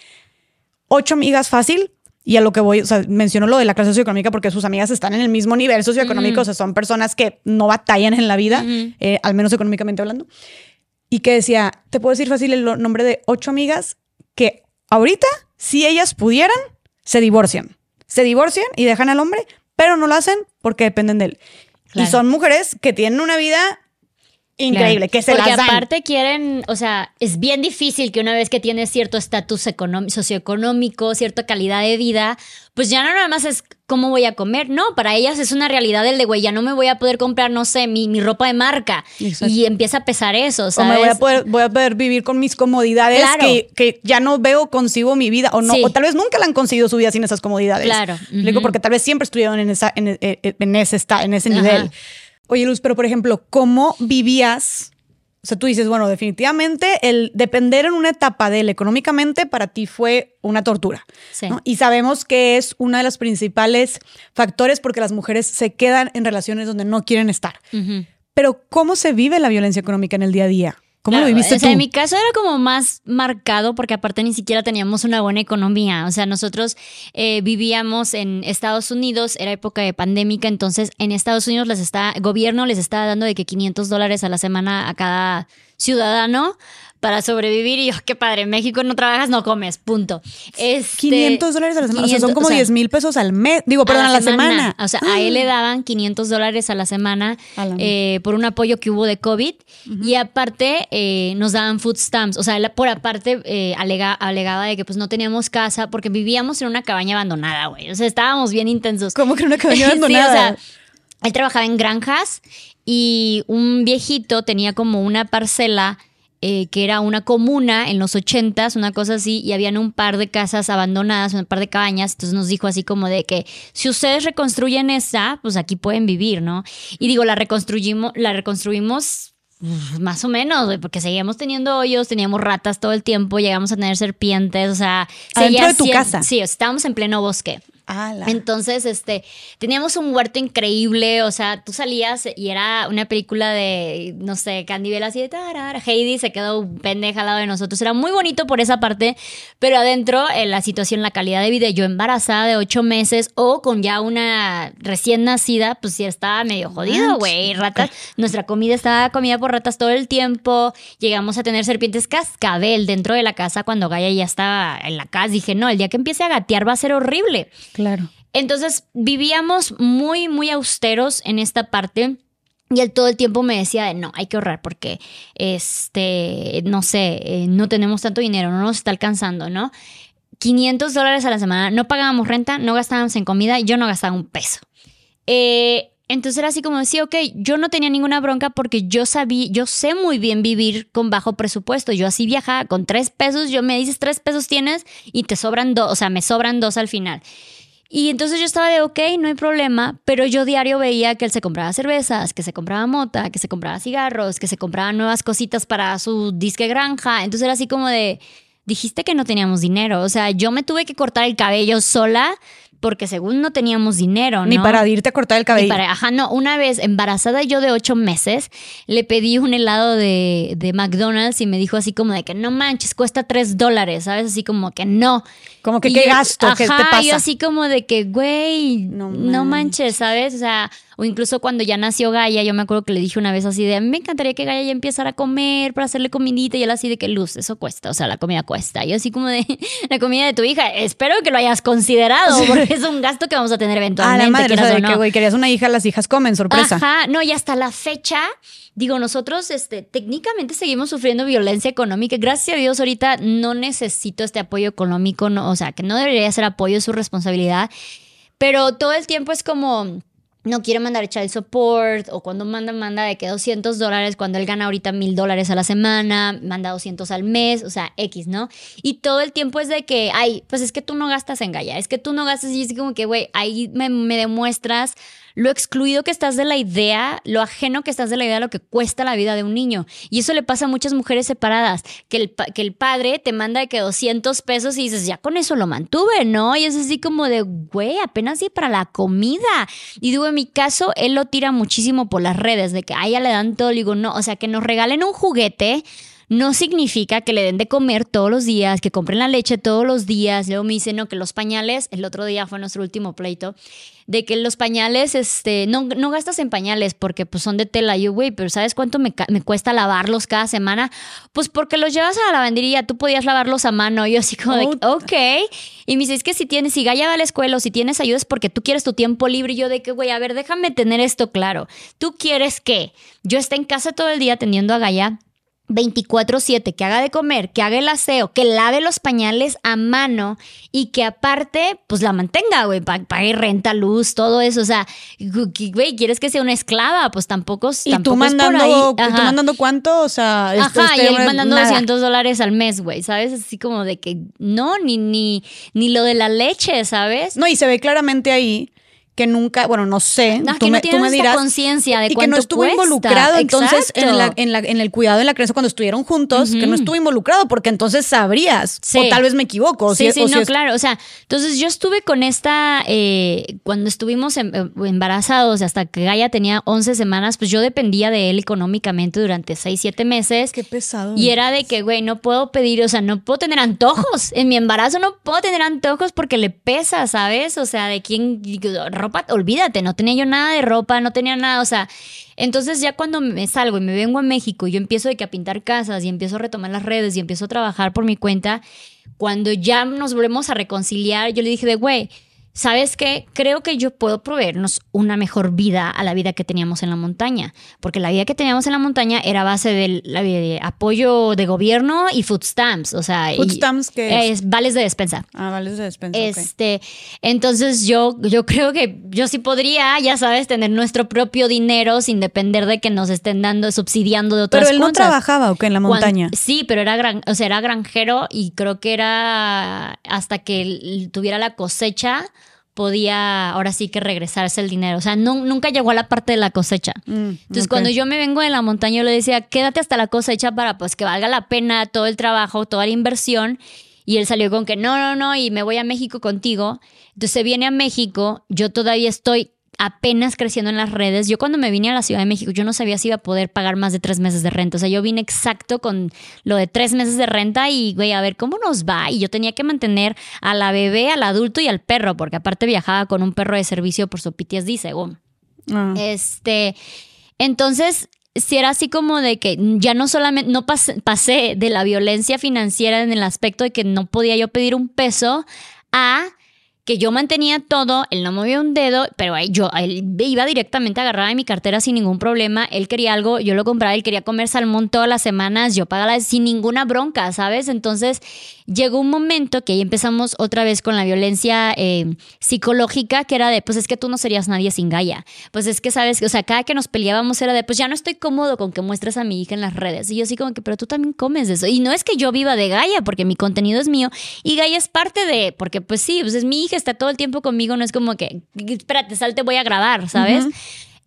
ocho amigas fácil y a lo que voy, o sea, menciono lo de la clase socioeconómica porque sus amigas están en el mismo nivel socioeconómico, o sea, son personas que no batallan en la vida, eh, al menos económicamente hablando. Y que decía, te puedo decir fácil el nombre de ocho amigas que ahorita, si ellas pudieran, se divorcian. Se divorcian y dejan al hombre, pero no lo hacen porque dependen de él. Y son mujeres que tienen una vida increíble, que se Porque las dan. aparte quieren, o sea, es bien difícil que una vez que tienes cierto estatus socioeconómico, cierta calidad de vida, pues ya no nada más es cómo voy a comer, no, para ellas es una realidad el de, güey, ya no me voy a poder comprar, no sé, mi, mi ropa de marca. Y empieza a pesar eso, ¿sabes? O me voy a poder, voy a poder vivir con mis comodidades que, que, ya no veo consigo mi vida, o no, o tal vez nunca la han conseguido su vida sin esas comodidades. Claro. Digo, porque tal vez siempre estuvieron en, esa, en, ese, en ese nivel. Oye, Luz, pero por ejemplo, ¿cómo vivías? O sea, tú dices, bueno, definitivamente el depender en una etapa de él económicamente para ti fue una tortura. Y sabemos que es uno de los principales factores porque las mujeres se quedan en relaciones donde no quieren estar. Pero ¿cómo se vive la violencia económica en el día a día? ¿Cómo lo viviste En mi caso era como más marcado porque aparte ni siquiera teníamos una buena economía. O sea, nosotros eh, vivíamos en Estados Unidos, era época de pandémica, entonces en Estados Unidos les está, gobierno les estaba dando de que 500 dólares a la semana a cada ciudadano para sobrevivir. Y yo, qué padre, en México no trabajas, no comes, punto. 500 este, dólares a la semana, o sea, son como 10 mil pesos al mes, digo, perdón, a la, semana. O sea, a él le daban 500 dólares a la semana eh, por un apoyo que hubo de COVID y aparte eh, nos daban food stamps, o sea, por aparte eh, alegaba de que pues no teníamos casa porque vivíamos en una cabaña abandonada, güey. O sea, estábamos bien intensos. ¿Cómo que en una cabaña abandonada? (laughs) sí, o sea, él trabajaba en granjas y un viejito tenía como una parcela eh, que era una comuna en los ochentas, una cosa así, y habían un par de casas abandonadas, un par de cabañas, entonces nos dijo así como de que si ustedes reconstruyen esa, pues aquí pueden vivir, ¿no? Y digo, la reconstruimos, la reconstruimos más o menos, porque seguíamos teniendo hoyos, teníamos ratas todo el tiempo, llegamos a tener serpientes, o sea... Adentro de tu casa. Sí, estábamos en pleno bosque. Ala. Entonces, este, teníamos un huerto increíble, o sea, tú salías y era una película de, no sé, Candy Bell así de tarara, Heidi se quedó pendeja al lado de nosotros, era muy bonito por esa parte, pero adentro en la situación, la calidad de vida, yo embarazada de ocho meses o con ya una recién nacida, pues sí estaba medio jodido, güey, ratas, nuestra comida estaba comida por ratas todo el tiempo, llegamos a tener serpientes cascabel dentro de la casa cuando Gaia ya estaba en la casa, dije, no, el día que empiece a gatear va a ser horrible. Claro. Entonces vivíamos muy, muy austeros en esta parte. Y él todo el tiempo me decía, de, no, hay que ahorrar porque, este, no sé, eh, no tenemos tanto dinero, no nos está alcanzando, ¿no? 500 dólares a la semana, no pagábamos renta, no gastábamos en comida yo no gastaba un peso. Eh, entonces era así como decía, ok, yo no tenía ninguna bronca porque yo sabía, yo sé muy bien vivir con bajo presupuesto. Yo así viajaba con tres pesos, yo me dices tres pesos tienes y te sobran dos, o sea, me sobran dos al final. Y entonces yo estaba de, ok, no hay problema, pero yo diario veía que él se compraba cervezas, que se compraba mota, que se compraba cigarros, que se compraba nuevas cositas para su disque granja. Entonces era así como de, dijiste que no teníamos dinero. O sea, yo me tuve que cortar el cabello sola porque según no teníamos dinero, ¿no? Ni para irte a cortar el cabello. Ni para, ajá, no, una vez embarazada yo de ocho meses, le pedí un helado de, de McDonald's y me dijo así como de que no manches, cuesta tres dólares, ¿sabes? Así como que no. Como que Y qué yo- gasto, qué te ajá, pasa. y yo así como de que, güey, No no, manches. manches, ¿sabes? O sea, o incluso cuando ya nació Gaia, yo me acuerdo que le dije una vez así de, a mí me encantaría que Gaia ya empezara a comer para hacerle comidita y él así de que luz, eso cuesta, o sea, la comida cuesta. Y yo así como de, (laughs) la comida de tu hija, espero que lo hayas considerado porque es un gasto que vamos a tener eventualmente. la madre, o quieras sea, o de no. que, güey, querías una hija, las hijas comen, sorpresa. Ajá, no, y hasta la fecha, digo, nosotros este, técnicamente seguimos sufriendo violencia económica. Gracias a Dios, ahorita no necesito este apoyo económico, no, o sea, que no debería ser apoyo, es su responsabilidad. Pero todo el tiempo es como. No quiere mandar child support o cuando manda, manda de que 200 dólares, cuando él gana ahorita mil dólares a la semana, manda 200 al mes, o sea, X, ¿no? Y todo el tiempo es de que, ay, pues es que tú no gastas en Gaia, es que tú no gastas y es como que, güey, ahí me, me demuestras lo excluido que estás de la idea, lo ajeno que estás de la idea de lo que cuesta la vida de un niño. Y eso le pasa a muchas mujeres separadas, que el, que el padre te manda de que 200 pesos y dices, ya con eso lo mantuve, ¿no? Y es así como de, güey, apenas sí para la comida. Y digo, en mi caso, él lo tira muchísimo por las redes, de que a ella le dan todo, le digo, no, o sea, que nos regalen un juguete. No significa que le den de comer todos los días, que compren la leche todos los días. Luego me dice, no, que los pañales, el otro día fue nuestro último pleito, de que los pañales, este, no, no gastas en pañales porque pues son de tela. Yo, güey, pero ¿sabes cuánto me, cuesta lavarlos cada semana? Pues porque los llevas a la lavandería, tú podías lavarlos a mano. Yo así como de, Puta. ok. Y me dice, es que si tienes, si Gaya va a la escuela o si tienes ayuda es porque tú quieres tu tiempo libre. Y yo de que, güey, a ver, déjame tener esto claro. ¿Tú quieres que yo esté en casa todo el día atendiendo a Gaya? 24/7, que haga de comer, que haga el aseo, que lave los pañales a mano y que aparte, pues la mantenga, güey, pa- pague renta, luz, todo eso. O sea, güey, ¿quieres que sea una esclava? Pues tampoco, Y tampoco tú mandando, y tú mandando cuánto, o sea, Ajá, este y él mandando nada. 200 dólares al mes, güey, ¿sabes? Así como de que no, ni, ni, ni lo de la leche, ¿sabes? No, y se ve claramente ahí que nunca, bueno, no sé, No, tú, que no me, tú me dirás. conciencia de y que no estuvo cuesta. involucrado entonces en, la- en, la- en el cuidado de la crianza cuando estuvieron juntos, que no estuvo involucrado porque entonces sabrías. Sí. O tal vez me equivoco. o Sí, si- sí, o si no, es- claro. O sea, entonces yo estuve con esta, eh, cuando estuvimos em- em- embarazados, hasta que Gaia tenía 11 semanas, pues yo dependía de él económicamente durante 6, 7 meses. Qué pesado. Y era de que, güey, no puedo pedir, o sea, no puedo tener antojos. En mi embarazo no puedo tener antojos porque le pesa, ¿sabes? O sea, de quién, ropa, olvídate, no tenía yo nada de ropa, no tenía nada, o sea, entonces ya cuando me salgo y me vengo a México y yo empiezo de que a pintar casas y empiezo a retomar las redes y empiezo a trabajar por mi cuenta, cuando ya nos volvemos a reconciliar, yo le dije de, güey, ¿sabes qué? Creo que yo puedo proveernos una mejor vida a la vida que teníamos en la montaña, porque la vida que teníamos en la montaña era base del la- de apoyo de gobierno y food stamps, o sea, y- Food stamps, ¿qué es? vales de despensa. Ah, vale, de despensa. Este, entonces yo, yo creo que yo sí podría, ya sabes, tener nuestro propio dinero sin depender de que nos estén dando, subsidiando de otras Pero él no cosas. trabajaba, ¿o qué? En la montaña. sí, pero era gran, o sea, era granjero y creo que era hasta que él tuviera la cosecha podía ahora sí que regresarse el dinero. O sea, no, nunca llegó a la parte de la cosecha. Mm, Entonces, cuando yo me vengo de la montaña, yo le decía, quédate hasta la cosecha para pues que valga la pena todo el trabajo, toda la inversión. Y él salió con que no, no, no, y me voy a México contigo. Entonces se viene a México, yo todavía estoy apenas creciendo en las redes. Yo cuando me vine a la Ciudad de México, yo no sabía si iba a poder pagar más de tres meses de renta. O sea, yo vine exacto con lo de tres meses de renta y, güey, a ver cómo nos va. Y yo tenía que mantener a la bebé, al adulto y al perro, porque aparte viajaba con un perro de servicio por su PTSD, según. Ah. Este, entonces, si era así como de que ya no solamente, no pasé, pasé de la violencia financiera en el aspecto de que no podía yo pedir un peso a que yo mantenía todo, él no movía un dedo, pero yo él iba directamente a agarrar de mi cartera sin ningún problema, él quería algo, yo lo compraba, él quería comer salmón todas las semanas, yo pagaba sin ninguna bronca, ¿sabes? Entonces llegó un momento que ahí empezamos otra vez con la violencia eh, psicológica, que era de, pues es que tú no serías nadie sin Gaia, pues es que, ¿sabes? O sea, cada que nos peleábamos era de, pues ya no estoy cómodo con que muestres a mi hija en las redes, y yo así como que, pero tú también comes de eso, y no es que yo viva de Gaia, porque mi contenido es mío, y Gaia es parte de, porque pues sí, pues es mi hija, está todo el tiempo conmigo, no es como que, espérate, salte, voy a grabar, ¿sabes?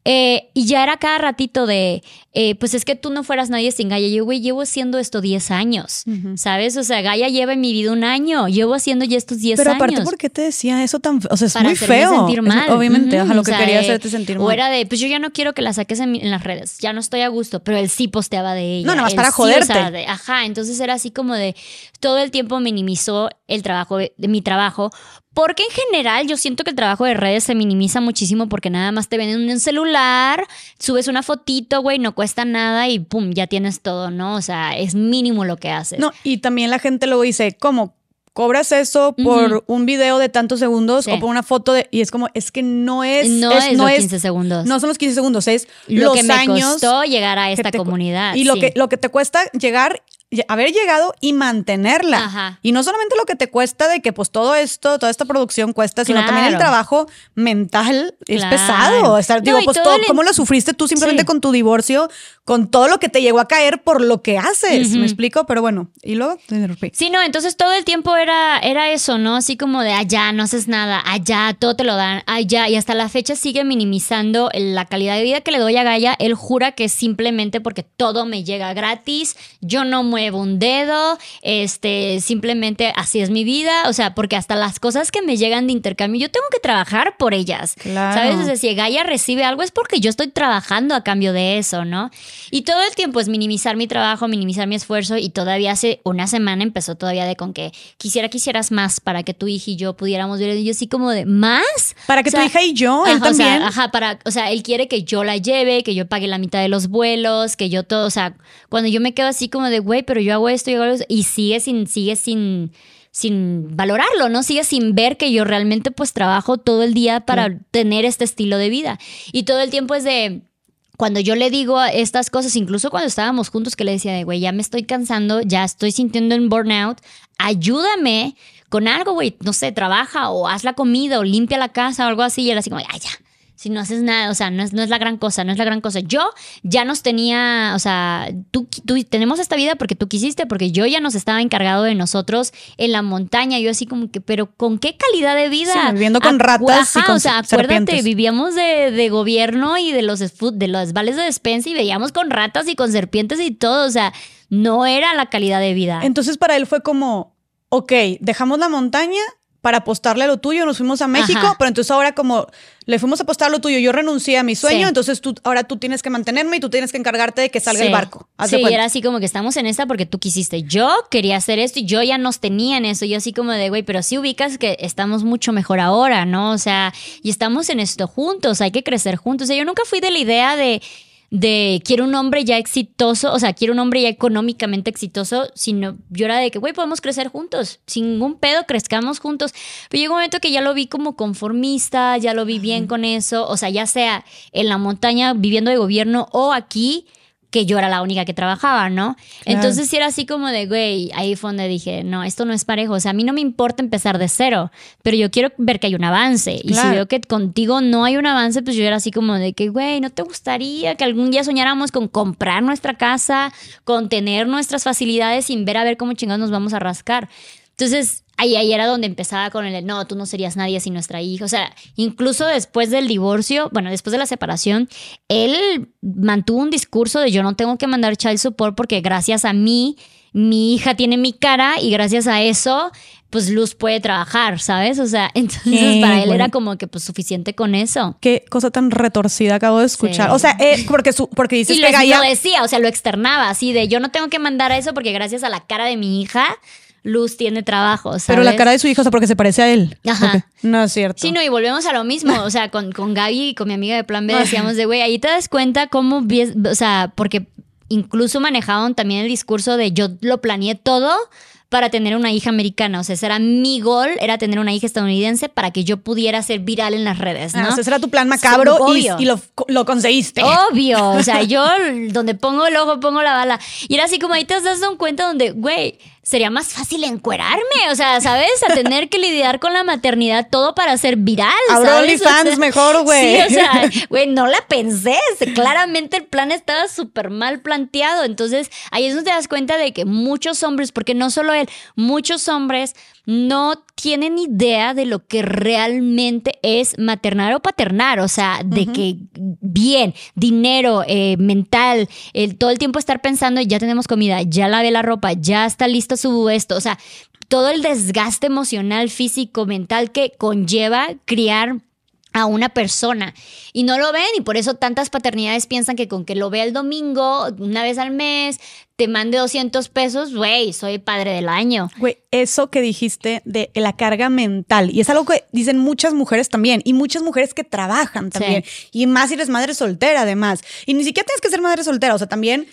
Eh, y ya era cada ratito de, eh, pues es que tú no fueras nadie sin Gaia. Yo, güey, llevo haciendo esto 10 años, ¿sabes? O sea, Gaia lleva en mi vida un año, llevo haciendo ya estos 10 Pero años. aparte, ¿por qué te decía eso tan feo? O sea, es para muy feo. sentir Es- mal. obviamente, ajá, lo o que sea, quería de- hacerte sentir O mal. era de, pues yo ya no quiero que la saques en, las redes, ya no estoy a gusto, pero él sí posteaba de ella. No, más Él para sí, o sea, joderte. de- ajá, entonces era así como de, todo el tiempo minimizó el trabajo, de mi trabajo, porque en general yo siento que el trabajo de redes se minimiza muchísimo porque nada más te venden un celular, subes una fotito, güey, no cuesta nada y pum, ya tienes todo, ¿no? O sea, es mínimo lo que haces. No, y también la gente luego dice, ¿cómo? ¿Cobras eso por un video de tantos segundos Sí. o por una foto de.? Y es como, es que no es. no es, los 15 segundos. No son los 15 segundos, es lo los que me años. costó llegar a esta comunidad. Y lo, que, lo que te cuesta llegar, ll- haber llegado y mantenerla. Ajá. Y no solamente lo que te cuesta de que pues todo esto, toda esta producción cuesta, sino también el trabajo mental es Claro. pesado. O sea, No, digo, pues todo todo, el- ¿cómo lo sufriste tú simplemente Sí. con tu divorcio, con todo lo que te llegó a caer por lo que haces? ¿Me explico? Pero bueno, y luego te interrumpí. Sí, no, entonces todo el tiempo era, era eso, ¿no? Así como de allá no haces nada, allá todo te lo dan, allá. Y hasta la fecha sigue minimizando la calidad de vida que le doy a Gaia. Él jura que es simplemente porque todo me llega gratis, yo no muevo un dedo, este, simplemente así es mi vida. O sea, porque hasta las cosas que me llegan de intercambio, yo tengo que trabajar por ellas. Claro. ¿Sabes? O sea, si Gaia recibe algo es porque yo estoy trabajando a cambio de eso, ¿no? Y todo el tiempo es minimizar mi trabajo, minimizar mi esfuerzo y todavía hace una semana empezó todavía de con que quisiera que hicieras más para que tu hija y yo pudiéramos ver. Y yo así como de, ¿más? Para que O sea, tu hija y yo, él Ajá, o sea, también. ajá, para, o sea, él quiere que yo la lleve, que yo pague la mitad de los vuelos, que yo todo, o sea, cuando yo me quedo así como de, güey, pero yo hago esto, yo hago eso, y sigue sin, sigue sin, sin valorarlo, ¿no? Sigue sin ver que yo realmente pues trabajo todo el día para tener este estilo de vida. Y todo el tiempo es de, cuando yo le digo estas cosas, incluso cuando estábamos juntos, que le decía de, güey, ya me estoy cansando, ya estoy sintiendo un burnout, ayúdame con algo, güey, no sé, trabaja o haz la comida o limpia la casa o algo así. Y él así como, ay, ya. Si no haces nada, o sea, no es, no es la gran cosa, no es la gran cosa. Yo ya nos tenía, o sea, tú, tú tenemos esta vida porque tú quisiste, porque yo ya nos estaba encargado de nosotros en la montaña. Yo así como que, pero ¿con qué calidad de vida? Sí, viviendo con ratas y con o sea, se- acuérdate, serpientes. vivíamos de, de gobierno y de los, de los vales de despensa y veíamos con ratas y con serpientes y todo. O sea, no era la calidad de vida. Entonces para él fue como, ok, dejamos la montaña para apostarle a lo tuyo, nos fuimos a México, Ajá. pero entonces ahora como le fuimos a apostar a lo tuyo, yo renuncié a mi sueño, Sí. entonces tú ahora tú tienes que mantenerme y tú tienes que encargarte de que salga el barco. Haz Sí, cuenta. era así como que estamos en esta porque tú quisiste. Yo quería hacer esto y yo ya nos tenía en eso. Yo así como de, güey, pero sí ubicas que estamos mucho mejor ahora, ¿no? O sea, y estamos en esto juntos, hay que crecer juntos. O sea, yo nunca fui de la idea de, de quiero un hombre ya exitoso, o sea, quiero un hombre ya económicamente exitoso, sino yo era de que, güey, podemos crecer juntos, sin ningún pedo, crezcamos juntos. Pero llegó un momento que ya lo vi como conformista, ya lo vi bien con eso, o sea, ya sea en la montaña viviendo de gobierno o aquí que yo era la única que trabajaba, ¿no? Claro. Entonces sí era así como de, güey, ahí fue donde dije, no, esto no es parejo, o sea, a mí no me importa empezar de cero, pero yo quiero ver que hay un avance. Y si veo que contigo no hay un avance, pues yo era así como de que, güey, ¿no te gustaría que algún día soñáramos con comprar nuestra casa, con tener nuestras facilidades sin ver a ver cómo chingados nos vamos a rascar? Entonces, ahí, ahí era donde empezaba con el, no, tú no serías nadie sin nuestra hija. O sea, incluso después del divorcio, bueno, después de la separación, él mantuvo un discurso de yo no tengo que mandar child support porque gracias a mí mi hija tiene mi cara y gracias a eso pues Luz puede trabajar, ¿sabes? O sea, (laughs) entonces para él era como que pues suficiente con eso. Qué cosa tan retorcida acabo de escuchar. O sea, eh, porque, su, porque dices y que lo, decía, o sea, lo externaba así de yo no tengo que mandar a eso porque gracias a la cara de mi hija Luz tiene trabajo. ¿sabes? Pero la cara de su hijo, o sea, porque se parece a él. Ajá. No es cierto. Sí, no, y volvemos a lo mismo. O sea, con, con Gaby y con mi amiga de Plan B decíamos de, güey, ahí te das cuenta cómo, o sea, porque incluso manejaban también el discurso de yo lo planeé todo para tener una hija americana. O sea, ese era mi gol, era tener una hija estadounidense para que yo pudiera ser viral en las redes, ¿no? ese era tu plan macabro y, lo, lo, conseguiste. Obvio. O sea, (laughs) yo donde pongo el ojo, pongo la bala. Y era así como ahí te das un cuenta donde, güey, sería más fácil encuerarme, o sea, ¿sabes? A tener que lidiar con la maternidad todo para ser viral. Ahora OnlyFans mejor, güey. Sí, o sea, güey, no la pensé. Claramente el plan estaba súper mal planteado. Entonces, ahí es donde te das cuenta de que muchos hombres, porque no solo él, muchos hombres no tienen idea de lo que realmente es maternar o paternar, o sea, de que bien, dinero, eh, mental, el, todo el tiempo estar pensando, ya tenemos comida, ya lavé la ropa, ya está listo su esto, o sea, todo el desgaste emocional, físico, mental que conlleva criar a una persona y no lo ven y por eso tantas paternidades piensan que con que lo vea el domingo, una vez al mes, te mande 200 pesos, güey, soy padre del año. Güey, eso que dijiste de la carga mental y es algo que dicen muchas mujeres también y muchas mujeres que trabajan también y más si eres madre soltera además y ni siquiera tienes que ser madre soltera, o sea, también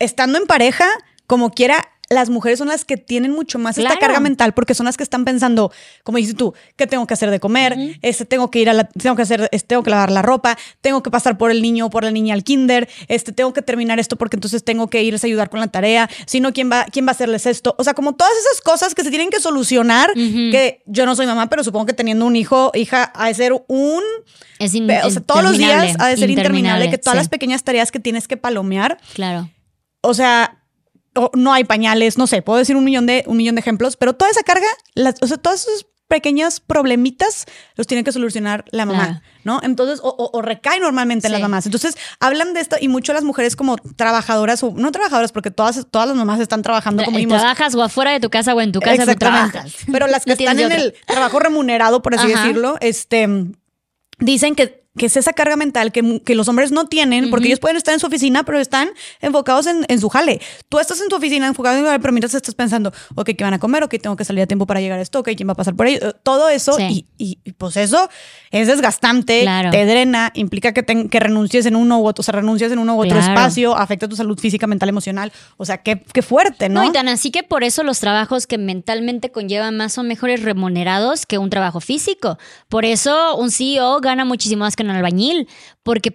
estando en pareja, como quiera las mujeres son las que tienen mucho más esta carga mental porque son las que están pensando, como dices tú, ¿qué tengo que hacer de comer? este, tengo que ir a la, tengo que hacer, este, tengo que lavar la ropa, tengo que pasar por el niño o por la niña al kinder, este, tengo que terminar esto porque entonces tengo que irles a ayudar con la tarea, si no, ¿quién va, quién va a hacerles esto? O sea, como todas esas cosas que se tienen que solucionar, que yo no soy mamá, pero supongo que teniendo un hijo, hija, ha de ser un... Es o sea, todos los días ha de ser interminable, que todas las pequeñas tareas que tienes que palomear. Claro. O sea, no hay pañales, no sé, puedo decir un millón de, un millón de ejemplos, pero toda esa carga, o sea, todos esos pequeños problemitas los tiene que solucionar la mamá, ¿no? Entonces, o, recae normalmente en las mamás. Entonces, hablan de esto y mucho las mujeres como trabajadoras, o no trabajadoras, porque todas, todas las mamás están trabajando como vimos. Trabajas o afuera de tu casa o en tu casa, trabajas. Pero las (laughs) que están en el trabajo remunerado, por así decirlo, este, dicen que que es esa carga mental que, que los hombres no tienen, porque ellos pueden estar en su oficina, pero están enfocados en, en, su jale. Tú estás en tu oficina enfocado en jale, pero mientras estás pensando, ok, ¿qué van a comer? Ok, tengo que salir a tiempo para llegar a esto, ok, ¿quién va a pasar por ahí? Eh, todo eso, y, y, pues eso es desgastante, te drena, implica que, que renuncies en uno u otro, o sea, renuncias en uno u otro espacio, afecta tu salud física, mental, emocional. O sea, qué, qué fuerte, ¿no? No, y tan así que por eso los trabajos que mentalmente conllevan más son mejores remunerados que un trabajo físico. Por eso un CEO gana muchísimo más que albañil, porque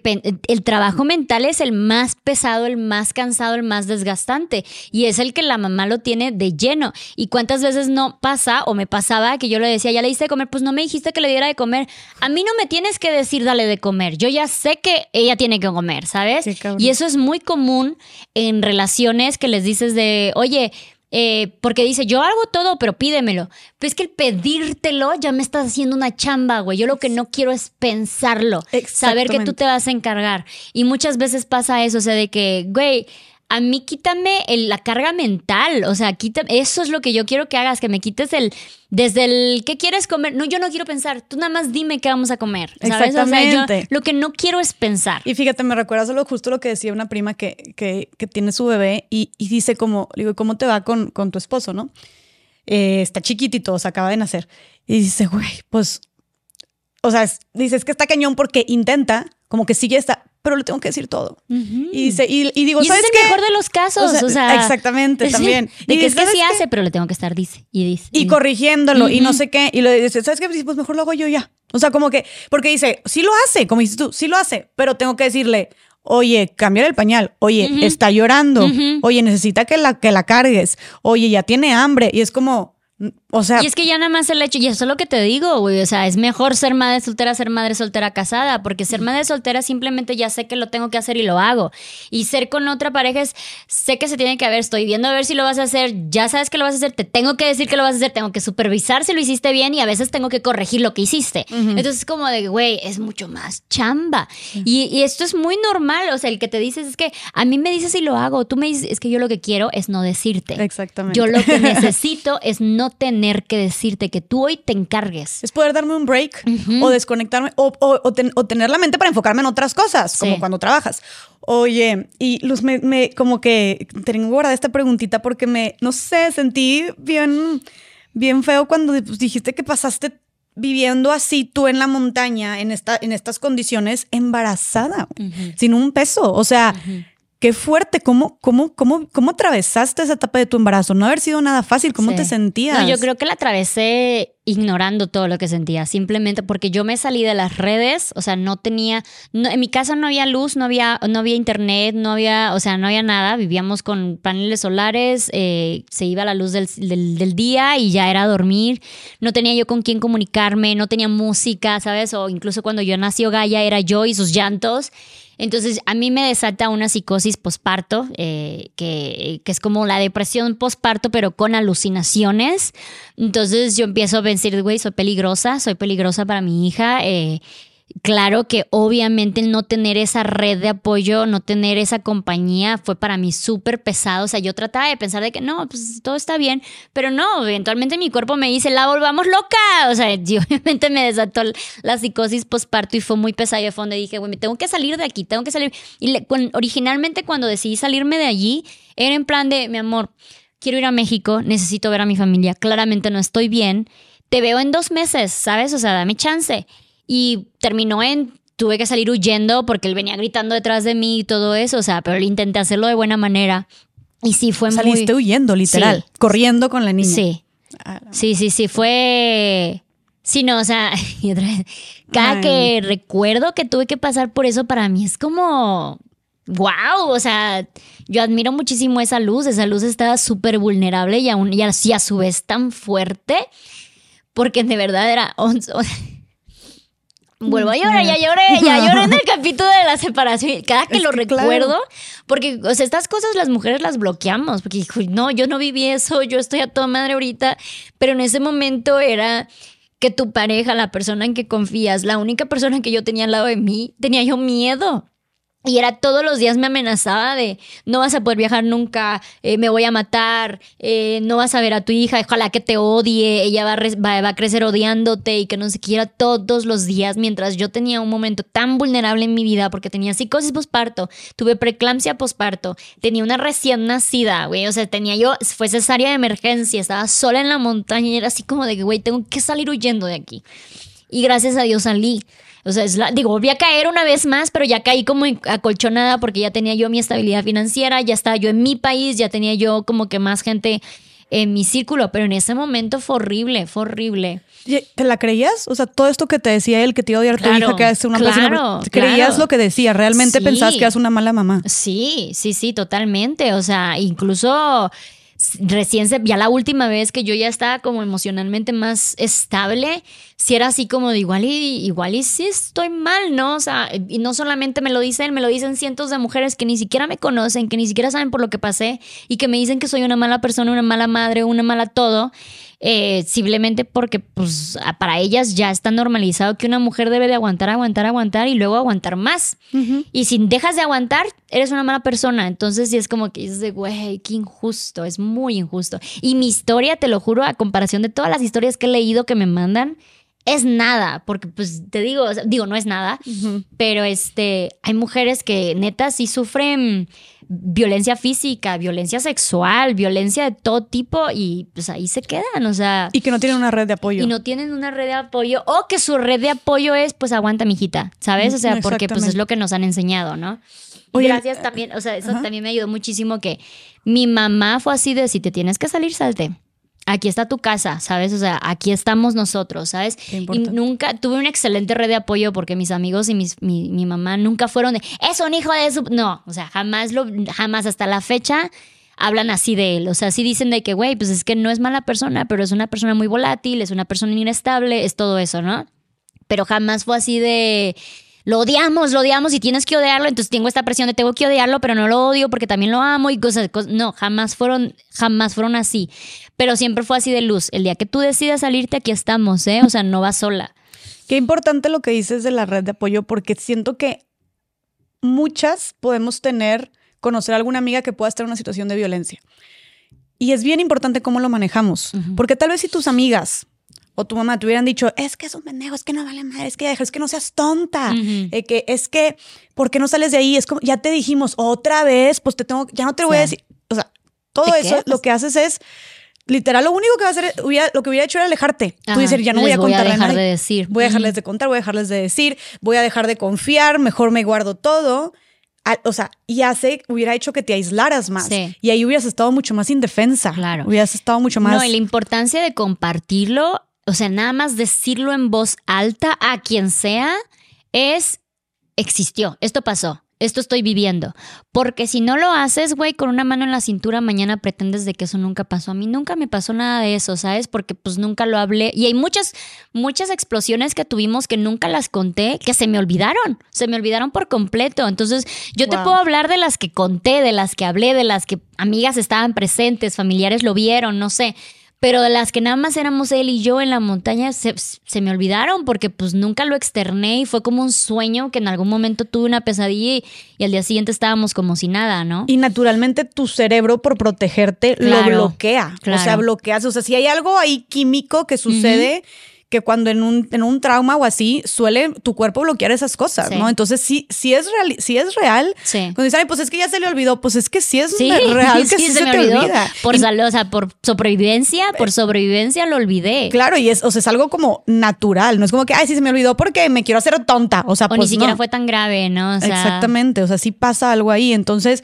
el trabajo mental es el más pesado, el más cansado, el más desgastante y es el que la mamá lo tiene de lleno. ¿Y cuántas veces no pasa o me pasaba que yo le decía, ya le diste de comer? Pues no me dijiste que le diera de comer. A mí no me tienes que decir dale de comer. Yo ya sé que ella tiene que comer, ¿sabes? y eso es muy común en relaciones que les dices de, oye, eh, porque dice, yo hago todo, pero pídemelo. Pero es que el pedírtelo ya me estás haciendo una chamba, güey. Yo lo que no quiero es pensarlo, saber que tú te vas a encargar. Y muchas veces pasa eso, o sea, de que, güey, a mí quítame la carga mental, o sea, quítame, eso es lo que yo quiero que hagas, que me quites el, desde el, ¿qué quieres comer? No, yo no quiero pensar, tú nada más dime qué vamos a comer, ¿sabes? Exactamente. lo que no quiero es pensar. Y fíjate, me recuerda solo justo lo que decía una prima que, que, que tiene su bebé y, y, dice como, digo, ¿cómo te va con, con tu esposo, no? Eh, está chiquitito, o sea, acaba de nacer. Y dice, güey, pues, o sea, dice, es que está cañón porque intenta, como que sigue esta, pero le tengo que decir todo. y, dice, y, digo, y ¿sabes es el mejor de los casos, o sea, exactamente, también. (laughs) De que es que sí hace, pero le tengo que estar dice y dice. Y, corrigiéndolo y no sé qué, y le dice, ¿sabes qué? Pues mejor lo hago yo ya. O sea, como que, porque dice, sí lo hace, como dices tú, sí lo hace, pero tengo que decirle, oye, cambiar el pañal, oye, está llorando, oye, necesita que la, que la cargues, oye, ya tiene hambre, y es como, O sea, Y es que ya nada más el hecho, y eso es lo que te digo, güey. O sea, es mejor ser madre soltera, ser madre soltera casada, porque ser madre soltera simplemente ya sé que lo tengo que hacer y lo hago. Y ser con otra pareja es, sé que se tiene que ver, estoy viendo a ver si lo vas a hacer, ya sabes que lo vas a hacer, te tengo que decir que lo vas a hacer, tengo que supervisar si lo hiciste bien y a veces tengo que corregir lo que hiciste. Entonces es como de, güey, es mucho más chamba. Y, y esto es muy normal, o sea, el que te dices es que a mí me dices si lo hago, tú me dices, es que yo lo que quiero es no decirte. Exactamente. Yo lo que (laughs) necesito es no tener que decirte que tú hoy te encargues. es poder darme un break o desconectarme o, o- o ten- o tener la mente para enfocarme en otras cosas, como cuando trabajas. Oye, y Luz, me, me- como que tengo guardada esta preguntita porque me, no sé, sentí bien, bien feo cuando pues, dijiste que pasaste viviendo así tú en la montaña, en, esta, en estas condiciones, embarazada, sin un peso. O sea, qué fuerte, ¿Cómo, cómo, cómo, ¿cómo atravesaste esa etapa de tu embarazo? No haber sido nada fácil, ¿cómo Sí. te sentías? No, yo creo que la atravesé ignorando todo lo que sentía, simplemente porque yo me salí de las redes, o sea, no tenía, no- en mi casa no había luz, no había, no había internet, no había, o sea, no había nada, vivíamos con paneles solares, eh, se iba la luz del, del- del día y ya era dormir, no tenía yo con quién comunicarme, no tenía música, ¿sabes? O incluso cuando yo nació Gaia era yo y sus llantos. Entonces, a mí me desata una psicosis posparto, eh, que, que es como la depresión posparto, pero con alucinaciones. Entonces, yo empiezo a pensar, güey, soy peligrosa, soy peligrosa para mi hija. eh, Claro que obviamente no tener esa red de apoyo, no tener esa compañía fue para mí súper pesado. O sea, yo trataba de pensar de que no, pues todo está bien, pero no, eventualmente mi cuerpo me dice, la volvamos loca. O sea, (laughs) y obviamente me desató la psicosis postparto y fue muy pesado. Fue donde dije, güey, me tengo que salir de aquí, tengo que salir. Y le- originalmente cuando decidí salirme de allí, era en plan de, mi amor, quiero ir a México, necesito ver a mi familia, claramente no estoy bien, te veo en dos meses, ¿sabes? O sea, dame chance. Y terminó en, tuve que salir huyendo porque él venía gritando detrás de mí y todo eso, o sea, pero le intenté hacerlo de buena manera. Y sí, fue Saliste muy... huyendo, literal, Sí. corriendo con la niña. Sí, sí, sí, sí, fue... Sí, no, o sea, (laughs) y otra vez, cada Ay. que recuerdo que tuve que pasar por eso, para mí es como, wow, o sea, yo admiro muchísimo esa luz, esa luz estaba súper vulnerable y, aún, y, a, y a su vez tan fuerte, porque de verdad era... Vuelvo a llorar, ya lloré, ya (laughs) lloré en el capítulo de la separación. Cada que Es lo que, claro. recuerdo, porque o sea, estas cosas las mujeres las bloqueamos, porque no, yo no viví eso, yo estoy a toda madre ahorita, pero en ese momento era que tu pareja, la persona en que confías, la única persona que yo tenía al lado de mí, tenía yo miedo. Y era todos los días me amenazaba de no vas a poder viajar nunca, eh, me voy a matar, eh, no vas a ver a tu hija, ojalá que te odie, ella va a, va- va a crecer odiándote y que no se quiera todos los días, mientras yo tenía un momento tan vulnerable en mi vida porque tenía psicosis posparto, tuve preeclampsia posparto, tenía una recién nacida, güey, o sea, tenía yo, fue cesárea de emergencia, estaba sola en la montaña y era así como de que, güey, tengo que salir huyendo de aquí. Y gracias a Dios salí. O sea, es la- digo, volví a caer una vez más, pero ya caí como acolchonada porque ya tenía yo mi estabilidad financiera, ya estaba yo en mi país, ya tenía yo como que más gente en mi círculo, pero en ese momento fue horrible, fue horrible. ¿Y ¿Te la creías? O sea, todo esto que te decía él, que te iba a odiar tu hija, que eres una claro, ¿te ¿Creías claro. lo que decía? ¿Realmente Sí. pensabas que eras una mala mamá? Sí, sí, sí, totalmente. O sea, incluso recién, se- ya la última vez que yo ya estaba como emocionalmente más estable, si era así como de igual y igual y sí estoy mal, ¿no? O sea, y no solamente me lo dice él, me lo dicen cientos de mujeres que ni siquiera me conocen, que ni siquiera saben por lo que pasé y que me dicen que soy una mala persona, una mala madre, una mala todo. Eh, simplemente porque pues para ellas ya está normalizado que una mujer debe de aguantar, aguantar, aguantar y luego aguantar más. Y si dejas de aguantar, eres una mala persona. Entonces sí es como que dices, güey, qué injusto, es muy injusto. Y mi historia, te lo juro, a comparación de todas las historias que he leído que me mandan, es nada, porque pues te digo, digo, no es nada, pero este, hay mujeres que neta sí sufren violencia física, violencia sexual, violencia de todo tipo y pues ahí se quedan, o sea, Y que no tienen una red de apoyo. y no tienen una red de apoyo o que su red de apoyo es pues aguanta mijita, ¿sabes? O sea, porque pues es lo que nos han enseñado, ¿no? Oye, Gracias también, o sea, eso ajá. también me ayudó muchísimo que mi mamá fue así de si te tienes que salir, salte. Aquí está tu casa, ¿sabes? O sea, aquí estamos nosotros, ¿sabes? Y nunca tuve una excelente red de apoyo porque mis amigos y mis- mi, mi mamá nunca fueron de, es un hijo de su... No, o sea, jamás lo, jamás hasta la fecha hablan así de él. O sea, sí dicen de que, güey, pues es que no es mala persona, pero es una persona muy volátil, es una persona inestable, es todo eso, ¿no? Pero jamás fue así de lo odiamos, lo odiamos y tienes que odiarlo, entonces tengo esta presión de tengo que odiarlo, pero no lo odio porque también lo amo y cosas, cosas, no, jamás fueron, jamás fueron así, pero siempre fue así de luz. El día que tú decidas salirte, aquí estamos, ¿eh? O sea, no vas sola. Qué importante lo que dices de la red de apoyo porque siento que muchas podemos tener, conocer a alguna amiga que pueda estar en una situación de violencia. Y es bien importante cómo lo manejamos, porque tal vez si tus amigas o tu mamá te hubieran dicho, es que es un pendejo, es que no vale madre, es que es que no seas tonta, eh, que es que, ¿por qué no sales de ahí? Es como, ya te dijimos otra vez, pues te tengo, ya no te voy a decir, o sea, todo eso lo que haces es, literal, lo único que va a hacer, lo que hubiera hecho era alejarte. Tú dices, ya no voy a contar. Voy a dejar de decir. Voy a dejarles de contar, voy a dejarles de decir, voy a dejar de confiar, mejor me guardo todo. O sea, y hace, hubiera hecho que te aislaras más. Y ahí hubieras estado mucho más indefensa. Claro. Hubieras estado mucho más. No, y la importancia de compartirlo o sea, nada más decirlo en voz alta a quien sea es, existió, esto pasó, esto estoy viviendo. Porque si no lo haces, güey, con una mano en la cintura, mañana pretendes de que eso nunca pasó. A mí nunca me pasó nada de eso, ¿sabes? Porque pues nunca lo hablé. Y hay muchas, muchas explosiones que tuvimos que nunca las conté, que se me olvidaron, se me olvidaron por completo. Entonces, yo te puedo hablar de las que conté, de las que hablé, de las que amigas estaban presentes, familiares lo vieron, no sé pero de las que nada más éramos él y yo en la montaña se, me olvidaron porque pues nunca lo externé y fue como un sueño que en algún momento tuve una pesadilla y, al día siguiente estábamos como si nada, ¿no? Y naturalmente tu cerebro por protegerte lo bloquea, o sea, bloqueas, o sea, si hay algo ahí químico que sucede que cuando en un, en un trauma o así suele tu cuerpo bloquear esas cosas, ¿no? Entonces, sí, sí es real, sí es real. Cuando dicen, pues es que ya se le olvidó, pues es que sí es (laughs) real que sí, se, me te olvida. Por salud, o sea, por sobrevivencia, por eh, sobrevivencia lo olvidé. Claro, y es, o sea, es algo como natural, no es como que, ay, sí se me olvidó porque me quiero hacer tonta, o sea, o ni pues siquiera fue tan grave, ¿no? Exactamente, o sea, sí pasa algo ahí, entonces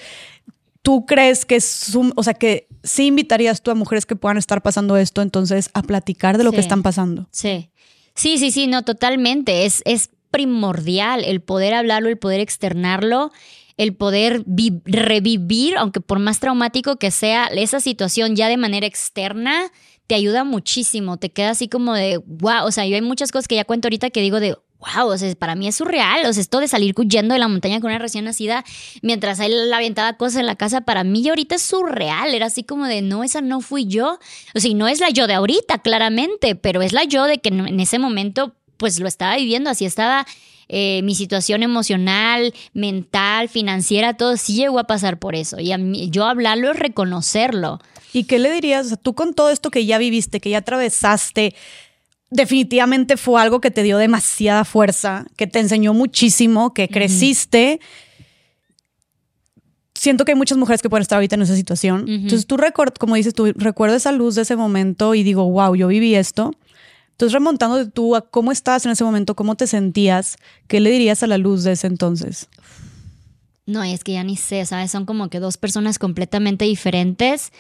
¿Tú crees que es o sea, que sí invitarías tú a mujeres que puedan estar pasando esto entonces a platicar de lo que están pasando? Sí. Sí, sí, sí, no, totalmente. Es, es primordial el poder hablarlo, el poder externarlo, el poder revivir, aunque por más traumático que sea, esa situación ya de manera externa te ayuda muchísimo. Te queda así como de, wow, o sea, yo hay muchas cosas que ya cuento ahorita que digo de, wow, o sea, para mí es surreal, o sea, esto de salir huyendo de la montaña con una recién nacida mientras él la aventaba cosas en la casa, para mí ahorita es surreal, era así como de, no, esa no fui yo, o sea, no es la yo de ahorita, claramente, pero es la yo de que en ese momento, pues lo estaba viviendo, así estaba eh, mi situación emocional, mental, financiera, todo sí llegó a pasar por eso, y a mí, yo hablarlo es reconocerlo. ¿Y qué le dirías? Tú con todo esto que ya viviste, que ya atravesaste, definitivamente fue algo que te dio demasiada fuerza, que te enseñó muchísimo, que creciste. Siento que hay muchas mujeres que pueden estar ahorita en esa situación. Entonces tú, como dices, tú recuerdas esa luz de ese momento y digo, wow, yo viví esto. Entonces remontando de tú a cómo estabas en ese momento, cómo te sentías, ¿qué le dirías a la luz de ese entonces? No, es que ya ni sé, ¿sabes? Son como que dos personas completamente diferentes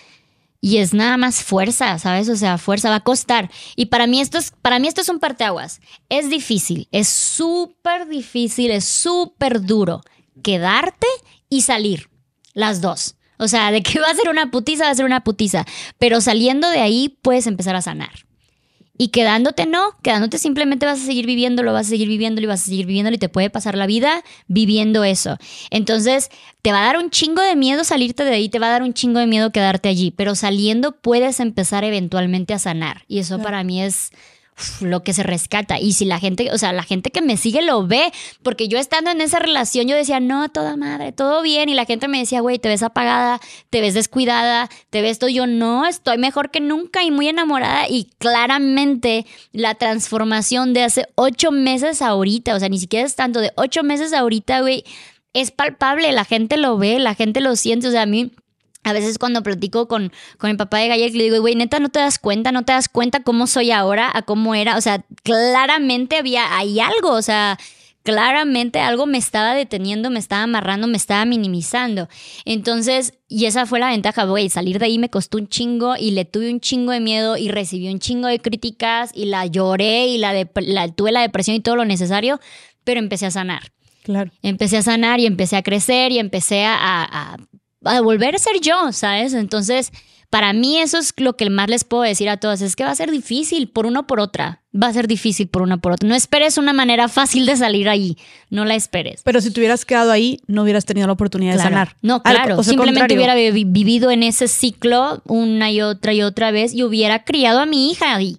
y es nada más fuerza, ¿sabes? O sea, fuerza va a costar. Y para mí esto es, para mí esto es un parteaguas. Es difícil, es súper difícil, es súper duro quedarte y salir, las dos. O sea, de que (laughs) va a ser una putiza, va a ser una putiza. Pero saliendo de ahí puedes empezar a sanar. Y quedándote no, quedándote simplemente vas a seguir viviéndolo, vas a seguir viviéndolo y vas a seguir viviéndolo y te puede pasar la vida viviendo eso. Entonces, te va a dar un chingo de miedo salirte de ahí, te va a dar un chingo de miedo quedarte allí, pero saliendo puedes empezar eventualmente a sanar. Y eso para mí es lo que se rescata. Y si la gente, o sea, la gente que me sigue lo ve, porque yo estando en esa relación, yo decía, no, toda madre, todo bien. Y la gente me decía, güey, te ves apagada, te ves descuidada, te ves todo. Yo no, estoy mejor que nunca y muy enamorada. Y claramente la transformación de hace ocho meses ahorita, o sea, ni siquiera es tanto, de ocho meses ahorita, güey, es palpable. La gente lo ve, la gente lo siente. O sea, a mí a veces cuando platico con, con el papá de Gallek, le digo, güey, neta, no te das cuenta, no te das cuenta cómo soy ahora, a cómo era. O sea, claramente había, hay algo, o sea, claramente algo me estaba deteniendo, me estaba amarrando, me estaba minimizando. Entonces, y esa fue la ventaja, güey, salir de ahí me costó un chingo y le tuve un chingo de miedo y recibí un chingo de críticas y la lloré y la, la tuve la depresión y todo lo necesario, pero empecé a sanar. Claro. Empecé a sanar y empecé a crecer y empecé a a volver a ser yo, ¿sabes? Entonces, para mí eso es lo que más les puedo decir a todas, es que va a ser difícil por una o por otra, va a ser difícil por una o por otra. No esperes una manera fácil de salir ahí, no la esperes. Pero si te hubieras quedado ahí, no hubieras tenido la oportunidad de sanar. No, claro, simplemente hubiera vivido en ese ciclo una y otra y otra vez y hubiera criado a mi hija ahí.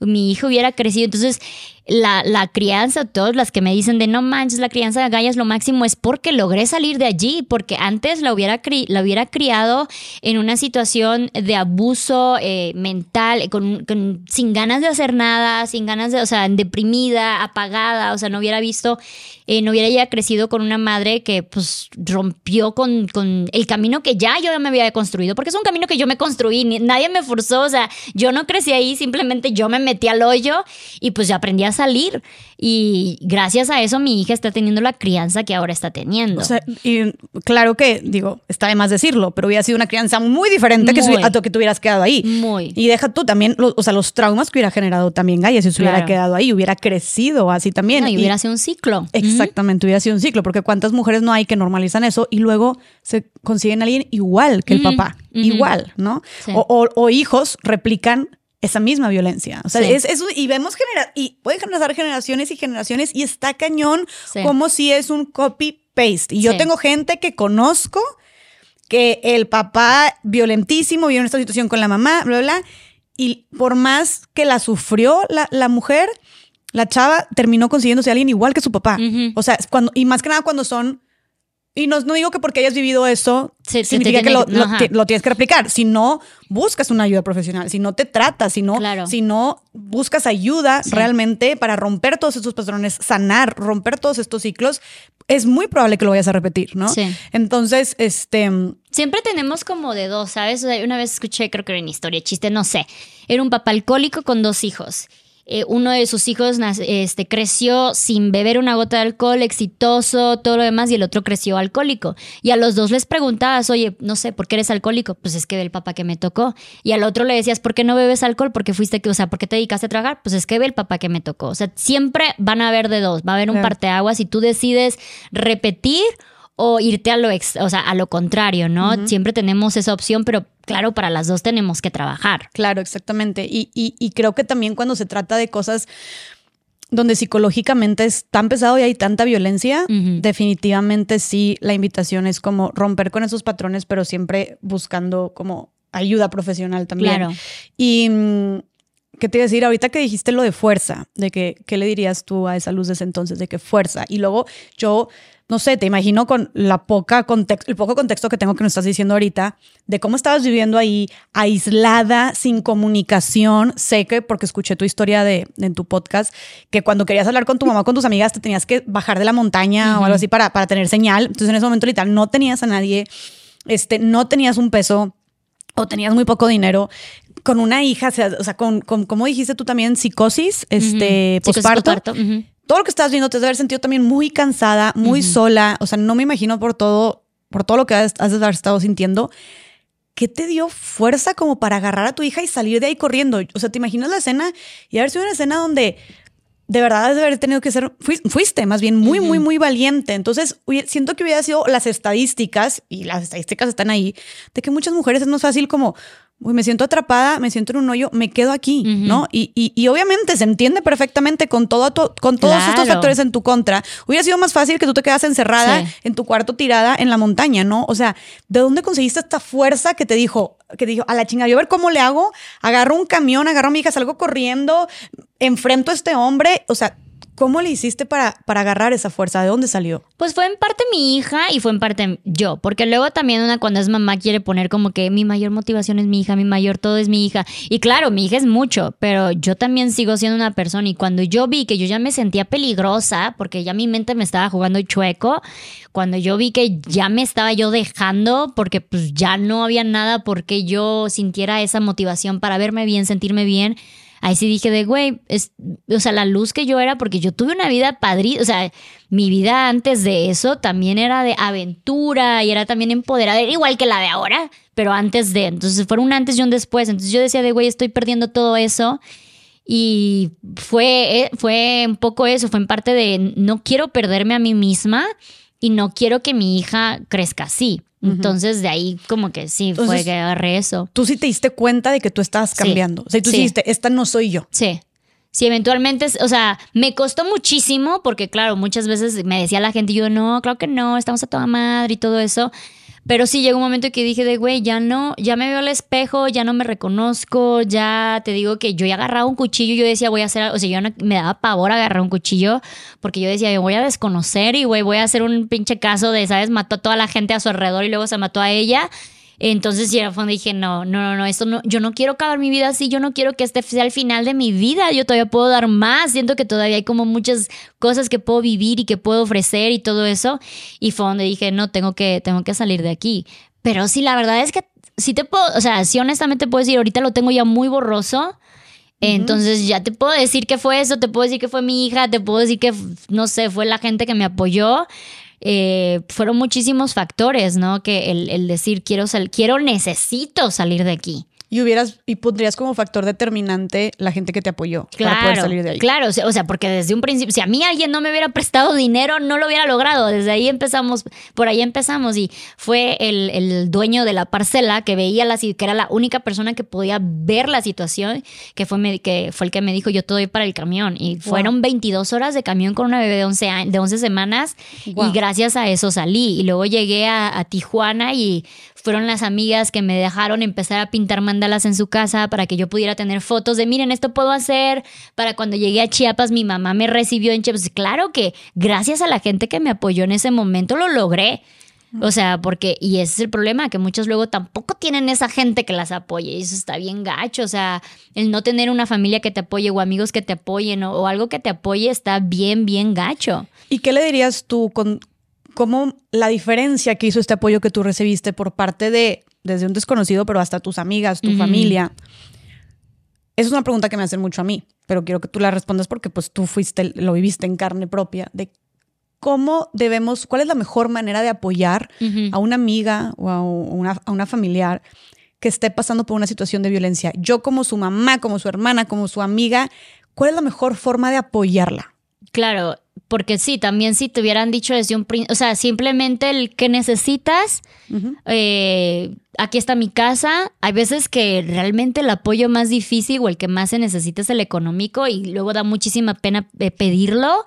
Mi hijo hubiera crecido. Entonces, la, la, crianza, todas las que me dicen de no manches, la crianza de Gaia lo máximo, es porque logré salir de allí, porque antes la hubiera, la hubiera criado en una situación de abuso eh, mental, con, sin ganas de hacer nada, sin ganas de, o sea, deprimida, apagada, o sea, no hubiera visto, eh, no hubiera ya crecido con una madre que pues rompió con, con el camino que ya yo me había construido, porque es un camino que yo me construí, nadie me forzó, o sea, yo no crecí ahí, simplemente yo me metí al hoyo y pues ya aprendí a salir. Y gracias a eso mi hija está teniendo la crianza que ahora está teniendo. O sea, y claro que, digo, está de más decirlo, pero hubiera sido una crianza muy diferente que a tu que te hubieras quedado ahí. Muy. Y deja tú también, o sea, los traumas que hubiera generado también Gaia si se hubiera quedado ahí, hubiera crecido así también. y hubiera sido un ciclo. Exactamente, hubiera sido un ciclo, porque cuántas mujeres no hay que normalizan eso y luego se consiguen a alguien igual que el papá, igual, ¿no? O, o hijos replican esa misma violencia. O sea, es, eso y vemos genera y puede generar generaciones y generaciones y está cañón como si es un copy paste. Y yo tengo gente que conozco que el papá violentísimo vive en esta situación con la mamá, bla, bla, y por más que la sufrió la, la mujer, la chava terminó consiguiéndose a alguien igual que su papá. O sea, cuando, y más que nada cuando son y no, no digo que porque hayas vivido eso significa que lo, tienes que replicar. Si no buscas una ayuda profesional, si no te tratas, si no, si no buscas ayuda realmente para romper todos estos patrones, sanar, romper todos estos ciclos, es muy probable que lo vayas a repetir, ¿no? Sí. Entonces, este... Siempre tenemos como de dos, ¿sabes? una vez escuché, creo que era en historia, chiste, no sé. Era un papá alcohólico con dos hijos. Eh, uno de sus hijos este, creció sin beber una gota de alcohol, exitoso, todo lo demás, y el otro creció alcohólico. Y a los dos les preguntabas, oye, no sé, ¿por qué eres alcohólico? Pues es que ve el papá que me tocó. Y al otro le decías, ¿por qué no bebes alcohol? Porque fuiste, o sea, ¿por qué te dedicaste a trabajar? Pues es que ve el papá que me tocó. O sea, siempre van a haber de dos, va a haber un parteaguas y tú decides repetir o irte a lo, o sea, a lo contrario, ¿no? Siempre tenemos esa opción, pero claro, para las dos tenemos que trabajar. Claro, exactamente. Y, y, creo que también cuando se trata de cosas donde psicológicamente es tan pesado y hay tanta violencia, definitivamente sí, la invitación es como romper con esos patrones, pero siempre buscando como ayuda profesional también. Claro. Y... ¿Qué te iba a decir? Ahorita que dijiste lo de fuerza, de que, ¿qué le dirías tú a esa luz de ese entonces? De que fuerza. Y luego yo no sé, te imagino con la poca contexto, el poco contexto que tengo que nos estás diciendo ahorita, de cómo estabas viviendo ahí, aislada, sin comunicación. Sé que, porque escuché tu historia de, en tu podcast, que cuando querías hablar con tu mamá, con tus amigas, te tenías que bajar de la montaña o algo así para, para tener señal. Entonces, en ese momento, literal, no tenías a nadie, este, no tenías un peso o tenías muy poco dinero con una hija, o sea, con, como dijiste tú también, psicosis, este, posparto todo lo que estás viendo te debe haber sentido también muy cansada, muy sola. O sea, no me imagino por todo, por todo lo que has, has estado sintiendo. ¿Qué te dio fuerza como para agarrar a tu hija y salir de ahí corriendo? O sea, ¿te imaginas la escena y haber sido una escena donde de verdad has de haber tenido que ser, fuiste más bien muy, muy, muy valiente. Entonces, siento que hubiera sido las estadísticas, y las estadísticas están ahí, de que muchas mujeres es más fácil como, uy, me siento atrapada, me siento en un hoyo, me quedo aquí, ¿no? Y, y, obviamente se entiende perfectamente con, todo con todos estos factores en tu contra. Hubiera sido más fácil que tú te quedas encerrada en tu cuarto tirada en la montaña, ¿no? O sea, ¿de dónde conseguiste esta fuerza que te dijo, que dijo, a la chingada, yo a ver cómo le hago? Agarro un camión, agarro a mi hija, salgo corriendo, enfrento a este hombre, o sea, ¿Cómo le hiciste para, para agarrar esa fuerza? ¿De dónde salió? Pues fue en parte mi hija y fue en parte yo, porque luego también una cuando es mamá quiere poner como que mi mayor motivación es mi hija, mi mayor todo es mi hija. Y claro, mi hija es mucho, pero yo también sigo siendo una persona y cuando yo vi que yo ya me sentía peligrosa, porque ya mi mente me estaba jugando chueco, cuando yo vi que ya me estaba yo dejando, porque pues ya no había nada porque yo sintiera esa motivación para verme bien, sentirme bien ahí sí dije de, güey, o sea, la luz que yo era, porque yo tuve una vida padrí, o sea, mi vida antes de eso también era de aventura y era también empoderada, igual que la de ahora, pero antes de, entonces fueron un antes y un después, entonces yo decía de, güey, estoy perdiendo todo eso. Y fue, eh, fue un poco eso, fue en parte de no quiero perderme a mí misma y no quiero que mi hija crezca así. Entonces de ahí como que sí, fue que agarré eso. Tú sí te diste cuenta de que tú estabas cambiando. O sea, tú sí. dijiste, esta no soy yo. Sí. Sí, eventualmente, o sea, me costó muchísimo porque, claro, muchas veces me decía la gente, yo no, claro que no, estamos a toda madre y todo eso. Pero sí llegó un momento que dije de, güey, ya no, ya me veo al espejo, ya no me reconozco, ya te digo que yo ya agarraba un cuchillo, yo decía, voy a hacer, o sea, yo me daba pavor agarrar un cuchillo porque yo decía, yo voy a desconocer y, güey, voy a hacer un pinche caso de, ¿sabes? Mató a toda la gente a su alrededor y luego se mató a ella. Entonces, ya fondo dije, no, no, no, no, esto no, yo no quiero acabar mi vida así, yo no quiero que este sea el final de mi vida, yo todavía puedo dar más, siento que todavía hay como muchas cosas que puedo vivir y que puedo ofrecer y todo eso. Y fue donde dije, no, tengo que, tengo que salir de aquí. Pero sí, la verdad es que sí te puedo, o sea, sí honestamente puedo decir, ahorita lo tengo ya muy borroso. Entonces ya te puedo decir que fue eso, te puedo decir que fue mi hija, te puedo decir que, no sé, fue la gente que me apoyó. Eh, fueron muchísimos factores, ¿no? Que el, el decir quiero, sal quiero, necesito salir de aquí y hubieras y pondrías como factor determinante la gente que te apoyó para poder salir de ahí. Claro, o sea, porque desde un principio, si a mí alguien no me hubiera prestado dinero, no lo hubiera logrado. Desde ahí empezamos, por ahí empezamos y fue el, el dueño de la parcela que veía la que era la única persona que podía ver la situación, que fue, que fue el que me dijo yo te doy para el camión. Y fueron 22 horas de camión con una bebé de 11, de 11 semanas y gracias a eso salí. Y luego llegué a, a Tijuana y fueron las amigas que me dejaron empezar a pintar mandalas en su casa para que yo pudiera tener fotos de, miren, esto puedo hacer. Para cuando llegué a Chiapas, mi mamá me recibió en Chiapas. Claro que gracias a la gente que me apoyó en ese momento lo logré. O sea, porque, y ese es el problema, que muchos luego tampoco tienen esa gente que las apoye. Y eso está bien gacho. O sea, el no tener una familia que te apoye o amigos que te apoyen o, o algo que te apoye está bien, bien gacho. ¿Y qué le dirías tú con, cómo la diferencia que hizo este apoyo que tú recibiste por parte de, desde un desconocido, pero hasta tus amigas, tu familia. Es una pregunta que me hacen mucho a mí, pero quiero que tú la respondas porque pues tú fuiste, lo viviste en carne propia, de cómo debemos, cuál es la mejor manera de apoyar a una amiga o a una, a una familiar que esté pasando por una situación de violencia. Yo como su mamá, como su hermana, como su amiga, ¿cuál es la mejor forma de apoyarla? Claro, porque sí, también si te hubieran dicho desde un principio, o sea, simplemente el que necesitas, eh, aquí está mi casa. Hay veces que realmente el apoyo más difícil o el que más se necesita es el económico y luego da muchísima pena eh, pedirlo,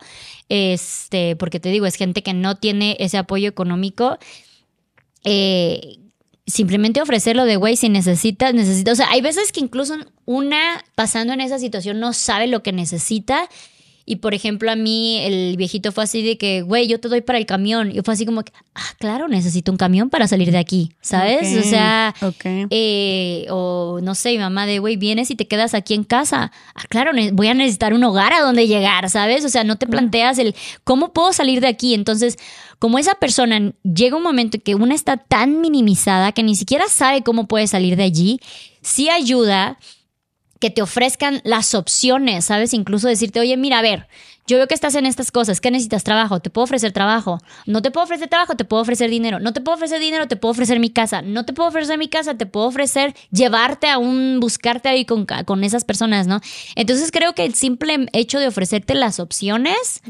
este, porque te digo, es gente que no tiene ese apoyo económico. Eh, simplemente ofrecerlo de, güey, si necesitas, necesitas. O sea, hay veces que incluso una pasando en esa situación no sabe lo que necesita y por ejemplo, a mí el viejito fue así de que, güey, yo te doy para el camión. Y fue así como que, ah, claro, necesito un camión para salir de aquí, ¿sabes? o sea, eh, o no sé, mi mamá de, güey, vienes y te quedas aquí en casa. Ah, claro, voy a necesitar un hogar a donde llegar, ¿sabes? O sea, no te planteas el, ¿cómo puedo salir de aquí? Entonces, como esa persona llega un momento que una está tan minimizada que ni siquiera sabe cómo puede salir de allí, sí ayuda que te ofrezcan las opciones, ¿sabes? Incluso decirte, oye, mira, a ver, yo veo que estás en estas cosas, ¿qué necesitas trabajo? Te puedo ofrecer trabajo. No te puedo ofrecer trabajo, te puedo ofrecer dinero. No te puedo ofrecer dinero, te puedo ofrecer mi casa. No te puedo ofrecer mi casa, te puedo ofrecer llevarte a un, buscarte ahí con, con esas personas, ¿no? Entonces creo que el simple hecho de ofrecerte las opciones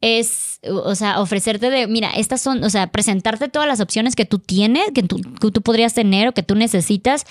es, o sea, ofrecerte de, mira, estas son, o sea, presentarte todas las opciones que tú tienes, que tú, que tú podrías tener o que tú necesitas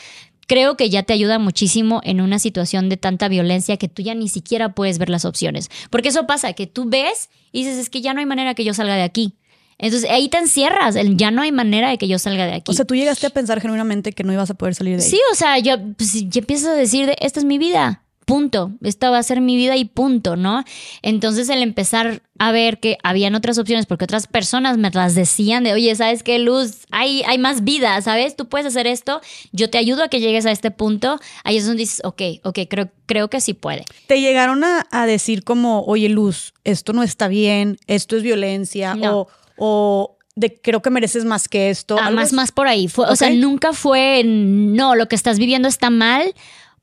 creo que ya te ayuda muchísimo en una situación de tanta violencia que tú ya ni siquiera puedes ver las opciones. Porque eso pasa, que tú ves y dices, es que ya no hay manera que yo salga de aquí. Entonces ahí te encierras, ya no hay manera de que yo salga de aquí. O sea, tú llegaste a pensar genuinamente que no ibas a poder salir de ahí. Sí, o sea, yo, pues, ya empiezas a decir, de, esta es mi vida punto, esta va a ser mi vida y punto, ¿no? Entonces el empezar a ver que habían otras opciones porque otras personas me las decían de, oye, ¿sabes qué, Luz? Hay, hay más vida, ¿sabes? Tú puedes hacer esto, yo te ayudo a que llegues a este punto, ahí es donde dices, ok, ok, creo, creo que sí puede. ¿Te llegaron a, decir como, oye, Luz, esto no está bien, esto es violencia o... o de creo que mereces más que esto. Ah, más, más por ahí. Fue, O sea, nunca fue, no, lo que estás viviendo está mal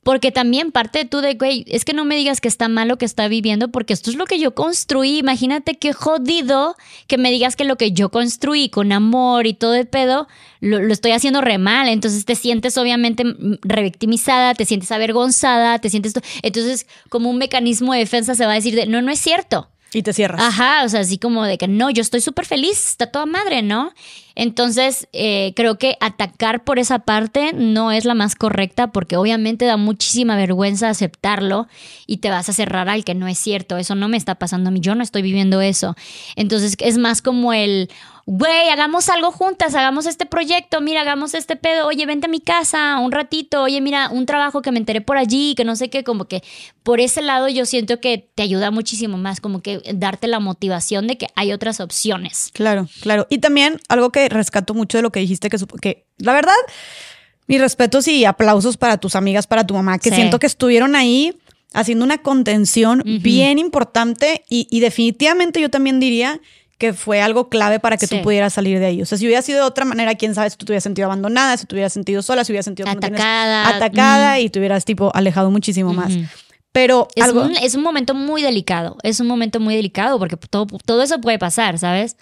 porque también parte tú de, güey, es que no me digas que está mal lo que está viviendo, porque esto es lo que yo construí. Imagínate qué jodido que me digas que lo que yo construí con amor y todo de pedo, lo, estoy haciendo re mal. Entonces te sientes obviamente revictimizada, te sientes avergonzada, te sientes... Entonces, como un mecanismo de defensa se va a decir de, no, no es cierto. Y te cierras. Ajá, o sea, así como de que no, yo estoy súper feliz, está toda madre, ¿no? Entonces, eh, creo que atacar por esa parte no es la más correcta porque obviamente da muchísima vergüenza aceptarlo y te vas a cerrar al que no es cierto, eso no me está pasando a mí, yo no estoy viviendo eso. Entonces, es más como el, güey, hagamos algo juntas, hagamos este proyecto, mira, hagamos este pedo, oye, vente a mi casa un ratito, oye, mira, un trabajo que me enteré por allí, que no sé qué, como que por ese lado yo siento que te ayuda muchísimo más, como que darte la motivación de que hay otras opciones. Claro, claro. Y también algo que rescato mucho de lo que dijiste, que, que la verdad, mis respetos y aplausos para tus amigas, para tu mamá, que siento que estuvieron ahí haciendo una contención bien importante y, y definitivamente yo también diría que fue algo clave para que tú pudieras salir de ahí. O sea, si hubiera sido de otra manera, quién sabe si tú te hubieras sentido abandonada, si te hubieras sentido sola, si hubieras sentido atacada, atacada y te hubieras tipo alejado muchísimo más. Pero es, un, es un momento muy delicado, es un momento muy delicado porque todo, todo eso puede pasar, ¿sabes?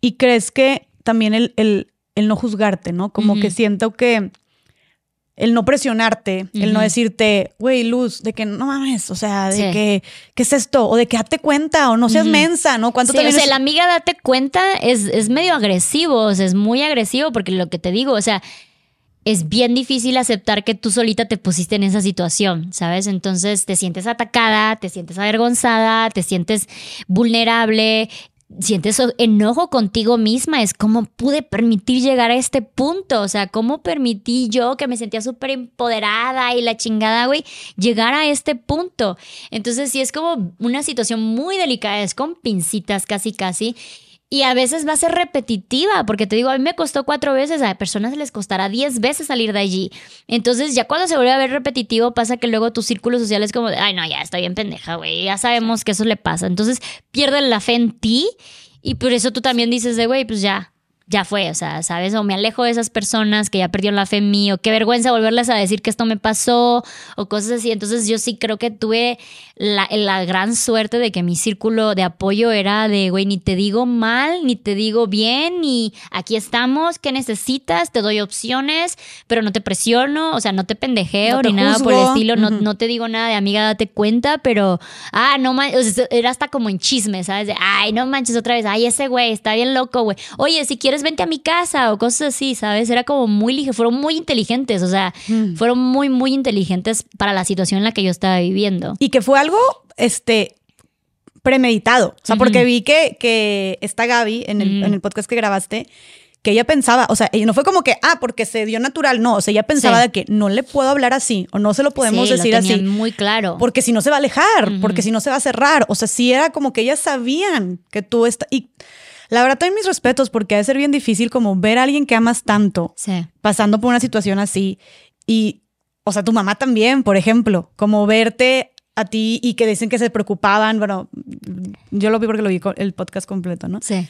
Y crees que también el, el, el no juzgarte, ¿no? Como que siento que el no presionarte, el no decirte, güey, Luz, de que no mames, o sea, de que, ¿qué es esto? O de que date cuenta, o no seas mensa, ¿no? ¿Cuánto sí, o sea, la amiga date cuenta es, es medio agresivo, o sea, es muy agresivo, porque lo que te digo, o sea, es bien difícil aceptar que tú solita te pusiste en esa situación, ¿sabes? Entonces te sientes atacada, te sientes avergonzada, te sientes vulnerable, sientes enojo contigo misma, es como pude permitir llegar a este punto, o sea, cómo permití yo que me sentía súper empoderada y la chingada, güey, llegar a este punto. Entonces sí es como una situación muy delicada, es con pincitas casi casi. Y a veces va a ser repetitiva, porque te digo, a mí me costó cuatro veces, a personas les costará diez veces salir de allí. Entonces, ya cuando se vuelve a ver repetitivo, pasa que luego tu círculo social es como, ay, no, ya está bien pendeja, güey, ya sabemos que eso le pasa. Entonces, pierden la fe en ti y por eso tú también dices de, güey, pues ya, ya fue, o sea, ¿sabes? O me alejo de esas personas que ya perdieron la fe en mí, o qué vergüenza volverles a decir que esto me pasó, o cosas así. Entonces yo sí creo que tuve la, la gran suerte de que mi círculo de apoyo era de, güey, ni te digo mal, ni te digo bien, ni aquí estamos, ¿qué necesitas? Te doy opciones, pero no te presiono, o sea, no te pendejeo ni nada por el estilo, no, no te digo nada de amiga, date cuenta, pero, ah, no manches, era hasta como en chisme, ¿sabes? De, ay, no manches otra vez, ay, ese güey está bien loco, güey. Oye, si quieres vente a mi casa o cosas así, ¿sabes? Era como muy ligero, fueron muy inteligentes, o sea, mm. fueron muy, muy inteligentes para la situación en la que yo estaba viviendo. Y que fue algo, este, premeditado, o sea, porque vi que, que está Gaby en el, en el podcast que grabaste, que ella pensaba, o sea, no fue como que, ah, porque se dio natural, no, o sea, ella pensaba de que no le puedo hablar así o no se lo podemos decir así. Muy claro. Porque si no se va a alejar, porque si no se va a cerrar, o sea, sí era como que ellas sabían que tú estás, y la verdad, tengo mis respetos porque debe ser bien difícil como ver a alguien que amas tanto pasando por una situación así. Y, o sea, tu mamá también, por ejemplo, como verte a ti y que dicen que se preocupaban. Bueno, yo lo vi porque lo vi el podcast completo, ¿no? Sí.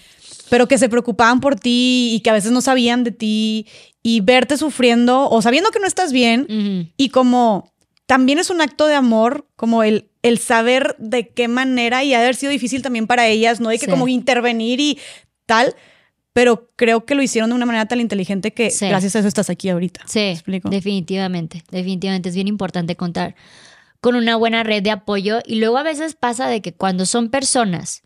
Pero que se preocupaban por ti y que a veces no sabían de ti y verte sufriendo o sabiendo que no estás bien y como también es un acto de amor, como el, el saber de qué manera y haber sido difícil también para ellas, no hay que como intervenir y tal, pero creo que lo hicieron de una manera tan inteligente que gracias a eso estás aquí ahorita. Sí, explico? definitivamente, definitivamente. Es bien importante contar con una buena red de apoyo. Y luego a veces pasa de que cuando son personas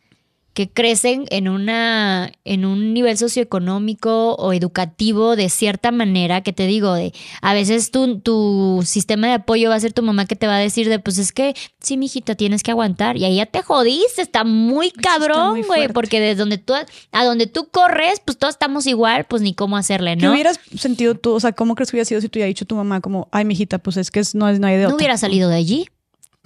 que crecen en, una, en un nivel socioeconómico o educativo de cierta manera, que te digo, de a veces tu, tu sistema de apoyo va a ser tu mamá que te va a decir de, pues es que sí, mijita, tienes que aguantar. Y ahí ya te jodiste, está muy cabrón, güey, porque desde donde tú, a donde tú corres, pues todos estamos igual, pues ni cómo hacerle, ¿no? ¿Qué hubieras sentido tú? O sea, ¿cómo crees que hubiera sido si tú hubieras dicho tu mamá como, ay, mijita, pues es que no, no hay de otra? No hubiera salido de allí.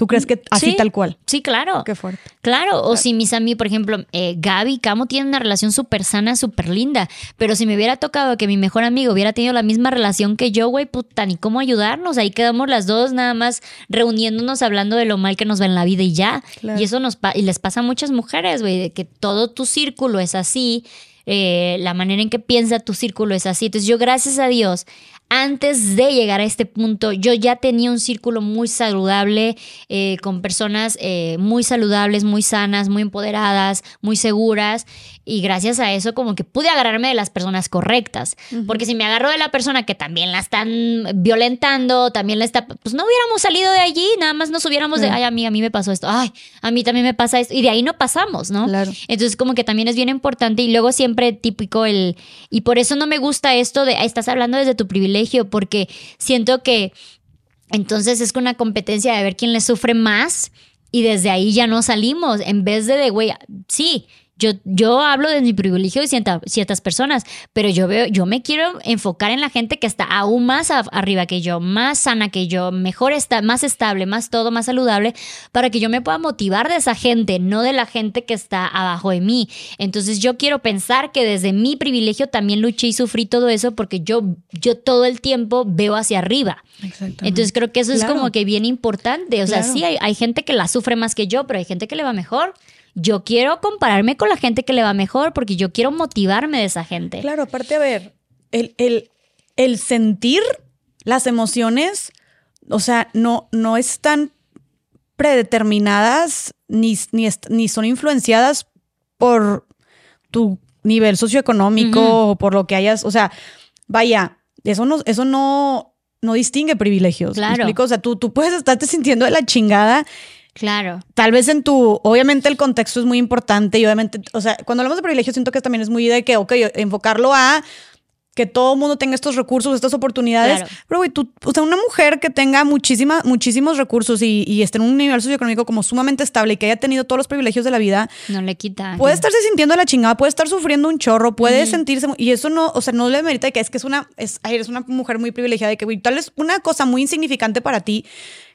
¿Tú crees que así tal cual? Sí, claro. Qué fuerte. Claro, o si mis amigos, por ejemplo, eh, Gaby y Camo tienen una relación súper sana, súper linda, pero si me hubiera tocado que mi mejor amigo hubiera tenido la misma relación que yo, güey, puta, ni cómo ayudarnos. Ahí quedamos las dos nada más reuniéndonos, hablando de lo mal que nos va en la vida y ya. Y eso nos y les pasa a muchas mujeres, güey, de que todo tu círculo es así. Eh, la manera en que piensa tu círculo es así. Entonces yo, gracias a Dios, antes de llegar a este punto, yo ya tenía un círculo muy saludable, eh, con personas eh, muy saludables, muy sanas, muy empoderadas, muy seguras. Y gracias a eso, como que pude agarrarme de las personas correctas. Porque si me agarro de la persona que también la están violentando, también la está. Pues no hubiéramos salido de allí, nada más nos hubiéramos de. Ay, a mí, a mí me pasó esto. Ay, a mí también me pasa esto. Y de ahí no pasamos, ¿no? Claro. Entonces, como que también es bien importante. Y luego siempre típico el. Y por eso no me gusta esto de. "Ay, Estás hablando desde tu privilegio, porque siento que entonces es una competencia de ver quién le sufre más y desde ahí ya no salimos. En vez de, de güey, sí. Yo, yo hablo de mi privilegio de cierta- ciertas personas, pero yo veo, yo me quiero enfocar en la gente que está aún más a- arriba que yo, más sana que yo, mejor está, más estable, más todo, más saludable, para que yo me pueda motivar de esa gente, no de la gente que está abajo de mí. Entonces yo quiero pensar que desde mi privilegio también luché y sufrí todo eso porque yo, yo todo el tiempo veo hacia arriba. Exactamente. Entonces creo que eso Claro. es como que bien importante. O sea, Claro. sí, hay, hay gente que la sufre más que yo, pero hay gente que le va mejor. Yo quiero compararme con la gente que le va mejor porque yo quiero motivarme de esa gente. Claro, aparte, a ver, el, el- el sentir las emociones, o sea, no, no están predeterminadas ni, ni, ni son influenciadas por tu nivel socioeconómico o por lo que hayas, o sea, vaya, eso no, eso no, no distingue privilegios. ¿me Claro. O sea, tú, tú puedes estarte sintiendo de la chingada Claro. tal vez en tu, obviamente el contexto es muy importante y obviamente, o sea, cuando hablamos de privilegio siento que también es muy de que, ok, enfocarlo a que todo el mundo tenga estos recursos, estas oportunidades, Claro. pero güey, tú, o sea, una mujer que tenga muchísima, muchísimos recursos y, y esté en un nivel socioeconómico como sumamente estable y que haya tenido todos los privilegios de la vida, No le quita. puede estarse sintiendo la chingada, puede estar sufriendo un chorro, puede sentirse, y eso no, o sea, no le merita de que es que es una, es, ay, eres una mujer muy privilegiada y que, güey, tal vez una cosa muy insignificante para ti.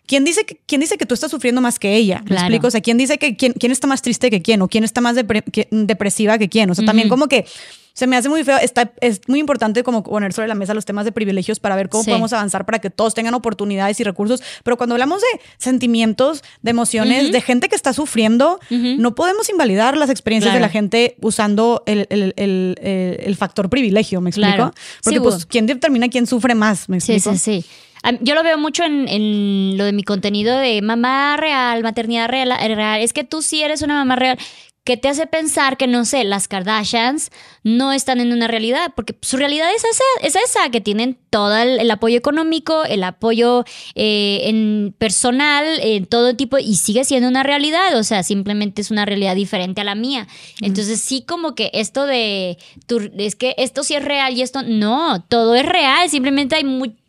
¿Quién dice, que, ¿Quién dice que tú estás sufriendo más que ella? ¿Me Claro. explico? O sea, ¿quién dice que quién, quién está más triste que quién? ¿O quién está más depre- que- depresiva que quién? O sea, también como que se me hace muy feo. Está, es muy importante como poner sobre la mesa los temas de privilegios para ver cómo Sí. podemos avanzar para que todos tengan oportunidades y recursos. Pero cuando hablamos de sentimientos, de emociones, de gente que está sufriendo, no podemos invalidar las experiencias de la gente usando el, el- el- el- el factor privilegio, ¿me explico? Claro. Porque Sí, pues, ¿quién determina quién sufre más? ¿Me Sí, explico? sí, sí. Am- Yo lo veo mucho en, en lo de mi contenido de mamá real, maternidad real, real. Es que tú sí eres una mamá real. que te hace pensar que, no sé, las Kardashians no están en una realidad, porque su realidad es esa, es esa que tienen todo el, el apoyo económico, el apoyo eh, en personal, en todo tipo, y sigue siendo una realidad, o sea, simplemente es una realidad diferente a la mía. Entonces sí como que esto de, tu- es que esto sí es real y esto no, todo es real, simplemente hay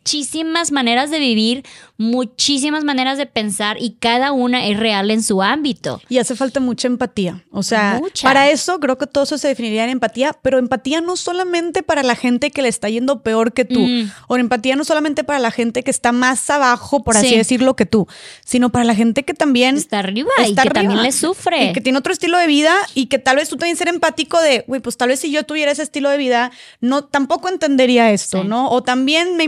muchísimas maneras de vivir, muchísimas maneras de pensar y cada una es real en su ámbito. Y hace falta mucha empatía. O sea, Mucha. para eso creo que todo eso se definiría en empatía, pero empatía no solamente para la gente que le está yendo peor que tú, Mm. o empatía no solamente para la gente que está más abajo, por así Sí. decirlo, que tú, sino para la gente que también Está arriba y que también le sufre. Y que tiene otro estilo de vida y que tal vez tú también ser empático de, güey, pues tal vez si yo tuviera ese estilo de vida, no, tampoco entendería esto, Sí. ¿no? O también me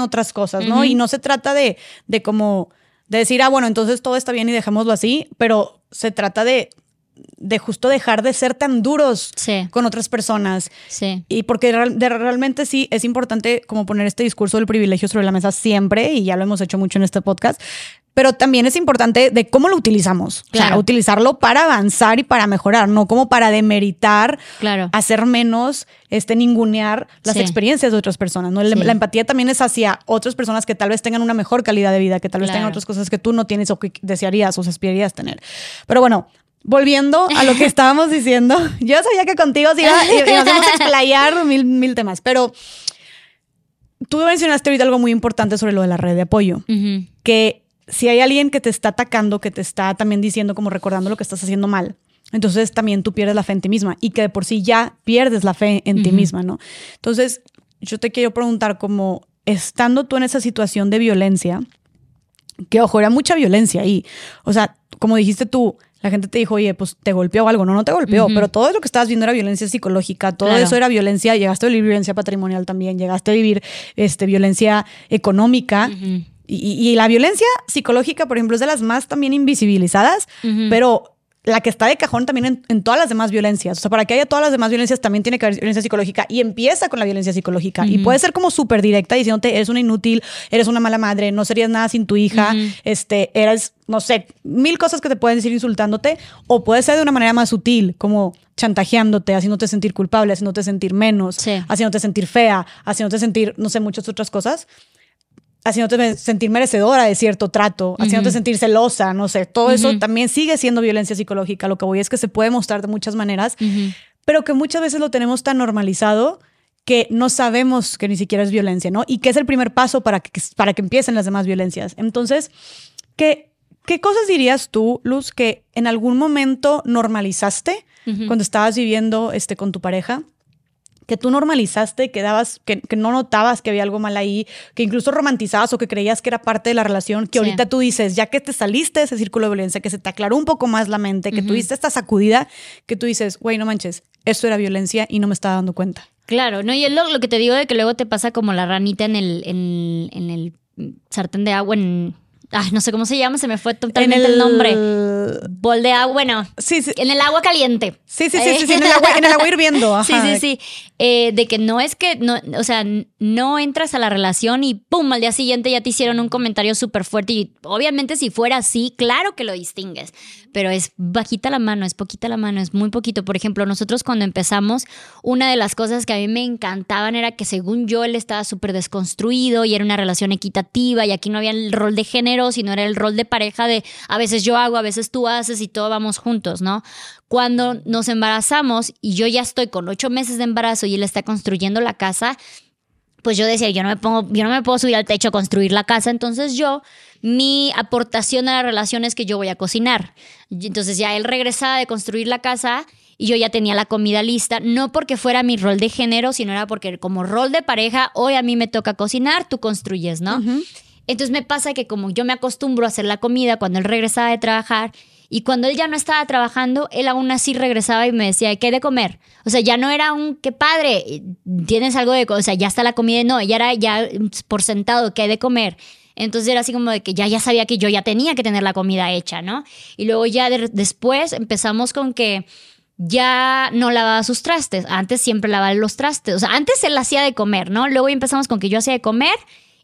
otras cosas, ¿no? Y no se trata de, de como, de decir, ah, bueno, entonces todo está bien y dejémoslo así, pero se trata de, de justo dejar de ser tan duros Sí, con otras personas. sí. Y porque de- realmente sí es importante como poner este discurso del privilegio sobre la mesa siempre, y ya lo hemos hecho mucho en este podcast, pero también es importante de cómo lo utilizamos. O sea, Claro. utilizarlo para avanzar y para mejorar, no como para demeritar, Claro. hacer menos, este, ningunear las Sí. experiencias de otras personas. ¿no? La- Sí. La empatía también es hacia otras personas que tal vez tengan una mejor calidad de vida, que tal vez tengan otras cosas que tú no tienes o que desearías o aspirarías tener. Pero bueno. Volviendo a lo que (laughs) estábamos diciendo, yo sabía que contigo sí y (laughs) nos íbamos a explayar mil, mil temas, pero tú mencionaste ahorita algo muy importante sobre lo de la red de apoyo, que si hay alguien que te está atacando, que te está también diciendo, como recordando lo que estás haciendo mal, entonces también tú pierdes la fe en ti misma y que de por sí ya pierdes la fe en ti misma, ¿no? Entonces, yo te quiero preguntar, como estando tú en esa situación de violencia, que ojo, era mucha violencia ahí, o sea, como dijiste tú, la gente te dijo, oye, pues te golpeó algo, no, no te golpeó, pero todo lo que estabas viendo era violencia psicológica, todo Claro. eso era violencia, llegaste a vivir violencia patrimonial también, llegaste a vivir este, violencia económica. Y, y la violencia psicológica, por ejemplo, es de las más también invisibilizadas, pero la que está de cajón también en, todas las demás violencias. O sea, para que haya todas las demás violencias también tiene que haber violencia psicológica y empieza con la violencia psicológica. Y puede ser como súper directa diciéndote, eres una inútil, eres una mala madre, no serías nada sin tu hija, este, eres, no sé, mil cosas que te pueden decir insultándote. O puede ser de una manera más sutil, como chantajeándote, haciéndote sentir culpable, haciéndote sentir menos, haciéndote sentir fea, haciéndote sentir, no sé, muchas otras cosas haciéndote sentir merecedora de cierto trato, haciéndote sentir celosa, no sé, todo eso también sigue siendo violencia psicológica. Lo que voy es que se puede mostrar de muchas maneras, pero que muchas veces lo tenemos tan normalizado que no sabemos que ni siquiera es violencia, ¿no? Y que es el primer paso para que, para que empiecen las demás violencias. Entonces, ¿qué, ¿qué cosas dirías tú, Luz, que en algún momento normalizaste cuando estabas viviendo este, con tu pareja? Que tú normalizaste, que, dabas, que, no notabas que había algo mal ahí, que incluso romantizabas o que creías que era parte de la relación, que ahorita tú dices, ya que te saliste de ese círculo de violencia, que se te aclaró un poco más la mente, que tuviste esta sacudida, que tú dices, güey, no manches, esto era violencia y no me estaba dando cuenta. Claro, no, y es lo, que te digo de que luego te pasa como la ranita en el, en, en el sartén de agua, en Ay, no sé cómo se llama, se me fue totalmente el... nombre. Bol de agua, bueno. Sí, sí. En el agua caliente. Sí, sí, sí, sí, (laughs) en, el agua, hirviendo. (laughs) Sí, sí, sí. Eh, de que no es que, no, o sea, no entras a la relación y pum, al día siguiente ya te hicieron un comentario súper fuerte. Y obviamente, si fuera así, claro que lo distingues. Pero es bajita la mano, es poquita la mano, es muy poquito. Por ejemplo, nosotros cuando empezamos, una de las cosas que a mí me encantaban era que según yo él estaba súper desconstruido y era una relación equitativa y aquí no había el rol de género sino era el rol de pareja de a veces yo hago, a veces tú haces y todo vamos juntos, ¿no? Cuando nos embarazamos y yo ya estoy con ocho meses de embarazo y él está construyendo la casa, pues yo decía, yo no me pongo, yo no me puedo subir al techo a construir la casa, entonces yo, mi aportación a la relación es que yo voy a cocinar. Entonces ya él regresaba de construir la casa y yo ya tenía la comida lista, no porque fuera mi rol de género, sino era porque como rol de pareja, hoy a mí me toca cocinar, tú construyes, ¿no? Entonces me pasa que como yo me acostumbro a hacer la comida cuando él regresaba de trabajar y cuando él ya no estaba trabajando, él aún así regresaba y me decía, ¿qué de comer? O sea, ya no era un, qué padre, tienes algo de, o sea, ya está la comida, no, ya era ya por sentado, ¿qué de comer? Entonces era así como de que ya, ya sabía que yo ya tenía que tener la comida hecha, ¿no? Y luego ya después empezamos con que ya no lavaba sus trastes. Antes siempre lavaba los trastes. O sea, antes él hacía de comer, ¿no? Luego empezamos con que yo hacía de comer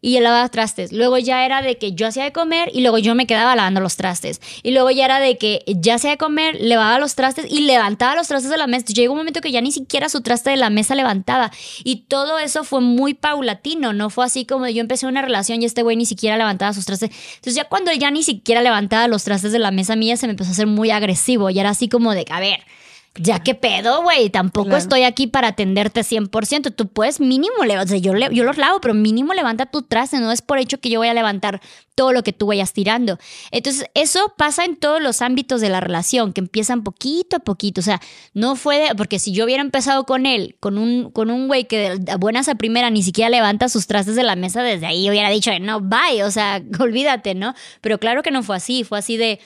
y él lavaba trastes. Luego ya era de que yo hacía de comer y luego yo me quedaba lavando los trastes. Y luego ya era de que ya hacía de comer, lavaba los trastes y levantaba los trastes de la mesa. Llegó un momento que ya ni siquiera su traste de la mesa levantaba. Y todo eso fue muy paulatino, no fue así como yo empecé una relación y este güey ni siquiera levantaba sus trastes. Entonces ya cuando ya ni siquiera levantaba los trastes de la mesa mía se me empezó a hacer muy agresivo y era así como de, a ver, ya que pedo, güey, tampoco estoy aquí para atenderte 100%. Tú puedes mínimo, o sea, yo, yo los lavo, pero mínimo levanta tu traste, no es por hecho que yo voy a levantar todo lo que tú vayas tirando. Entonces, eso pasa en todos los ámbitos de la relación, que empiezan poquito a poquito, o sea, no fue de, porque si yo hubiera empezado con él, con un con un güey que de buenas a primera ni siquiera levanta sus trastes de la mesa, desde ahí hubiera dicho, no, bye, o sea, (laughs) olvídate, ¿no? Pero claro que no fue así, fue así de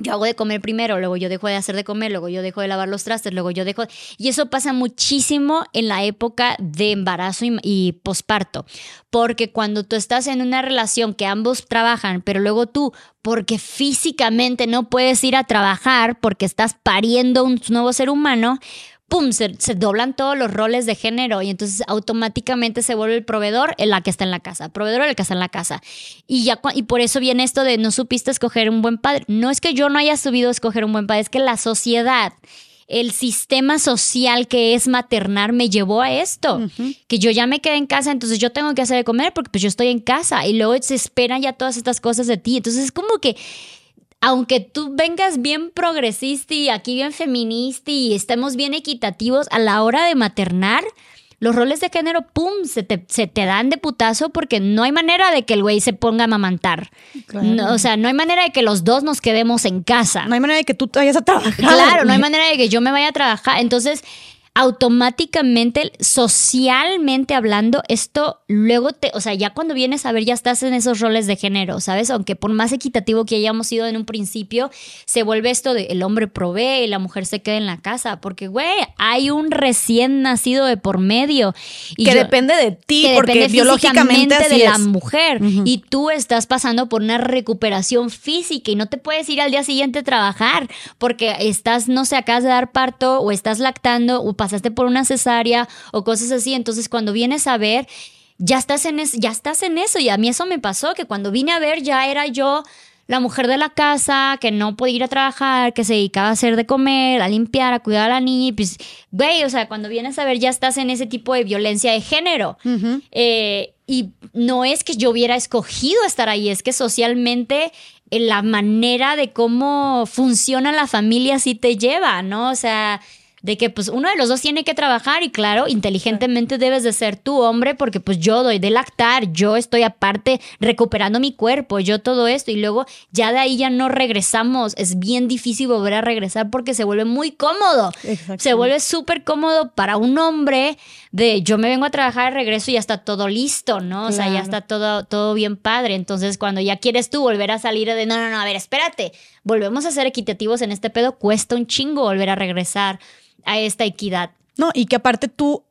yo hago de comer primero, luego yo dejo de hacer de comer, luego yo dejo de lavar los trastes, luego yo dejo... Y eso pasa muchísimo en la época de embarazo y, posparto, porque cuando tú estás en una relación que ambos trabajan, pero luego tú, porque físicamente no puedes ir a trabajar porque estás pariendo un nuevo ser humano, ¡pum! Se, doblan todos los roles de género y entonces automáticamente se vuelve el proveedor el la que está en la casa, proveedor el que está en la casa. Y, ya, y por eso viene esto de no supiste escoger un buen padre. No es que yo no haya subido a escoger un buen padre, es que la sociedad el sistema social que es maternar me llevó a esto, que yo ya me quedé en casa, entonces yo tengo que hacer de comer porque pues yo estoy en casa y luego se esperan ya todas estas cosas de ti. Entonces es como que aunque tú vengas bien progresista y aquí bien feminista y estemos bien equitativos a la hora de maternar, los roles de género, ¡pum!, se te, dan de putazo porque no hay manera de que el güey se ponga a mamantar. o sea, no hay manera de que los dos nos quedemos en casa. No hay manera de que tú vayas a trabajar. Claro, no hay manera de que yo me vaya a trabajar. Entonces, automáticamente, socialmente hablando, esto luego te, o sea, ya cuando vienes a ver, ya estás en esos roles de género, ¿sabes? Aunque por más equitativo que hayamos sido en un principio, se vuelve esto de el hombre provee y la mujer se queda en la casa, porque, güey, hay un recién nacido de por medio. Y que depende de ti, porque biológicamente de la mujer. Y tú estás pasando por una recuperación física y no te puedes ir al día siguiente a trabajar porque estás, no sé, acabas de dar parto o estás lactando o pasaste por una cesárea o cosas así. Entonces, cuando vienes a ver, ya estás en, ya estás en eso. Y a mí eso me pasó, que cuando vine a ver ya era yo la mujer de la casa que no podía ir a trabajar, que se dedicaba a hacer de comer, a limpiar, a cuidar a la niña. Y pues, güey, o sea, cuando vienes a ver ya estás en ese tipo de violencia de género. Eh, y no es que yo hubiera escogido estar ahí, es que socialmente eh, la manera de cómo funciona la familia sí te lleva, ¿no? O sea, de que pues uno de los dos tiene que trabajar y claro, inteligentemente debes de ser tú hombre porque pues yo doy de lactar, yo estoy aparte recuperando mi cuerpo, yo todo esto y luego ya de ahí ya no regresamos, es bien difícil volver a regresar porque se vuelve muy cómodo, se vuelve súper cómodo para un hombre de yo me vengo a trabajar, regreso y ya está todo listo, ¿no? O sea, ya está todo, todo bien padre, entonces cuando ya quieres tú volver a salir de no, no, no, a ver, espérate, volvemos a ser equitativos en este pedo, cuesta un chingo volver a regresar a esta equidad. No, y que aparte tú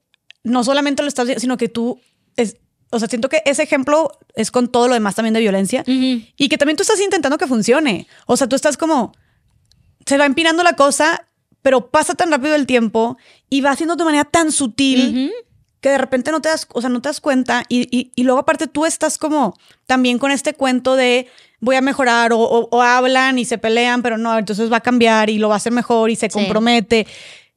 no solamente lo estás, sino que tú es, o sea, siento que ese ejemplo es con todo lo demás también de violencia y que también tú estás intentando que funcione. O sea, tú estás como, se va empinando la cosa, pero pasa tan rápido el tiempo y va haciendo de manera tan sutil que de repente no te das, o sea, no te das cuenta y, y, luego aparte tú estás como también con este cuento de voy a mejorar o, o, hablan y se pelean, pero no, entonces va a cambiar y lo va a hacer mejor y se compromete.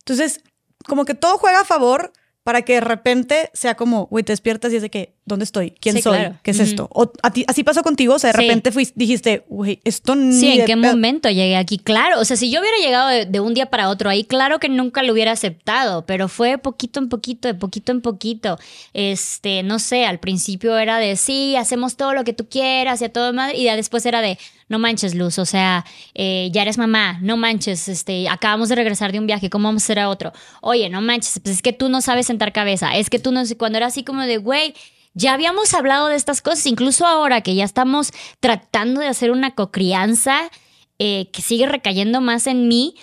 Entonces, como que todo juega a favor para que de repente sea como, güey, te despiertas y es de que, ¿dónde estoy? ¿Quién soy? ¿Qué es esto? O a ti, así pasó contigo, o sea, de repente fuiste, dijiste, güey, esto ni Sí, ¿en qué momento llegué aquí? Claro, o sea, si yo hubiera llegado de, un día para otro ahí, claro que nunca lo hubiera aceptado, pero fue poquito en poquito, de poquito en poquito. Este, no sé, al principio era de, sí, hacemos todo lo que tú quieras y a todo madre, y ya después era de, no manches, Luz, o sea, eh, ya eres mamá, no manches, este, acabamos de regresar de un viaje, ¿cómo vamos a hacer a otro? Oye, no manches, pues es que tú no sabes sentar cabeza, es que tú no sé, cuando era así como de, güey, ya habíamos hablado de estas cosas, incluso ahora que ya estamos tratando de hacer una cocrianza eh, que sigue recayendo más en mí,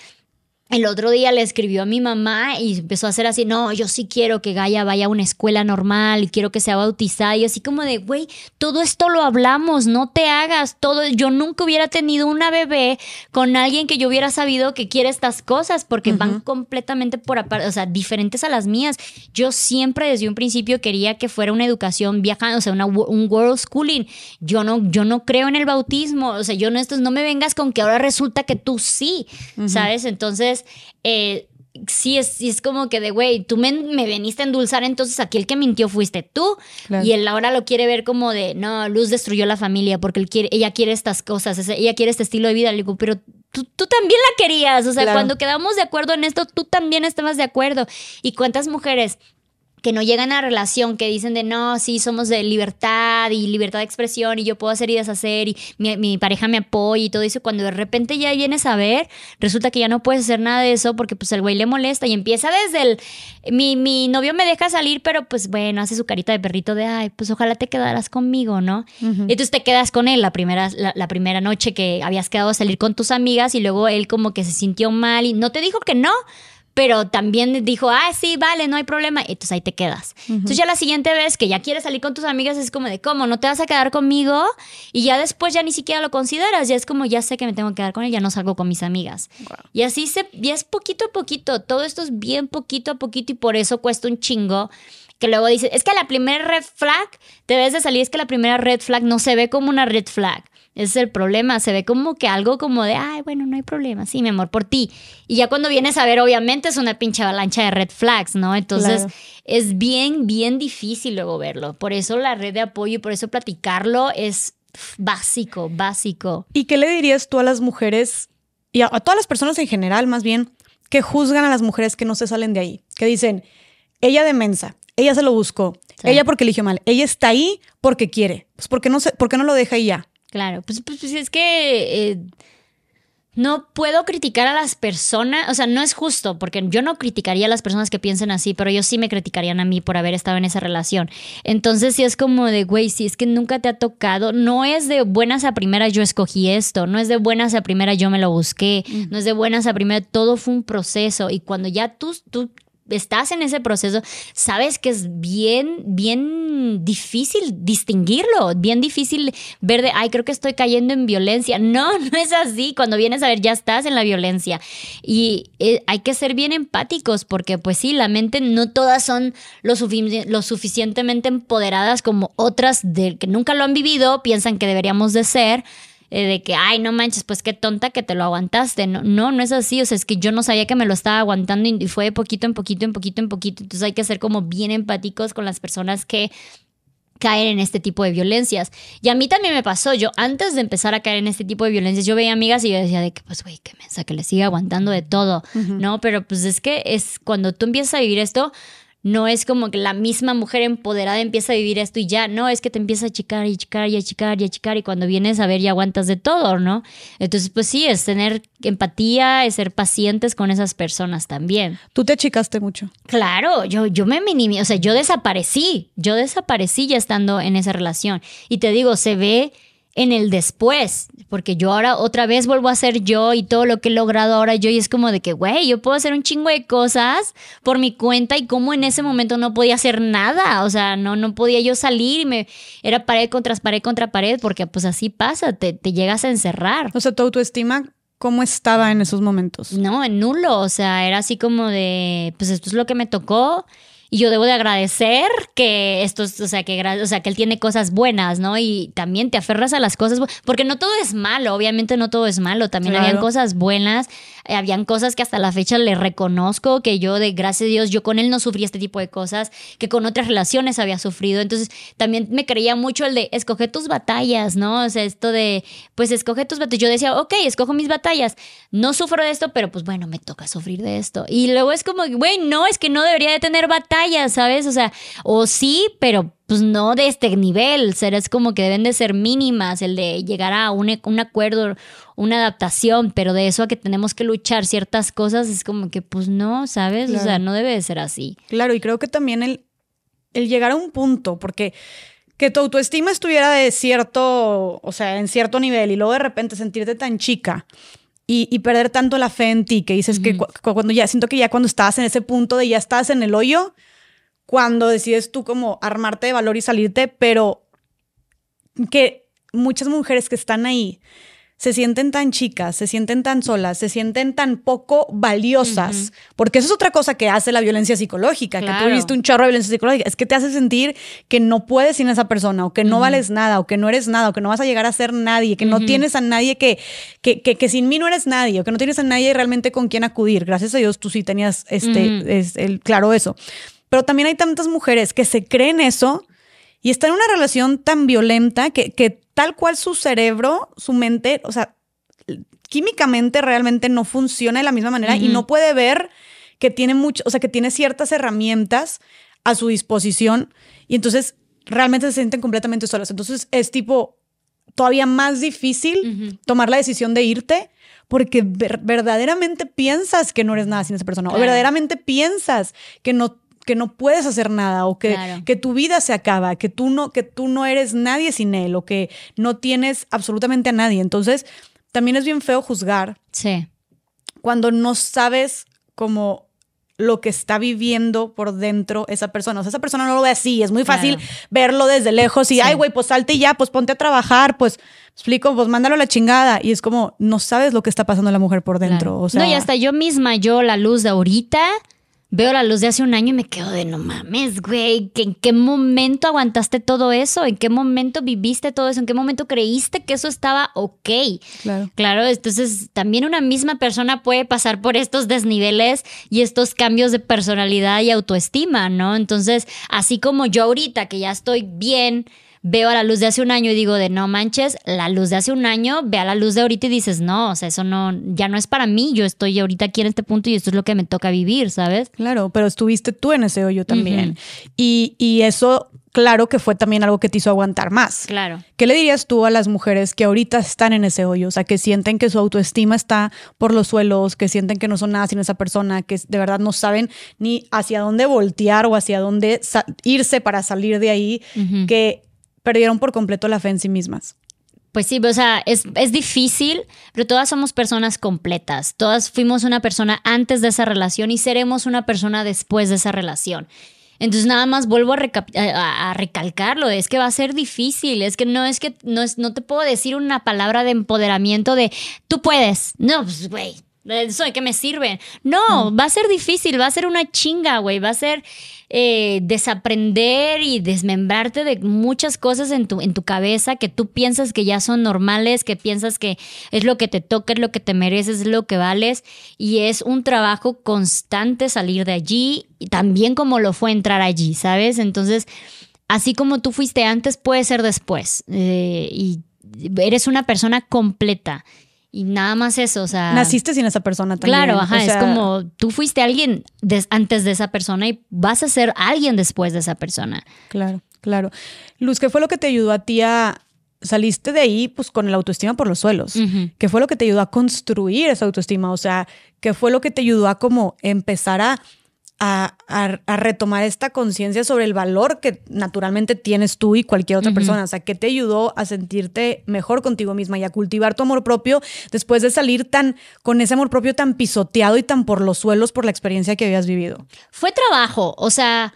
el otro día le escribió a mi mamá y empezó a hacer así, no, yo sí quiero que Gaia vaya a una escuela normal y quiero que sea bautizada. Y así como de, güey, todo esto lo hablamos, no te hagas todo. Yo nunca hubiera tenido una bebé con alguien que yo hubiera sabido que quiere estas cosas porque van completamente por aparte, o sea, diferentes a las mías. Yo siempre desde un principio quería que fuera una educación viajando, o sea, una, un world schooling. Yo no, yo no creo en el bautismo, o sea, yo no, esto, no me vengas con que ahora resulta que tú sí, ¿sabes? Entonces eh, sí es, es como que de, güey, tú me, me, veniste a endulzar, entonces aquí el que mintió fuiste tú. Y él ahora lo quiere ver como de, no, Luz destruyó la familia porque él quiere, ella quiere estas cosas, ella quiere este estilo de vida. Le digo, pero tú, también la querías. O sea, cuando quedamos de acuerdo en esto, tú también estabas de acuerdo. ¿Y cuántas mujeres que no llegan a relación, que dicen de no, sí, somos de libertad y libertad de expresión y yo puedo hacer y deshacer y mi, pareja me apoya y todo eso, cuando de repente ya vienes a ver, resulta que ya no puedes hacer nada de eso porque pues el güey le molesta y empieza desde el, mi, mi novio me deja salir, pero pues bueno, hace su carita de perrito de, ay, pues ojalá te quedaras conmigo, ¿no? Y Entonces te quedas con él la primera, la primera noche que habías quedado a salir con tus amigas y luego él como que se sintió mal y no te dijo que no, pero también dijo, ah, sí, vale, no hay problema. Entonces ahí te quedas. Entonces ya la siguiente vez que ya quieres salir con tus amigas es como de, ¿cómo? ¿No te vas a quedar conmigo? Y ya después ya ni siquiera lo consideras. Ya es como, ya sé que me tengo que quedar con él, ya no salgo con mis amigas. Y así se, ya es poquito a poquito. Todo esto es bien poquito a poquito y por eso cuesta un chingo que luego dices, es que la primera red flag, debes de salir, es que la primera red flag no se ve como una red flag. Ese es el problema, se ve como que algo como de, ay, bueno, no hay problema, sí, mi amor, por ti. Y ya cuando vienes a ver, obviamente es una pinche avalancha de red flags, ¿no? Entonces es bien, bien difícil luego verlo. Por eso la red de apoyo y por eso platicarlo es básico, básico. ¿Y qué le dirías tú a las mujeres y a, todas las personas en general, más bien, que juzgan a las mujeres que no se salen de ahí? Que dicen, ella de mensa, ella se lo buscó, ella porque eligió mal, ella está ahí porque quiere, pues porque no, se, ¿por qué no lo deja ahí ya? Claro, pues, pues, pues es que... Eh, no puedo criticar a las personas, o sea, no es justo, porque yo no criticaría a las personas que piensen así, pero ellos sí me criticarían a mí por haber estado en esa relación. Entonces, sí es como de, güey, si es que nunca te ha tocado, no es de buenas a primeras yo escogí esto, no es de buenas a primera yo me lo busqué, no es de buenas a primera, todo fue un proceso y cuando ya tú, tú estás en ese proceso, sabes que es bien, bien difícil distinguirlo, bien difícil ver de, ay, creo que estoy cayendo en violencia. (laughs) No, no es así. Cuando vienes a ver, ya estás en la violencia. Y eh, hay que ser bien empáticos porque, pues sí, la mente no todas son lo, lo suficientemente empoderadas como otras de, que nunca lo han vivido, piensan que deberíamos de ser. Eh, de que, ay, no manches, pues qué tonta que te lo aguantaste. No, no, no es así. O sea, es que yo no sabía que me lo estaba aguantando y fue de poquito en poquito, en poquito, en poquito. Entonces hay que ser como bien empáticos con las personas que caen en este tipo de violencias. Y a mí también me pasó, yo antes de empezar a caer en este tipo de violencias, yo veía amigas y yo decía de que, pues, güey, qué mensa, que le sigue aguantando de todo, ¿no? Pero pues es que es cuando tú empiezas a vivir esto, no es como que la misma mujer empoderada empieza a vivir esto y ya, no, es que te empieza a achicar y achicar y achicar y achicar y cuando vienes a ver ya aguantas de todo, ¿no? Entonces, pues sí, es tener empatía, es ser pacientes con esas personas también. ¿Tú te achicaste mucho? Claro, yo, yo me minimé, o sea, yo desaparecí, yo desaparecí ya estando en esa relación. Y te digo, se ve en el después, porque yo ahora otra vez vuelvo a ser yo y todo lo que he logrado ahora yo y es como de que, güey, yo puedo hacer un chingo de cosas por mi cuenta y como en ese momento no podía hacer nada, o sea, no, no podía yo salir y me era pared contra pared contra pared porque pues así pasa, te, te llegas a encerrar. O sea, tu autoestima ¿Cómo estaba en esos momentos? No, en nulo, o sea, era así como de, pues esto es lo que me tocó y yo debo de agradecer que esto, o sea, que, o sea, que él tiene cosas buenas, ¿no? Y también te aferras a las cosas, porque no todo es malo, obviamente no todo es malo, también habían cosas buenas, eh, habían cosas que hasta la fecha le reconozco, que yo, de gracias a Dios, yo con él no sufrí este tipo de cosas, que con otras relaciones había sufrido, entonces también me creía mucho el de escoge tus batallas, ¿no? O sea, esto de, pues escoge tus batallas, yo decía, ok, escojo mis batallas, no sufro de esto, pero pues bueno, me toca sufrir de esto. Y luego es como, güey, no, es que no debería de tener batallas ¿sabes? O sea, o sí, pero pues no de este nivel, es como que deben de ser mínimas, el de llegar a un, un, acuerdo, una adaptación, pero de eso a que tenemos que luchar ciertas cosas es como que pues no, ¿sabes? O sea, no debe de ser así. Claro, y creo que también el, el llegar a un punto, porque que tu autoestima estuviera de cierto, o sea, en cierto nivel y luego de repente sentirte tan chica y, perder tanto la fe en ti, que dices que cuando ya, siento que ya cuando estás en ese punto de ya estás en el hoyo, cuando decides tú como armarte de valor y salirte, pero que muchas mujeres que están ahí se sienten tan chicas, se sienten tan solas, se sienten tan poco valiosas, porque eso es otra cosa que hace la violencia psicológica, que tú viste un chorro de violencia psicológica, es que te hace sentir que no puedes sin esa persona, o que no vales nada, o que no eres nada, o que no vas a llegar a ser nadie, que no tienes a nadie que que, que, sin mí no eres nadie, o que no tienes a nadie realmente con quien acudir. Gracias a Dios tú sí tenías este, es, el, claro eso. Pero también hay tantas mujeres que se creen eso y están en una relación tan violenta que, que tal cual su cerebro, su mente, o sea, químicamente realmente no funciona de la misma manera y no puede ver que tiene mucho, o sea, que tiene ciertas herramientas a su disposición y entonces realmente se sienten completamente solas. Entonces es tipo todavía más difícil tomar la decisión de irte porque verdaderamente piensas que no eres nada sin esa persona o verdaderamente piensas que no que no puedes hacer nada o que, que tu vida se acaba, que tú, no, que tú no eres nadie sin él o que no tienes absolutamente a nadie. Entonces, también es bien feo juzgar. Sí. Cuando no sabes cómo lo que está viviendo por dentro esa persona. O sea, esa persona no lo ve así. Es muy fácil verlo desde lejos y, ay, güey, pues salte y ya, pues ponte a trabajar, pues explico, pues mándalo a la chingada. Y es como, no sabes lo que está pasando la mujer por dentro. O sea, no, y hasta yo misma, yo la luz de ahorita veo la luz de hace un año y me quedo de no mames, güey, ¿en qué momento aguantaste todo eso? ¿En qué momento viviste todo eso? ¿En qué momento creíste que eso estaba ok? Claro. Claro, entonces también una misma persona puede pasar por estos desniveles y estos cambios de personalidad y autoestima, ¿no? Entonces, así como yo ahorita que ya estoy bien, veo a la luz de hace un año y digo de no manches, la luz de hace un año, ve a la luz de ahorita y dices, no, o sea, eso no, ya no es para mí, yo estoy ahorita aquí en este punto y esto es lo que me toca vivir, ¿sabes? Claro, pero estuviste tú en ese hoyo también. y, y eso claro que fue también algo que te hizo aguantar más. Claro. ¿Qué le dirías tú a las mujeres que ahorita están en ese hoyo? O sea, que sienten que su autoestima está por los suelos, que sienten que no son nada sin esa persona, que de verdad no saben ni hacia dónde voltear o hacia dónde irse para salir de ahí, que perdieron por completo la fe en sí mismas. Pues sí, o sea, es, es, difícil, pero todas somos personas completas. Todas fuimos una persona antes de esa relación y seremos una persona después de esa relación. Entonces nada más vuelvo a, recalcarlo, es que va a ser difícil, es que no es que no, es, no te puedo decir una palabra de empoderamiento de tú puedes. No, pues güey, eso de qué me sirve. No, va a ser difícil, va a ser una chinga, güey, va a ser eh, desaprender y desmembrarte de muchas cosas en tu, en tu cabeza que tú piensas que ya son normales, que piensas que es lo que te toca, es lo que te mereces, es lo que vales. Y es un trabajo constante salir de allí, y también como lo fue entrar allí, ¿sabes? Entonces, así como tú fuiste antes, puede ser después. Eh, y eres una persona completa. Y nada más eso, o sea. Naciste sin esa persona también. Claro, ajá. es como tú fuiste alguien antes de esa persona y vas a ser alguien después de esa persona. Claro, claro. Luz, ¿qué fue lo que te ayudó a ti a. Saliste de ahí pues con el autoestima por los suelos. ¿Qué fue lo que te ayudó a construir esa autoestima? O sea, ¿qué fue lo que te ayudó a como empezar a a, retomar esta conciencia sobre el valor que naturalmente tienes tú y cualquier otra persona. O sea, ¿qué te ayudó a sentirte mejor contigo misma y a cultivar tu amor propio después de salir tan con ese amor propio tan pisoteado y tan por los suelos por la experiencia que habías vivido? Fue trabajo, o sea,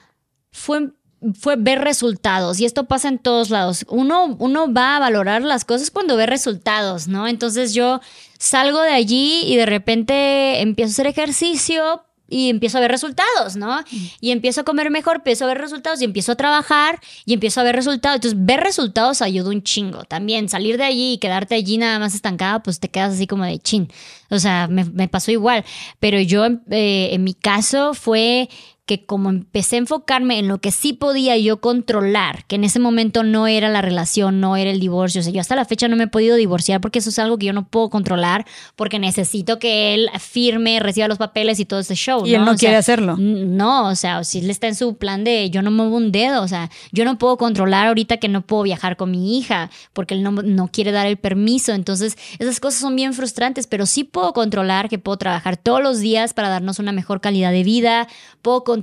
fue fue ver resultados y esto pasa en todos lados. Uno, uno va a valorar las cosas cuando ve resultados, ¿no? Entonces yo salgo de allí y de repente empiezo a hacer ejercicio, y empiezo a ver resultados, ¿no? Y empiezo a comer mejor, empiezo a ver resultados y empiezo a trabajar y empiezo a ver resultados. Entonces, ver resultados ayuda un chingo. También salir de allí y quedarte allí nada más estancada, pues te quedas así como de chin. O sea, me, pasó igual. Pero yo, eh, en mi caso, fue que como empecé a enfocarme en lo que sí podía yo controlar, que en ese momento no era la relación, no era el divorcio, o sea, yo hasta la fecha no me he podido divorciar porque eso es algo que yo no puedo controlar, porque necesito que él firme, reciba los papeles y todo ese show. Y él no quiere hacerlo. No, o sea, si él está en su plan de yo no muevo un dedo, o sea, yo no puedo controlar ahorita que no puedo viajar con mi hija porque él no, no quiere dar el permiso, entonces esas cosas son bien frustrantes, pero sí puedo controlar que puedo trabajar todos los días para darnos una mejor calidad de vida, puedo controlar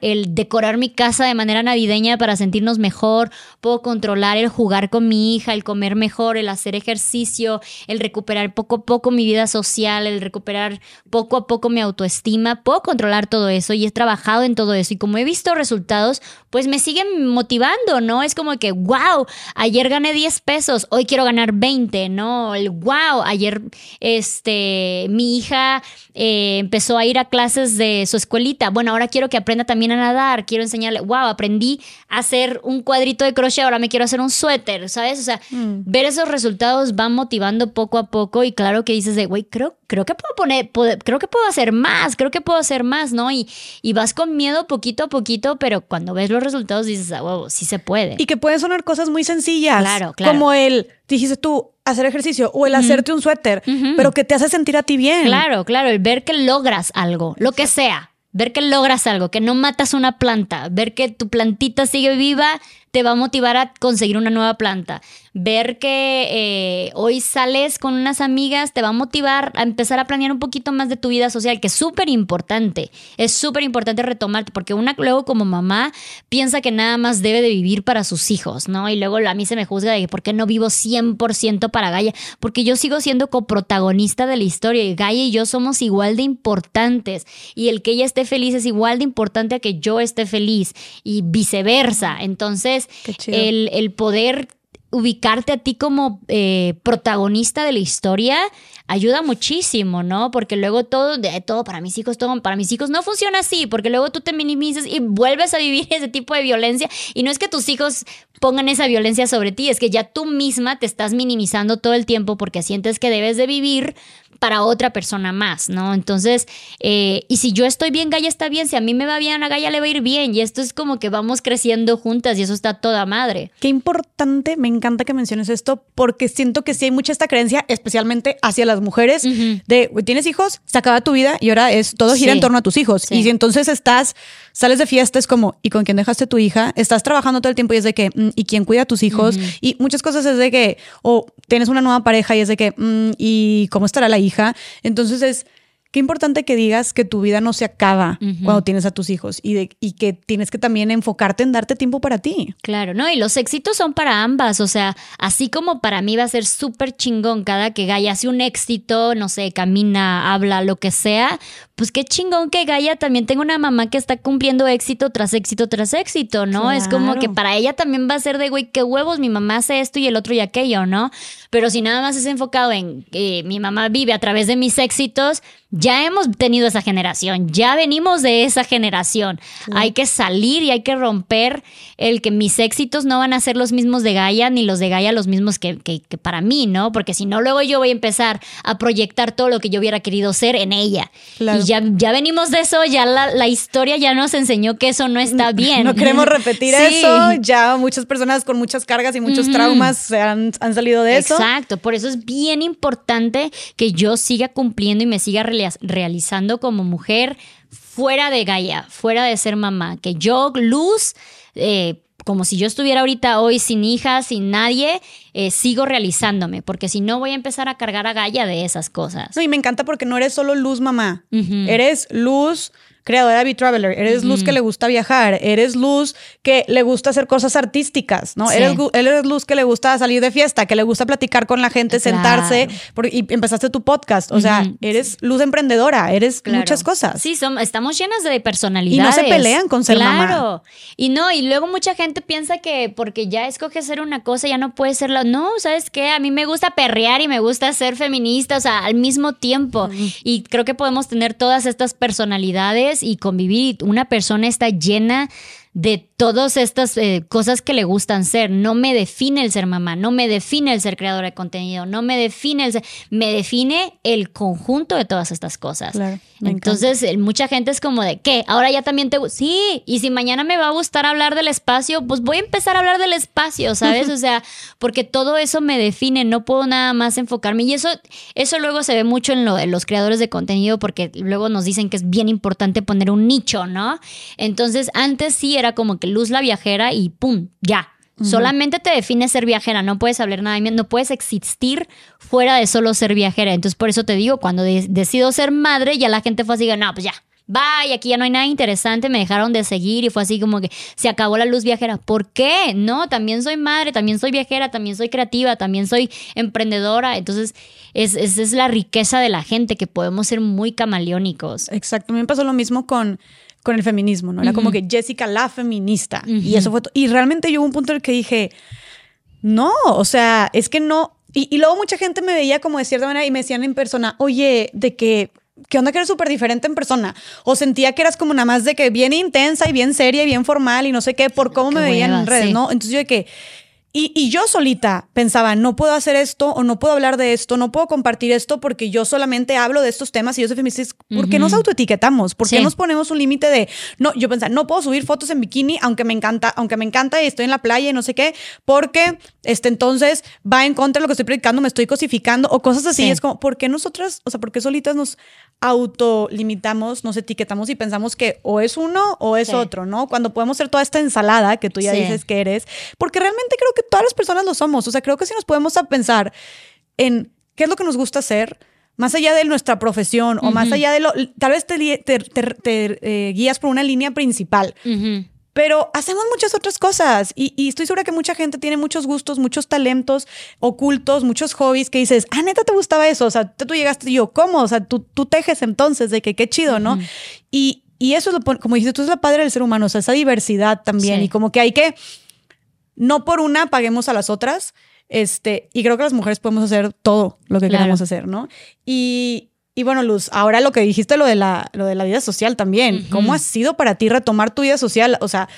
el decorar mi casa de manera navideña para sentirnos mejor, puedo controlar el jugar con mi hija, el comer mejor, el hacer ejercicio, el recuperar poco a poco mi vida social, el recuperar poco a poco mi autoestima, puedo controlar todo eso y he trabajado en todo eso y como he visto resultados, pues me siguen motivando, ¿no? Es como que, wow, ayer gané 10 pesos, hoy quiero ganar 20, ¿no? El wow, ayer este, mi hija eh, empezó a ir a clases de su escuelita, bueno, ahora quiero que aprenda también a nadar, quiero enseñarle, wow, aprendí a hacer un cuadrito de crochet, ahora me quiero hacer un suéter, ¿sabes? O sea, mm. ver esos resultados va motivando poco a poco y claro que dices de, güey, creo, creo que puedo poner, creo que puedo hacer más, creo que puedo hacer más, ¿no? Y, y vas con miedo poquito a poquito, pero cuando ves los resultados dices, ah, wow, sí se puede. Y que pueden sonar cosas muy sencillas. Claro, claro. Como el, dijiste tú, hacer ejercicio o el hacerte un suéter, pero que te hace sentir a ti bien. Claro, claro, el ver que logras algo, lo que sea ver que logras algo, que no matas una planta, ver que tu plantita sigue viva, te va a motivar a conseguir una nueva planta ver que eh, hoy sales con unas amigas te va a motivar a empezar a planear un poquito más de tu vida social, que es súper importante. Es súper importante retomarte, porque una luego como mamá piensa que nada más debe de vivir para sus hijos, ¿no? Y luego a mí se me juzga de por qué no vivo 100% para Gaia, porque yo sigo siendo coprotagonista de la historia y Gaia y yo somos igual de importantes y el que ella esté feliz es igual de importante a que yo esté feliz y viceversa. Entonces, el, el poder ubicarte a ti como eh, protagonista de la historia ayuda muchísimo, ¿no? Porque luego todo, de, todo para mis hijos, todo para mis hijos no funciona así, porque luego tú te minimizas y vuelves a vivir (laughs) ese tipo de violencia y no es que tus hijos pongan esa violencia sobre ti, es que ya tú misma te estás minimizando todo el tiempo porque sientes que debes de vivir para otra persona más, ¿no? Entonces, eh, y si yo estoy bien, Gaia está bien, si a mí me va bien, a Gaia le va a ir bien, y esto es como que vamos creciendo juntas y eso está toda madre. Qué importante, me encanta que menciones esto, porque siento que sí hay mucha esta creencia, especialmente hacia las mujeres, de, tienes hijos, se acaba tu vida y ahora es, todo gira en torno a tus hijos. Y si entonces estás, sales de fiesta, es como, ¿y con quién dejaste tu hija? Estás trabajando todo el tiempo y es de que, mm, ¿y quién cuida a tus hijos? Y muchas cosas es de que, o tienes una nueva pareja y es de que, mm, ¿y cómo estará la hija? Entonces es Qué importante que digas que tu vida no se acaba cuando tienes a tus hijos y, de, y que tienes que también enfocarte en darte tiempo para ti. Claro, ¿no? Y los éxitos son para ambas, o sea, así como para mí va a ser súper chingón cada que Gaia hace un éxito, no sé, camina, habla, lo que sea, pues qué chingón que Gaia también tenga una mamá que está cumpliendo éxito tras éxito tras éxito, ¿no? Es como que para ella también va a ser de, güey, qué huevos, mi mamá hace esto y el otro y aquello, ¿no? Pero si nada más es enfocado en que mi mamá vive a través de mis éxitos, ya hemos tenido esa generación, ya venimos de esa generación. Hay que salir y hay que romper el que mis éxitos no van a ser los mismos de Gaia, ni los de Gaia los mismos que, para mí, ¿no? Porque si no, luego yo voy a empezar a proyectar todo lo que yo hubiera querido ser en ella. Y ya, ya venimos de eso, ya la, historia ya nos enseñó que eso no (laughs) está bien. No queremos repetir eso, ya muchas personas con muchas cargas y muchos traumas han, han, salido de eso. Exacto, por eso es bien importante que yo siga cumpliendo y me siga realizando realizando como mujer fuera de Gaia, fuera de ser mamá. Que yo, Luz, eh, como si yo estuviera ahorita hoy sin hija, sin nadie, eh, sigo realizándome, porque si no voy a empezar a cargar a Gaia de esas cosas. No, y me encanta porque no eres solo luz mamá, eres luz creadora de Traveler, eres luz que le gusta viajar, eres luz que le gusta hacer cosas artísticas, ¿no? Eres, luz que le gusta salir de fiesta, que le gusta platicar con la gente, sentarse y empezaste tu podcast. O sea, eres luz emprendedora, eres muchas cosas. Sí, estamos llenas de personalidades. Y no se pelean con ser claro. Y no, y luego mucha gente piensa que porque ya escoges ser una cosa, ya no puede ser la. No, ¿sabes qué? A mí me gusta perrear y me gusta ser feminista, o sea, al mismo tiempo. Y creo que podemos tener todas estas personalidades y convivir. Una persona está llena de todas estas eh, cosas que le gustan ser. No me define el ser mamá, no me define el ser creadora de contenido, no me define el ser, me define el conjunto de todas estas cosas. Entonces, mucha gente es como de, ¿qué? Ahora ya también te... Sí, y si mañana me va a gustar hablar del espacio, pues voy a empezar a hablar del espacio, ¿sabes? (laughs) o sea, porque todo eso me define, no puedo nada más enfocarme. Y eso, eso luego se ve mucho en lo los creadores de contenido, porque luego nos dicen que es bien importante poner un nicho, ¿no? Entonces, antes sí era como que luz la viajera y ¡pum! Ya. Solamente te define ser viajera, no puedes hablar nada, no puedes existir fuera de solo ser viajera. Entonces, por eso te digo, cuando decido ser madre, ya la gente fue así, no, pues ya, bye, aquí ya no hay nada interesante, me dejaron de seguir y fue así como que se acabó la luz viajera. ¿Por qué? No, también soy madre, también soy viajera, también soy creativa, también soy emprendedora. Entonces, esa es, es la riqueza de la gente, que podemos ser muy camaleónicos. Exacto, a mí me pasó lo mismo con con el feminismo, ¿no? Era como que Jessica la feminista. Y eso fue. Y realmente yo hubo un punto en el que dije, no, o sea, es que no. Y, luego mucha gente me veía como de cierta manera y me decían en persona, oye, de que. ¿Qué onda que eres súper diferente en persona? O sentía que eras como nada más de que bien intensa y bien seria y bien formal y no sé qué, por cómo me veían en redes, ¿no? Entonces yo de que, y, yo solita pensaba, no puedo hacer esto o no puedo hablar de esto, no puedo compartir esto porque yo solamente hablo de estos temas y yo soy feminista. ¿Por qué nos autoetiquetamos? ¿Por qué nos ponemos un límite de, no, yo pensaba, no puedo subir fotos en bikini aunque me encanta, aunque me encanta y estoy en la playa y no sé qué, porque este, entonces va en contra de lo que estoy predicando, me estoy cosificando o cosas así. Es como, ¿por qué nosotras, o sea, por qué solitas nos autolimitamos, nos etiquetamos y pensamos que o es uno o es otro, ¿no? Cuando podemos ser toda esta ensalada que tú ya dices que eres, porque realmente creo que todas las personas lo somos. O sea, creo que si nos podemos a pensar en qué es lo que nos gusta hacer, más allá de nuestra profesión o más allá de lo, tal vez te, eh, guías por una línea principal. Pero hacemos muchas otras cosas y, estoy segura que mucha gente tiene muchos gustos, muchos talentos ocultos, muchos hobbies que dices, ah, neta, te gustaba eso. O sea, tú llegaste y yo, ¿cómo? O sea, tú, tú tejes entonces, de que qué chido, ¿no? Y, y eso, es lo, como dijiste, tú es la padre del ser humano, o sea, esa diversidad también. Y como que hay que no por una paguemos a las otras. Este, y creo que las mujeres podemos hacer todo lo que queramos hacer, ¿no? Y, y bueno, Luz, ahora lo que dijiste, lo de la, lo de la vida social también. ¿Cómo ha sido para ti retomar tu vida social? O sea,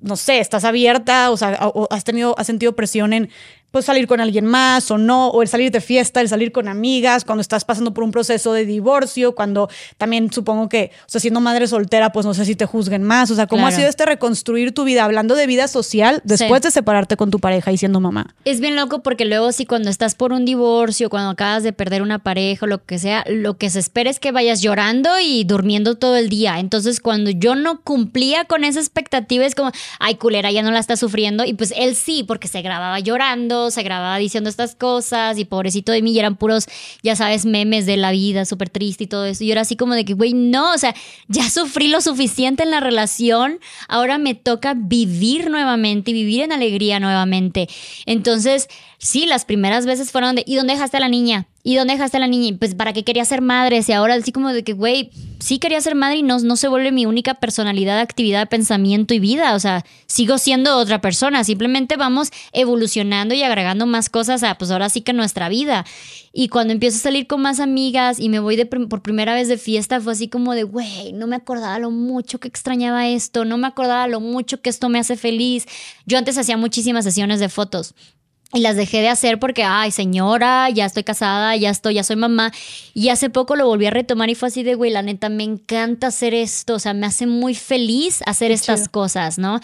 no sé, estás abierta, o sea, has tenido, has sentido presión en pues salir con alguien más o no, o el salir de fiesta, el salir con amigas, cuando estás pasando por un proceso de divorcio, cuando también supongo que, o sea, siendo madre soltera, pues no sé si te juzguen más, o sea, ¿cómo ha sido este reconstruir tu vida hablando de vida social después de separarte con tu pareja y siendo mamá? Es bien loco porque luego si cuando estás por un divorcio, cuando acabas de perder una pareja o lo que sea, lo que se espera es que vayas llorando y durmiendo todo el día. Entonces, cuando yo no cumplía con esa expectativa, es como, ay, culera, ya no la está sufriendo. Y pues él sí, porque se grababa llorando se grababa diciendo estas cosas y pobrecito de mí y eran puros, ya sabes, memes de la vida, súper triste y todo eso. Y yo era así como de que, güey, no, o sea, ya sufrí lo suficiente en la relación, ahora me toca vivir nuevamente y vivir en alegría nuevamente. Entonces, sí, las primeras veces fueron de, ¿y dónde dejaste a la niña? ¿Y dónde dejaste a la niña? pues para qué quería ser madre. Y ahora así como de que, güey, sí quería ser madre y no, no se vuelve mi única personalidad, actividad, pensamiento y vida. O sea, sigo siendo otra persona. Simplemente vamos evolucionando y agregando más cosas a, pues ahora sí que nuestra vida. Y cuando empiezo a salir con más amigas y me voy de, por primera vez de fiesta, fue así como de, güey, no me acordaba lo mucho que extrañaba esto, no me acordaba lo mucho que esto me hace feliz. Yo antes hacía muchísimas sesiones de fotos y las dejé de hacer porque, ay, señora, ya estoy casada, ya estoy, ya soy mamá. Y hace poco lo volví a retomar y fue así de, güey, la neta, me encanta hacer esto. O sea, me hace muy feliz hacer estas cosas, ¿no?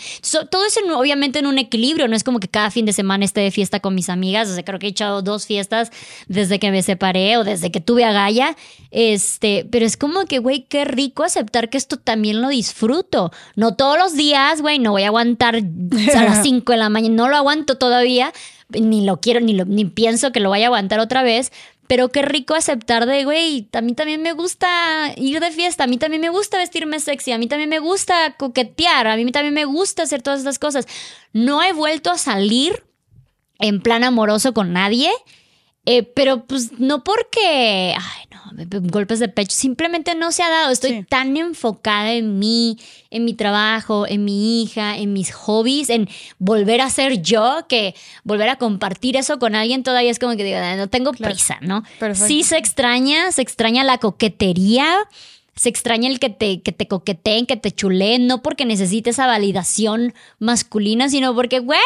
todo eso, obviamente, en un equilibrio. No es como que cada fin de semana esté de fiesta con mis amigas. O sea, creo que he echado dos fiestas desde que me separé o desde que tuve a Gaia. Este, pero es como que, güey, qué rico aceptar que esto también lo disfruto. No todos los días, güey, no voy a aguantar a las (laughs) 5 de la mañana. No lo aguanto todavía ni lo quiero, ni, lo, ni pienso que lo vaya a aguantar otra vez, pero qué rico aceptar de, güey, a mí también me gusta ir de fiesta, a mí también me gusta vestirme sexy, a mí también me gusta coquetear, a mí también me gusta hacer todas estas cosas. No he vuelto a salir en plan amoroso con nadie, eh, pero pues no porque, ay, no, golpes de pecho, simplemente no se ha dado. Estoy tan enfocada en mí, en mi trabajo, en mi hija, en mis hobbies, en volver a ser yo, que volver a compartir eso con alguien todavía es como que digo, no tengo prisa, ¿no? Sí se extraña, se extraña la coquetería se extraña el que te, que te coqueteen, que te chuleen, no porque necesite esa validación masculina, sino porque, güey,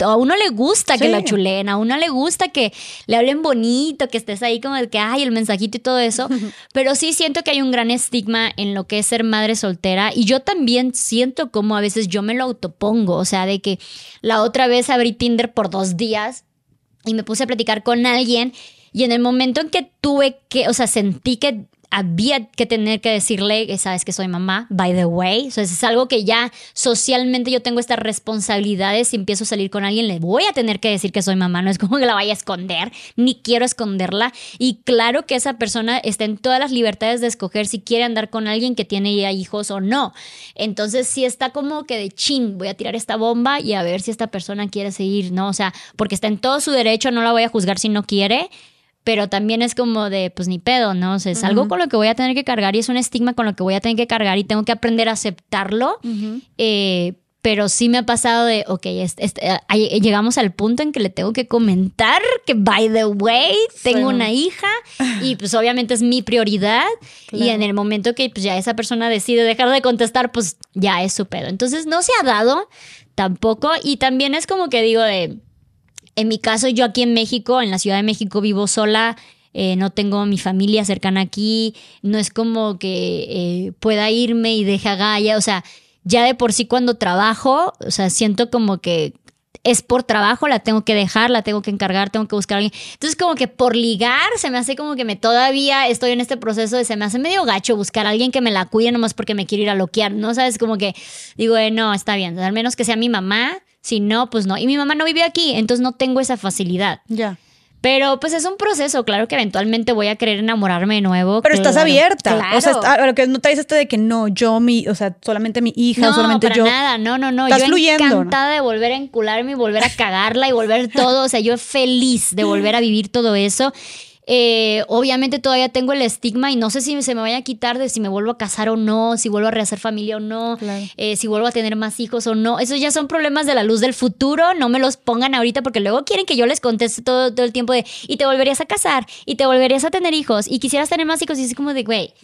a uno le gusta que lo chuleen, a uno le gusta que le hablen bonito, que estés ahí como el que, ay, el mensajito y todo eso. (laughs) Pero sí siento que hay un gran estigma en lo que es ser madre soltera y yo también siento como a veces yo me lo autopongo, o sea, de que la otra vez abrí Tinder por dos días y me puse a platicar con alguien. Y en el momento en que tuve que, o sea, sentí que había que tener que decirle que sabes que soy mamá, by the way. O sea, es algo que ya socialmente yo tengo estas responsabilidades. Si empiezo a salir con alguien, le voy a tener que decir que soy mamá. No es como que la vaya a esconder, ni quiero esconderla. Y claro que esa persona está en todas las libertades de escoger si quiere andar con alguien que tiene ya hijos o no. Entonces, si está como que de chin, voy a tirar esta bomba y a ver si esta persona quiere seguir, ¿no? O sea, porque está en todo su derecho, no la voy a juzgar si no quiere pero también es como de, pues ni pedo, ¿no? O sea, es algo con lo que voy a tener que cargar y es un estigma con lo que voy a tener que cargar y tengo que aprender a aceptarlo. Eh, pero sí me ha pasado de, ok, llegamos al punto en que le tengo que comentar que, by the way, tengo una hija y pues obviamente es mi prioridad y en el momento que pues ya esa persona decide dejar de contestar, pues ya es su pedo. Entonces no se ha dado tampoco y también es como que digo de en mi caso, yo aquí en México, en la Ciudad de México, vivo sola. Eh, no tengo mi familia cercana aquí, no es como que eh, pueda irme y deje a Gaia, o sea, ya de por sí cuando trabajo, o sea, siento como que es por trabajo, la tengo que dejar, la tengo que encargar, tengo que buscar a alguien. Entonces, como que por ligar, se me hace como que me todavía estoy en este proceso de se me hace medio gacho buscar a alguien que me la cuide nomás porque me quiero ir a loquear, ¿no? Sabes, como que digo, eh, no, está bien, al menos que sea mi mamá, si no, pues no. Y mi mamá no vive aquí, entonces no tengo esa facilidad. Ya. Pero pues es un proceso, claro que eventualmente voy a querer enamorarme de nuevo. Pero estás abierta. Claro. O sea, lo que no te dices este de que no, yo, mi, o sea, solamente mi hija, no, solamente para yo. nada, no, no, no. Estás yo fluyendo, encantada de volver a encularme y volver a cagarla y volver todo. O sea, yo feliz de volver a vivir todo eso. Eh, obviamente todavía tengo el estigma y no sé si se me vaya a quitar de si me vuelvo a casar o no, si vuelvo a rehacer familia o no, eh, si vuelvo a tener más hijos o no. Esos ya son problemas de la luz del futuro, no me los pongan ahorita porque luego quieren que yo les conteste todo, todo el tiempo de y te volverías a casar y te volverías a tener hijos y quisieras tener más hijos y es como de, güey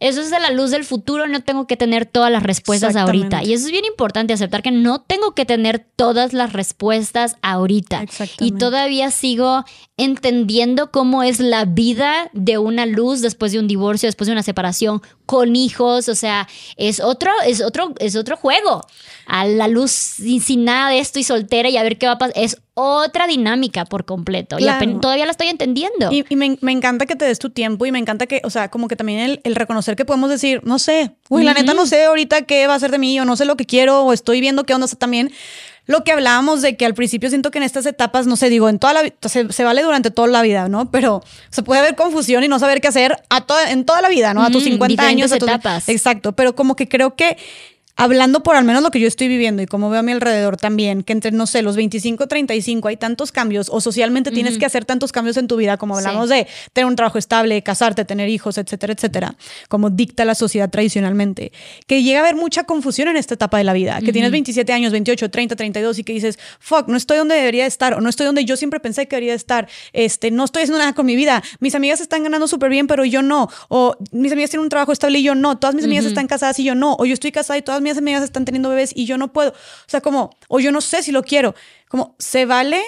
Eso es de la luz del futuro, no tengo que tener todas las respuestas ahorita. Y eso es bien importante, aceptar que no tengo que tener todas las respuestas ahorita. Y todavía sigo entendiendo cómo es la vida de una luz después de un divorcio, después de una separación, con hijos, o sea, es otro, es otro, es otro juego. A la luz sin, nada de esto y soltera y a ver qué va a pasar. Es otra dinámica por completo. Y todavía la estoy entendiendo. Y, me, encanta que te des tu tiempo y me encanta que, o sea, como que también el, reconocer que podemos decir, no sé, uy, la neta no sé ahorita qué va a ser de mí o no sé lo que quiero o estoy viendo qué onda. O sea, también lo que hablábamos de que al principio siento que en estas etapas, no sé, digo, en toda la vida, se, vale durante toda la vida, ¿no? Pero se puede haber confusión y no saber qué hacer a toda, en toda la vida, ¿no? A tus 50 años. A tus, etapas. Exacto, pero como que creo que hablando por al menos lo que yo estoy viviendo y como veo a mi alrededor también, que entre, no sé, los 25 y 35 hay tantos cambios o socialmente tienes que hacer tantos cambios en tu vida, como hablamos de tener un trabajo estable, casarte, tener hijos, etcétera, etcétera, como dicta la sociedad tradicionalmente, que llega a haber mucha confusión en esta etapa de la vida, que tienes 27 años, 28, 30, 32 y que dices, fuck, no estoy donde debería estar o no estoy donde yo siempre pensé que debería estar, este, no estoy haciendo nada con mi vida, mis amigas están ganando súper bien, pero yo no, o mis amigas tienen un trabajo estable y yo no, todas mis amigas están casadas y yo no, o yo estoy casada y todas mis amigas están teniendo bebés y yo no puedo. O sea, como, o yo no sé si lo quiero. Como, se vale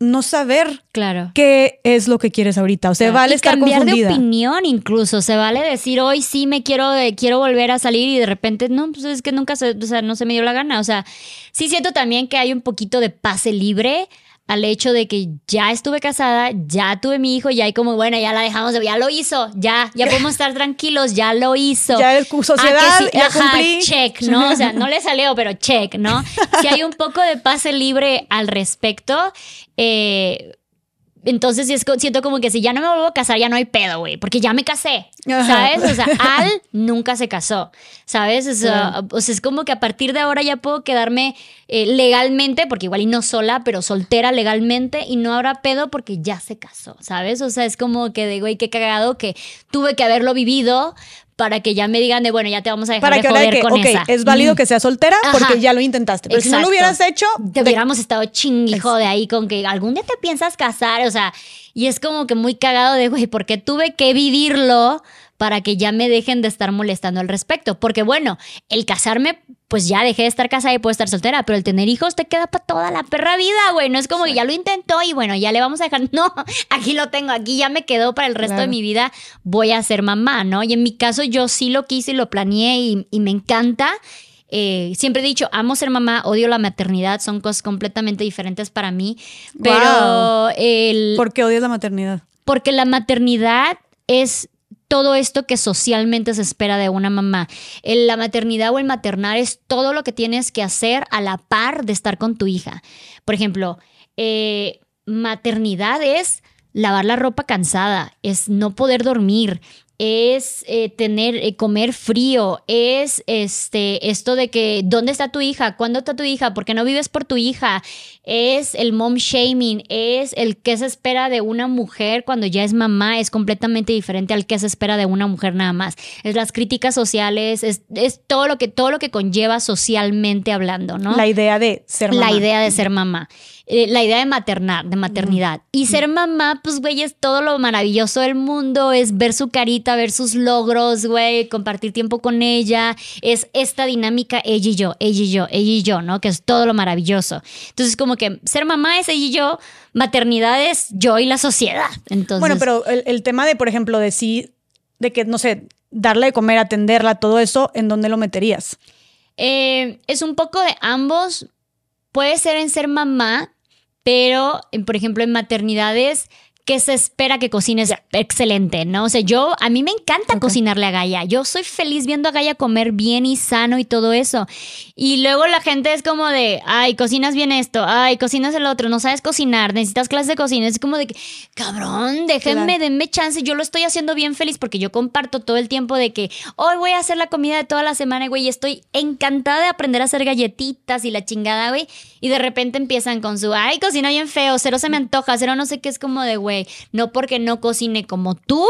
no saber claro. qué es lo que quieres ahorita. O sea, vale estar cambiar de opinión incluso. Se vale decir, hoy sí me quiero, eh, quiero volver a salir y de repente, no, pues es que nunca se, o sea, no se me dio la gana. O sea, sí siento también que hay un poquito de pase libre al hecho de que ya estuve casada, ya tuve mi hijo, ya hay como, bueno, ya la dejamos, ya lo hizo, ya, ya (laughs) podemos estar tranquilos, ya lo hizo. Ya el sociedad, ah, ya cumplí. check, ¿no? O sea, no le salió, pero check, ¿no? (laughs) Si hay un poco de pase libre al respecto, eh, entonces siento como que si ya no me vuelvo a casar, ya no hay pedo, güey, porque ya me casé, ¿sabes? O sea, (laughs) Al nunca se casó, ¿sabes? O sea, es como que a partir de ahora ya puedo quedarme eh, legalmente, porque igual y no sola, pero soltera legalmente, y no habrá pedo porque ya se casó, ¿sabes? O sea, es como que de, güey, qué cagado que tuve que haberlo vivido para que ya me digan de, bueno, ya te vamos a dejar de joder con esa. es válido que seas soltera porque ya lo intentaste. Pero si no lo hubieras hecho... Te hubiéramos estado chingijo de ahí con que algún día te piensas casar, o sea, y es como que muy cagado de, güey, porque tuve que vivirlo para que ya me dejen de estar molestando al respecto. Porque bueno, el casarme, pues ya dejé de estar casada y puedo estar soltera, pero el tener hijos te queda para toda la perra vida, güey. No es como que ya lo intentó y bueno, ya le vamos a dejar. (laughs) No, aquí lo tengo, aquí ya me quedó para el resto de mi vida, voy a ser mamá, ¿no? Y en mi caso yo sí lo quise y lo planeé y, me encanta. Eh, siempre he dicho, amo ser mamá, odio la maternidad, son cosas completamente diferentes para mí. Pero el... ¿Por qué odias la maternidad? Porque la maternidad es todo esto que socialmente se espera de una mamá. La maternidad o el maternar es todo lo que tienes que hacer a la par de estar con tu hija. Por ejemplo, eh, maternidad es lavar la ropa cansada, es no poder dormir, es eh, tener, eh, comer frío, es este, esto de que, ¿dónde está tu hija? ¿Cuándo está tu hija? ¿Por qué no vives por tu hija? Es el mom shaming, es el que se espera de una mujer cuando ya es mamá, es completamente diferente al que se espera de una mujer nada más. Es las críticas sociales, es, es todo, lo que, todo lo que conlleva socialmente hablando, ¿no? La idea de ser mamá. La idea de ser mamá. Eh, la idea de maternar, de maternidad. Y ser mamá, pues, güey, es todo lo maravilloso del mundo, es ver su carita, ver sus logros, güey, compartir tiempo con ella, es esta dinámica ella y yo, ella y yo, ella y yo, ¿no? Que es todo lo maravilloso. Entonces, como que ser mamá es ella y yo, maternidad es yo y la sociedad. Entonces, bueno, pero el, tema de, por ejemplo, de sí, de que, no sé, darle de comer, atenderla, todo eso, ¿en dónde lo meterías? Eh, es un poco de ambos. Puede ser en ser mamá, pero, por ejemplo, en maternidades que se espera que cocines excelente, ¿no? O sea, yo, a mí me encanta cocinarle a Gaia. Yo soy feliz viendo a Gaia comer bien y sano y todo eso. Y luego la gente es como de, ay, cocinas bien esto, ay, cocinas el otro, no sabes cocinar, necesitas clases de cocina. Es como de, cabrón, déjenme, denme chance. Yo lo estoy haciendo bien feliz porque yo comparto todo el tiempo de que hoy voy a hacer la comida de toda la semana, güey, y estoy encantada de aprender a hacer galletitas y la chingada, güey. Y de repente empiezan con su, ay, cocina bien feo, cero se me antoja, cero no sé qué, es como de, güey no porque no cocine como tú,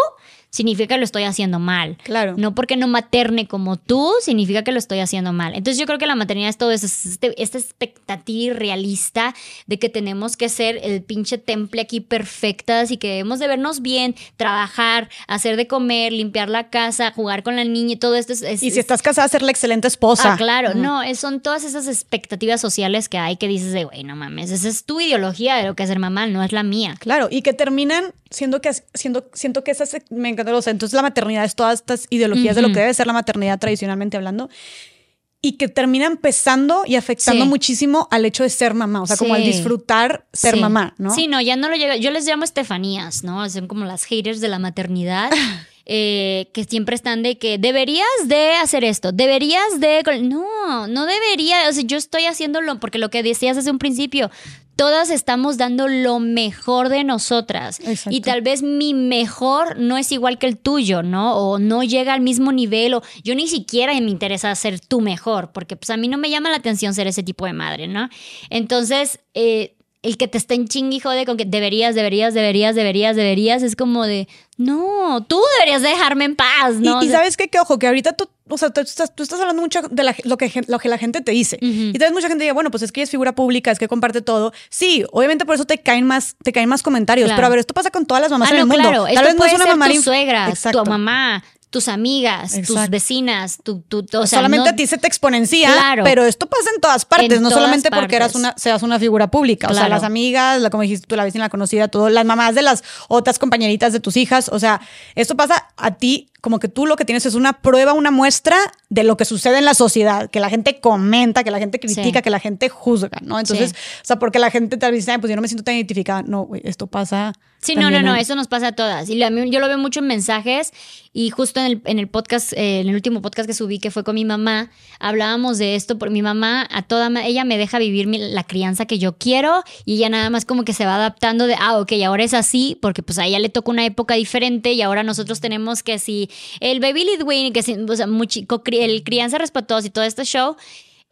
significa que lo estoy haciendo mal. Claro. No porque no materne como tú, significa que lo estoy haciendo mal. Entonces yo creo que la maternidad es todo eso, es este- esta expectativa irrealista de que tenemos que ser el pinche temple aquí perfectas y que debemos de vernos bien, trabajar, hacer de comer, limpiar la casa, jugar con la niña, todo esto es... es- Y si estás casada, ser la excelente esposa. Ah, claro, no, es- son todas esas expectativas sociales que hay que dices de, güey, no mames, esa es tu ideología de lo que es ser mamá, no es la mía. Claro, y que terminan siendo que siendo, siento que esas me encantó. O sea, entonces la maternidad es todas estas ideologías de lo que debe ser la maternidad tradicionalmente hablando. Y que termina empezando y afectando Sí. muchísimo al hecho de ser mamá. O sea, como al disfrutar ser Sí. mamá, ¿no? Sí, no, ya no lo llega. Yo les llamo Estefanías, ¿no? Son como las haters de la maternidad. (laughs) eh, que siempre están de que deberías de hacer esto, deberías de... No, no debería, o sea, yo estoy haciéndolo porque lo que decías desde un principio, todas estamos dando lo mejor de nosotras Exacto. y tal vez mi mejor no es igual que el tuyo, ¿no? O no llega al mismo nivel o yo ni siquiera me interesa ser tu mejor porque pues a mí no me llama la atención ser ese tipo de madre, ¿no? Entonces, eh, el que te estén chingui y jode con que deberías, deberías, deberías, deberías, deberías, es como de, no, tú deberías dejarme en paz, ¿no? Y, sabes qué, que ojo, que ahorita tú, o sea, tú estás, tú estás hablando mucho de la- lo, que, lo que la gente te dice. Y tal vez mucha gente diga, bueno, pues es que ella es figura pública, es que comparte todo. Sí, obviamente por eso te caen más, te caen más comentarios. Claro. Pero a ver, esto pasa con todas las mamás ah, en el mundo. claro, Tal esto vez no es una ser mamá suegras, Exacto. tu mamá, tus amigas, tus vecinas, tu, tu, o sea, solamente no- a ti se te exponencia, Claro. pero esto pasa en todas partes, En no todas solamente porque eras una, seas una figura pública, o sea, las amigas, la, como dijiste tú, la vecina, la conocida, todo, las mamás de las otras compañeritas de tus hijas, o sea, esto pasa a ti como que tú lo que tienes es una prueba, una muestra de lo que sucede en la sociedad, que la gente comenta, que la gente critica, Sí. que la gente juzga, ¿no? Entonces, Sí. o sea, porque la gente tal vez dice, "Ay, pues yo no me siento tan identificada, no, güey, esto pasa. Sí, no, no, no, en- eso nos pasa a todas. Y la- yo lo veo mucho en mensajes y justo en el, en el podcast, eh, en el último podcast que subí, que fue con mi mamá, hablábamos de esto, porque mi mamá, a toda, ella me deja vivir mi- la crianza que yo quiero y ella nada más como que se va adaptando de, ah, ok, ahora es así, porque pues a ella le toca una época diferente y ahora nosotros tenemos que si el baby lead win, que si, o sea, muchi- co- cri- el crianza respetuosa y todo este show.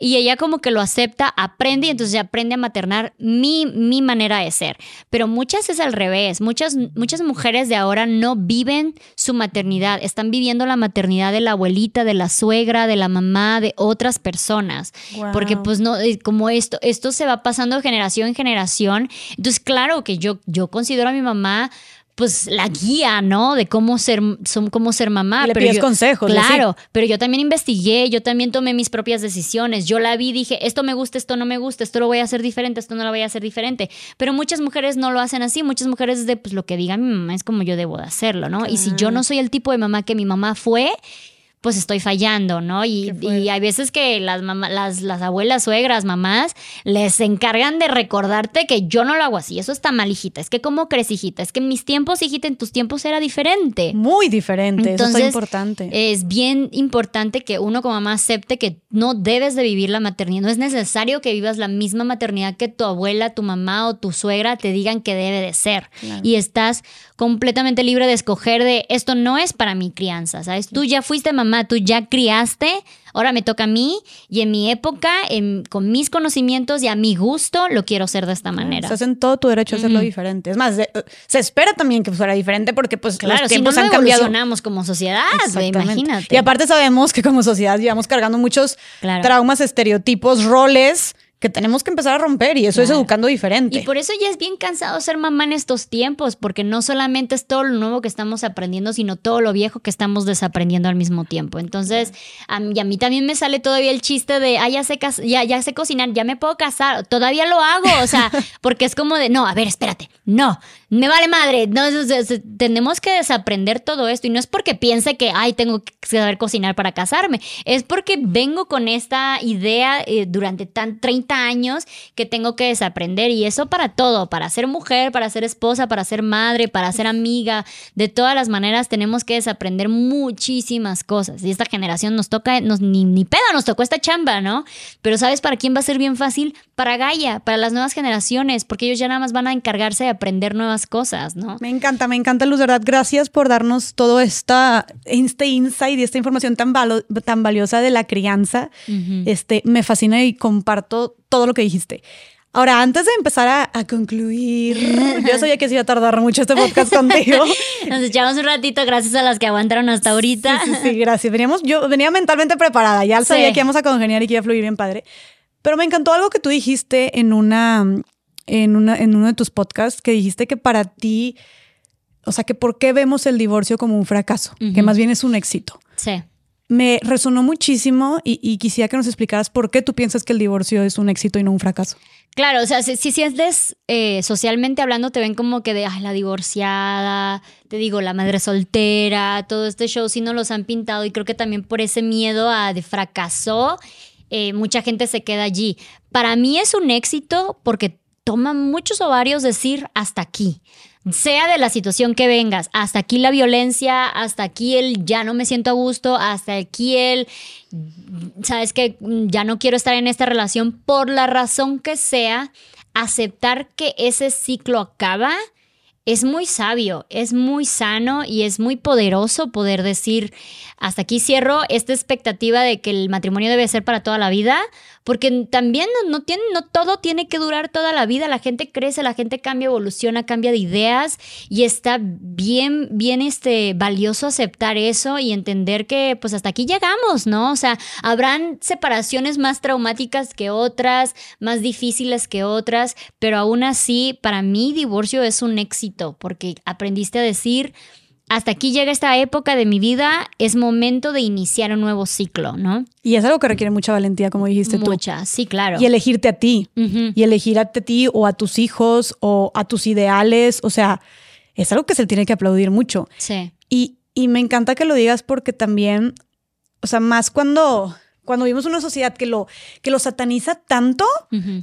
Y ella como que lo acepta, aprende y entonces aprende a maternar mi, mi manera de ser. Pero muchas es al revés. Muchas, muchas mujeres de ahora no viven su maternidad. Están viviendo la maternidad de la abuelita, de la suegra, de la mamá, de otras personas. Porque pues no, eh, como esto, esto se va pasando de generación en generación. Entonces claro que yo, yo considero a mi mamá pues la guía, ¿no? De cómo ser, son- cómo ser mamá. Y le pero pides yo- consejos. Claro, pero yo también investigué, yo también tomé mis propias decisiones. Yo la vi, dije, esto me gusta, esto no me gusta, esto lo voy a hacer diferente, esto no lo voy a hacer diferente. Pero muchas mujeres no lo hacen así, muchas mujeres de pues lo que diga mi mamá es como yo debo de hacerlo, ¿no? Y si yo no soy el tipo de mamá que mi mamá fue, pues estoy fallando, ¿no? Y, hay veces que las, mamá, las, las abuelas, suegras, mamás, les encargan de recordarte que yo no lo hago así. Eso está mal, hijita. Es que cómo crees, hijita. Es que en mis tiempos, hijita, en tus tiempos era diferente. Muy diferente, eso Entonces, es importante. Es bien importante que uno como mamá acepte que no debes de vivir la maternidad. No es necesario que vivas la misma maternidad que tu abuela, tu mamá o tu suegra te digan que debe de ser. Claro. Y estás completamente libre de escoger de esto no es para mi crianza, ¿sabes? Tú ya fuiste mamá, tú ya criaste, ahora me toca a mí y en mi época, en- con mis conocimientos y a mi gusto, lo quiero hacer de esta manera. Estás en todo tu derecho a hacerlo diferente. Es más, se espera también que fuera diferente porque pues Claro, los si no, tiempos no han cambiado. evolucionamos como sociedad, imagínate. Y aparte sabemos que como sociedad llevamos cargando muchos Claro. traumas, estereotipos, roles que tenemos que empezar a romper y eso es educando diferente. Y por eso ya es bien cansado ser mamá en estos tiempos, porque no solamente es todo lo nuevo que estamos aprendiendo, sino todo lo viejo que estamos desaprendiendo al mismo tiempo. Entonces, a mí, y a mí también me sale todavía el chiste de, ah, ya sé, ya, ya sé cocinar, ya me puedo casar, todavía lo hago, o sea, (laughs) porque es como de, no, a ver, espérate, no, me vale madre, no, tenemos que desaprender todo esto y no es porque piense que, ay, tengo que saber cocinar para casarme, es porque vengo con esta idea eh, durante tan 30 años que tengo que desaprender y eso para todo, para ser mujer, para ser esposa, para ser madre, para ser amiga, de todas las maneras tenemos que desaprender muchísimas cosas y esta generación nos toca, nos, ni, ni pedo, nos tocó esta chamba, ¿no? Pero ¿sabes para quién va a ser bien fácil? Para Gaia, para las nuevas generaciones, porque ellos ya nada más van a encargarse de aprender nuevas cosas, ¿no? Me encanta, me encanta Luz, de verdad. Gracias por darnos todo esta, este insight y esta información tan, valo- tan valiosa de la crianza. Este, me fascina y comparto todo lo que dijiste. Ahora, antes de empezar a, concluir, (laughs) yo sabía que se iba a tardar mucho este podcast contigo. (laughs) Nos echamos un ratito gracias a las que aguantaron hasta ahorita. Sí, sí, gracias. Veníamos, yo venía mentalmente preparada, ya sabía que íbamos a congeniar y que iba a fluir bien padre. Pero me encantó algo que tú dijiste en una, en una, en uno de tus podcasts, que dijiste que para ti, o sea, que por qué vemos el divorcio como un fracaso, que más bien es un éxito. Sí me resonó muchísimo y, quisiera que nos explicaras por qué tú piensas que el divorcio es un éxito y no un fracaso. Claro, o sea, si, si es eh, socialmente hablando, te ven como que de Ay, la divorciada, te digo, la madre soltera, todo este show, sí no los han pintado y creo que también por ese miedo a de fracaso, eh, mucha gente se queda allí. Para mí es un éxito porque toma muchos ovarios decir hasta aquí sea de la situación que vengas, hasta aquí la violencia, hasta aquí el ya no me siento a gusto, hasta aquí el, sabes que ya no quiero estar en esta relación por la razón que sea, aceptar que ese ciclo acaba es muy sabio, es muy sano y es muy poderoso poder decir, hasta aquí cierro esta expectativa de que el matrimonio debe ser para toda la vida, porque también no, tiene, no todo tiene que durar toda la vida, la gente crece, la gente cambia, evoluciona, cambia de ideas y está bien, bien este, valioso aceptar eso y entender que pues hasta aquí llegamos, ¿no? O sea, habrán separaciones más traumáticas que otras, más difíciles que otras, pero aún así, para mí divorcio es un éxito porque aprendiste a decir hasta aquí llega esta época de mi vida, es momento de iniciar un nuevo ciclo, ¿no? Y es algo que requiere mucha valentía, como dijiste tú. Mucha, sí, claro. Y elegirte a ti, y elegir a ti o a tus hijos o a tus ideales, o sea, es algo que se tiene que aplaudir mucho. Sí. Y, y me encanta que lo digas porque también, o sea, más cuando cuando vivimos una sociedad que lo, que lo sataniza tanto,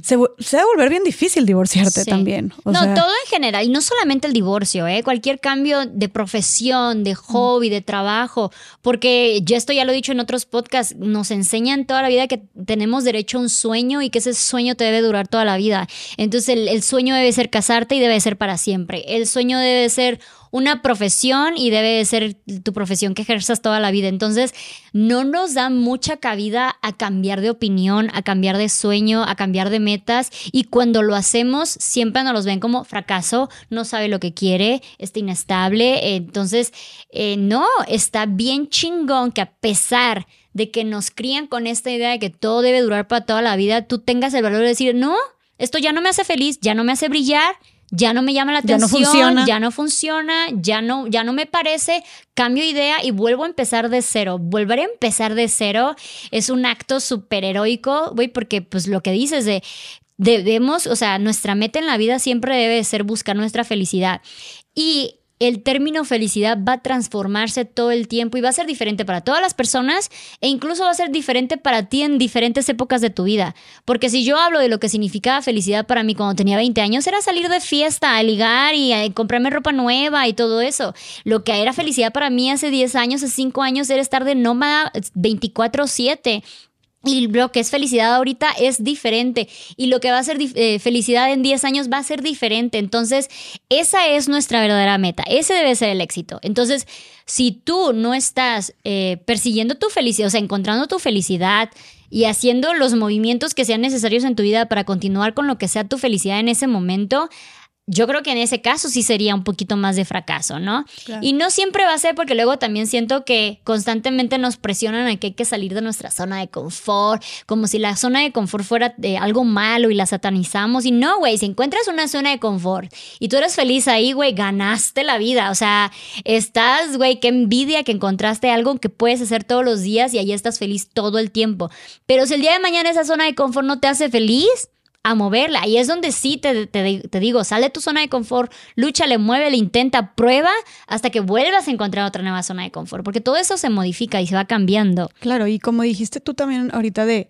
se, va a volver bien difícil divorciarte también. no, todo en general, y no solamente el divorcio, ¿eh? cualquier cambio de profesión, de hobby, de trabajo, porque yo esto ya lo he dicho en otros podcasts, nos enseñan toda la vida que tenemos derecho a un sueño y que ese sueño te debe durar toda la vida. Entonces el, el sueño debe ser casarte y debe ser para siempre. El sueño debe ser una profesión y debe ser tu profesión que ejerzas toda la vida. Entonces, no nos da mucha cabida a cambiar de opinión, a cambiar de sueño, a cambiar de metas y cuando lo hacemos siempre nos los ven como fracaso, no sabe lo que quiere, está inestable. Entonces, eh, no, está bien chingón que a pesar de que nos crían con esta idea de que todo debe durar para toda la vida, tú tengas el valor de decir, no, esto ya no me hace feliz, ya no me hace brillar, ya no me llama la atención, ya no funciona, ya no, funciona, ya no, ya no me parece, cambio idea y vuelvo a empezar de cero. Volver a empezar de cero es un acto súper heroico, güey, porque pues lo que dices de debemos, o sea, nuestra meta en la vida siempre debe ser buscar nuestra felicidad. Y el término felicidad va a transformarse todo el tiempo y va a ser diferente para todas las personas e incluso va a ser diferente para ti en diferentes épocas de tu vida. Porque si yo hablo de lo que significaba felicidad para mí cuando tenía 20 años, era salir de fiesta, a ligar y a comprarme ropa nueva y todo eso. Lo que era felicidad para mí hace 10 años, hace 5 años, era estar de nómada 24/7 y lo que es felicidad ahorita es diferente. Y lo que va a ser eh, felicidad en 10 años va a ser diferente. Entonces, esa es nuestra verdadera meta. Ese debe ser el éxito. Entonces, si tú no estás eh, persiguiendo tu felicidad, o sea, encontrando tu felicidad y haciendo los movimientos que sean necesarios en tu vida para continuar con lo que sea tu felicidad en ese momento, yo creo que en ese caso sí sería un poquito más de fracaso, ¿no? Y no siempre va a ser porque luego también siento que constantemente nos presionan a que hay que salir de nuestra zona de confort, como si la zona de confort fuera de algo malo y la satanizamos. Y no, güey, si encuentras una zona de confort y tú eres feliz ahí, güey, ganaste la vida. O sea, estás, güey, qué envidia que encontraste algo que puedes hacer todos los días y ahí estás feliz todo el tiempo. Pero si el día de mañana esa zona de confort no te hace feliz, a moverla. Y es donde sí te, te, digo, sale de tu zona de confort, lúchale, muévele, intenta, prueba hasta que vuelvas a encontrar otra nueva zona de confort, porque todo eso se modifica y se va cambiando. Claro, y como dijiste tú también ahorita de,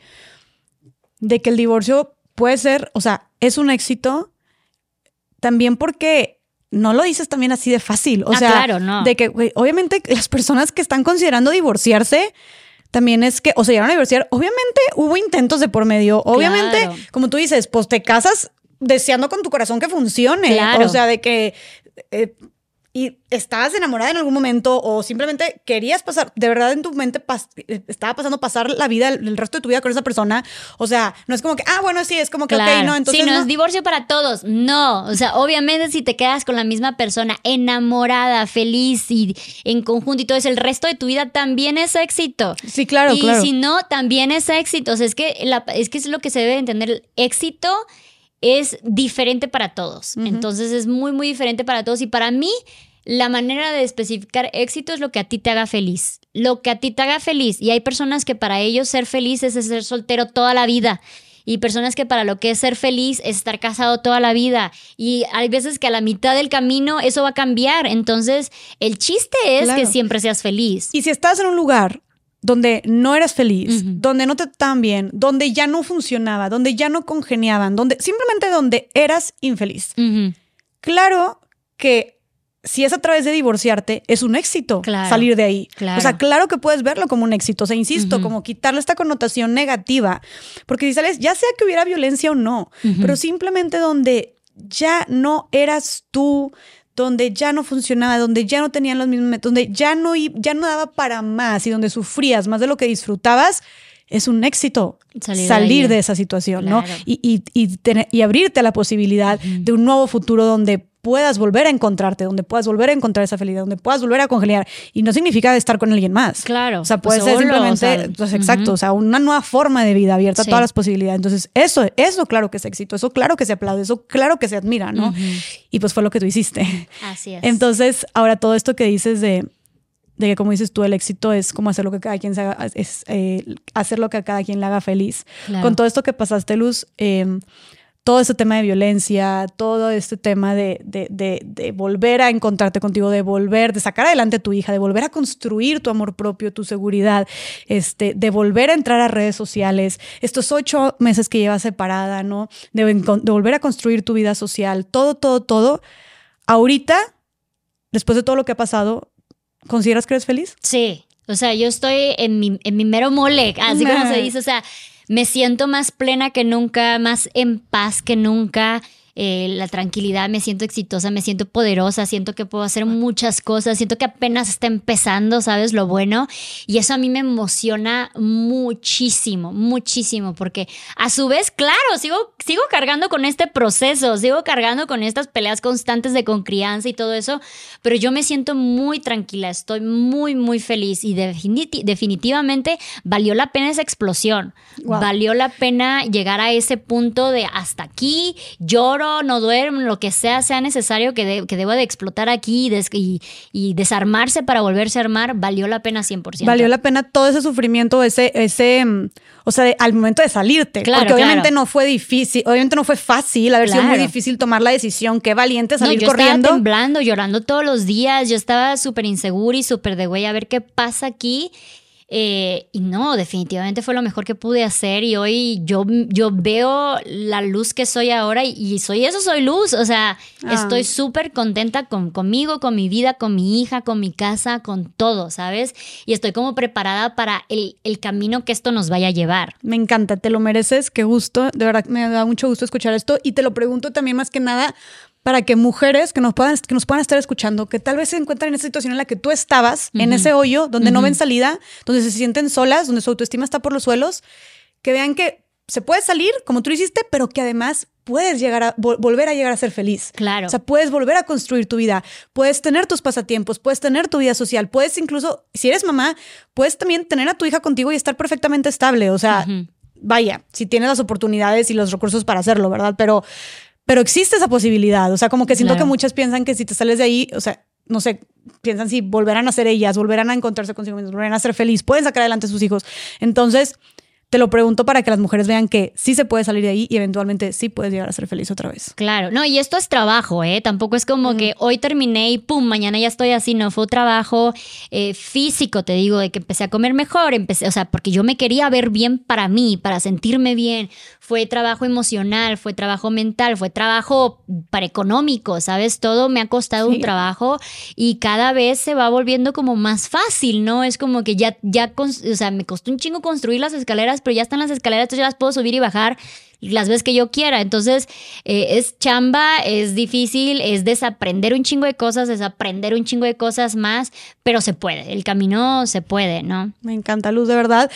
de que el divorcio puede ser, o sea, es un éxito, también porque no lo dices también así de fácil. O ah, sea, claro, no. de que, obviamente las personas que están considerando divorciarse, también es que, o sea, llegaron a divorciar, obviamente hubo intentos de por medio, obviamente, como tú dices, pues te casas deseando con tu corazón que funcione, o sea, de que... Eh, y estabas enamorada en algún momento o simplemente querías pasar, de verdad en tu mente eh, estaba pasando pasar la vida, el, resto de tu vida con esa persona. O sea, no es como que, ah, bueno, sí, es como que, ok, no, entonces. Sí, no, es divorcio para todos. No, o sea, obviamente si te quedas con la misma persona, enamorada, feliz y en conjunto y todo eso, el resto de tu vida también es éxito. Sí, claro, y claro. si no, también es éxito. O sea, es que, es que es lo que se debe entender. El éxito es diferente para todos. Entonces es muy, muy diferente para todos. Y para mí, la manera de especificar éxito es lo que a ti te haga feliz. Lo que a ti te haga feliz. Y hay personas que para ellos ser feliz es ser soltero toda la vida. Y personas que para lo que es ser feliz es estar casado toda la vida. Y hay veces que a la mitad del camino eso va a cambiar. Entonces, el chiste es que siempre seas feliz. Y si estás en un lugar donde no eras feliz, donde no te trataban bien, donde ya no funcionaba, donde ya no congeniaban, donde simplemente donde eras infeliz. Claro que si es a través de divorciarte, es un éxito salir de ahí. O sea, claro que puedes verlo como un éxito. O sea, insisto, como quitarle esta connotación negativa. Porque si sales, ya sea que hubiera violencia o no, pero simplemente donde ya no eras tú, donde ya no funcionaba, donde ya no tenían los mismos métodos, donde ya no, ya no daba para más y donde sufrías más de lo que disfrutabas, es un éxito salir, de, esa situación, ¿no? Y, y, y, abrirte a la posibilidad de un nuevo futuro donde puedas volver a encontrarte, donde puedas volver a encontrar esa felicidad, donde puedas volver a congeniar. Y no significa estar con alguien más. Claro. O sea, puede ser simplemente, pues, exacto, o sea, una nueva forma de vida abierta a todas las posibilidades. Entonces, eso, eso claro que es éxito, eso claro que se aplaude, eso claro que se admira, ¿no? Y pues fue lo que tú hiciste. Así es. Entonces, ahora todo esto que dices de, de que como dices tú, el éxito es como hacer lo que cada quien se haga, es eh, hacer lo que a cada quien le haga feliz. Con todo esto que pasaste, Luz, eh, todo este tema de violencia, todo este tema de, de, volver a encontrarte contigo, de volver, de sacar adelante a tu hija, de volver a construir tu amor propio, tu seguridad, este, de volver a entrar a redes sociales, estos ocho meses que llevas separada, ¿no? De, de volver a construir tu vida social, todo, todo, todo. Ahorita, después de todo lo que ha pasado, ¿consideras que eres feliz? Sí. O sea, yo estoy en mi, en mi mero mole, así como se dice. O sea, me siento más plena que nunca, más en paz que nunca. Eh, la tranquilidad, me siento exitosa, me siento poderosa, siento que puedo hacer muchas cosas, siento que apenas está empezando, ¿sabes? Lo bueno. Y eso a mí me emociona muchísimo, muchísimo, porque a su vez, claro, sigo, sigo cargando con este proceso, sigo cargando con estas peleas constantes de concrianza y todo eso, pero yo me siento muy tranquila, estoy muy, muy feliz y definitivamente valió la pena esa explosión, valió la pena llegar a ese punto de hasta aquí, lloro no duermo, lo que sea, sea necesario que, que deba de explotar aquí y, desarmarse para volverse a armar, valió la pena 100%. Valió la pena todo ese sufrimiento, ese, ese mm, o sea, al momento de salirte. Claro, porque obviamente no fue difícil, obviamente no fue fácil, haber sido muy difícil tomar la decisión, qué valiente salir yo corriendo. Estaba temblando, llorando todos los días, yo estaba súper insegura y súper de güey, a ver qué pasa aquí. Eh, y no, definitivamente fue lo mejor que pude hacer y hoy yo, yo veo la luz que soy ahora y, soy eso, soy luz. O sea, ah. estoy súper contenta con, conmigo, con mi vida, con mi hija, con mi casa, con todo, ¿sabes? Y estoy como preparada para el, el camino que esto nos vaya a llevar. Me encanta, te lo mereces, qué gusto, de verdad me da mucho gusto escuchar esto y te lo pregunto también más que nada para que mujeres que nos puedan, que nos puedan estar escuchando, que tal vez se encuentran en esa situación en la que tú estabas, en ese hoyo, donde no ven salida, donde se sienten solas, donde su autoestima está por los suelos, que vean que se puede salir, como tú hiciste, pero que además puedes llegar a volver a llegar a ser feliz. Claro. O sea, puedes volver a construir tu vida, puedes tener tus pasatiempos, puedes tener tu vida social, puedes incluso, si eres mamá, puedes también tener a tu hija contigo y estar perfectamente estable. O sea, vaya, si tienes las oportunidades y los recursos para hacerlo, ¿verdad? Pero pero existe esa posibilidad. O sea, como que siento que muchas piensan que si te sales de ahí, o sea, no sé, piensan si volverán a ser ellas, volverán a encontrarse consigo mismas, volverán a ser feliz, pueden sacar adelante a sus hijos. Entonces, te lo pregunto para que las mujeres vean que sí se puede salir de ahí y eventualmente sí puedes llegar a ser feliz otra vez. Claro, no, y esto es trabajo, ¿eh? Tampoco es como que hoy terminé y pum, mañana ya estoy así, no, fue trabajo eh, físico, te digo, de que empecé a comer mejor, empecé, o sea, porque yo me quería ver bien para mí, para sentirme bien, fue trabajo emocional, fue trabajo mental, fue trabajo para económico, ¿sabes? Todo me ha costado un trabajo y cada vez se va volviendo como más fácil, ¿no? Es como que ya, ya, o sea, me costó un chingo construir las escaleras pero ya están las escaleras, entonces yo las puedo subir y bajar las veces que yo quiera. Entonces, eh, es chamba, es difícil, es desaprender un chingo de cosas, desaprender un chingo de cosas más, pero se puede, el camino se puede, ¿no? Me encanta, Luz, de verdad.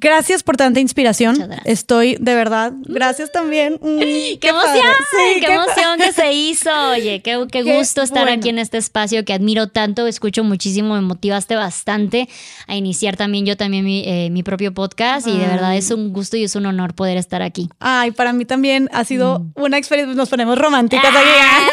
Gracias por tanta inspiración. Estoy de verdad. Gracias también. Mm, (laughs) qué, emoción, qué, emoción que se hizo. Oye, qué, gusto estar aquí en este espacio que admiro tanto, escucho muchísimo, me motivaste bastante a iniciar también yo también mi, eh, propio podcast y de verdad es un gusto y es un honor poder estar aquí. Ay, para mí también ha sido mm. una experiencia. Nos ponemos románticas aquí. Ah.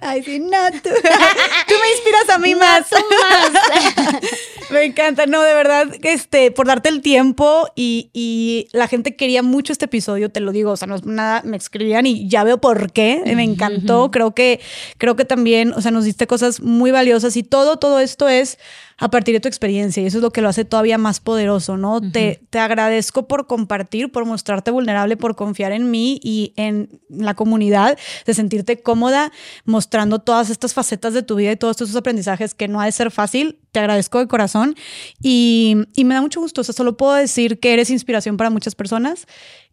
(laughs) Ay, sí, no, tú, (laughs) tú me inspiras a mí más. más. me encanta, no, de verdad, este, por darte el tiempo y, la gente quería mucho este episodio, te lo digo, o sea, no es nada, me escribían y ya veo por qué, me encantó, creo que, creo que también, o sea, nos diste cosas muy valiosas y todo, todo esto es a partir de tu experiencia y eso es lo que lo hace todavía más poderoso, ¿no? te, te agradezco por compartir, por mostrarte vulnerable, por confiar en mí y en la comunidad, de sentirte cómoda mostrando todas estas facetas de tu vida y todos estos aprendizajes que no ha de ser fácil. Te agradezco de corazón y, y me da mucho gusto, o sea, solo puedo decir que eres inspiración para muchas personas,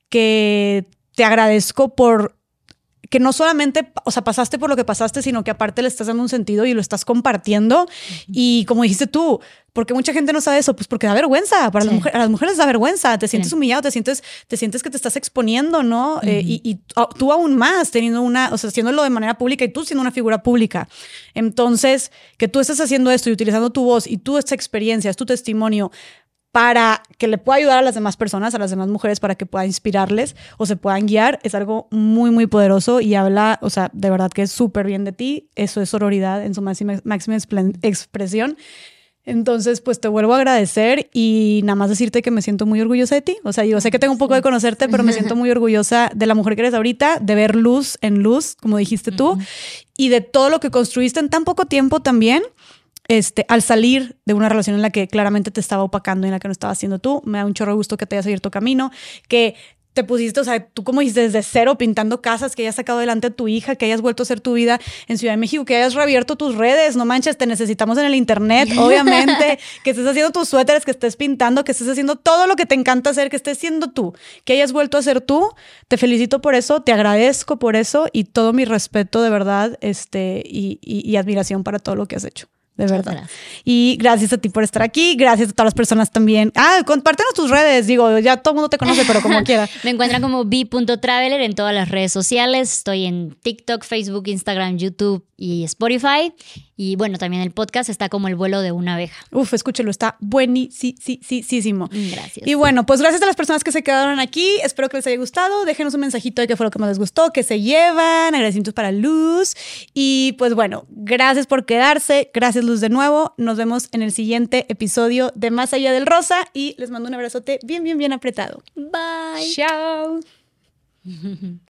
que te agradezco por que no solamente, o sea, pasaste por lo que pasaste, sino que aparte le estás dando un sentido y lo estás compartiendo. Y como dijiste tú, porque mucha gente no sabe eso, pues porque da vergüenza, para las, mujeres, a las mujeres da vergüenza, te sientes humillado, te sientes, te sientes que te estás exponiendo, ¿no? Eh, y, tú aún más teniendo una, o sea, haciéndolo de manera pública y tú siendo una figura pública. Entonces, que tú estés haciendo esto y utilizando tu voz y tú esta experiencia, es tu testimonio para que le pueda ayudar a las demás personas, a las demás mujeres, para que pueda inspirarles o se puedan guiar, es algo muy, muy poderoso y habla, o sea, de verdad que es súper bien de ti. Eso es sororidad en su máxima, máxima expresión. Entonces, pues te vuelvo a agradecer y nada más decirte que me siento muy orgullosa de ti. O sea, yo sé que tengo un poco de conocerte, pero me siento muy orgullosa de la mujer que eres ahorita, de ver luz en luz, como dijiste tú, y de todo lo que construiste en tan poco tiempo también este, al salir de una relación en la que claramente te estaba opacando y en la que no estaba haciendo tú, me da un chorro de gusto que te hayas abierto camino, que te pusiste, o sea, tú como desde cero pintando casas, que hayas sacado adelante a tu hija, que hayas vuelto a hacer tu vida en Ciudad de México, que hayas reabierto tus redes, no manches, te necesitamos en el internet, (laughs) obviamente, que estés haciendo tus suéteres, que estés pintando, que estés haciendo todo lo que te encanta hacer, que estés siendo tú, que hayas vuelto a ser tú. Te felicito por eso, te agradezco por eso y todo mi respeto de verdad este, y admiración para todo lo que has hecho de verdad. Y gracias a ti por estar aquí, gracias a todas las personas también. Ah, compártenos tus redes, digo, ya todo el mundo te conoce, pero como (laughs) quiera. Me encuentran como b.traveler en todas las redes sociales, estoy en TikTok, Facebook, Instagram, YouTube y Spotify. Y bueno, también el podcast está como el vuelo de una abeja. Uf, escúchelo, está buenísimo. Gracias. Y bueno, pues gracias a las personas que se quedaron aquí. Espero que les haya gustado. Déjenos un mensajito de qué fue lo que más les gustó, qué se llevan, agradecimientos para Luz. Y pues bueno, gracias por quedarse. Gracias, Luz, de nuevo. Nos vemos en el siguiente episodio de Más Allá del Rosa y les mando un abrazote bien, bien, bien apretado. Bye. Chao. (laughs)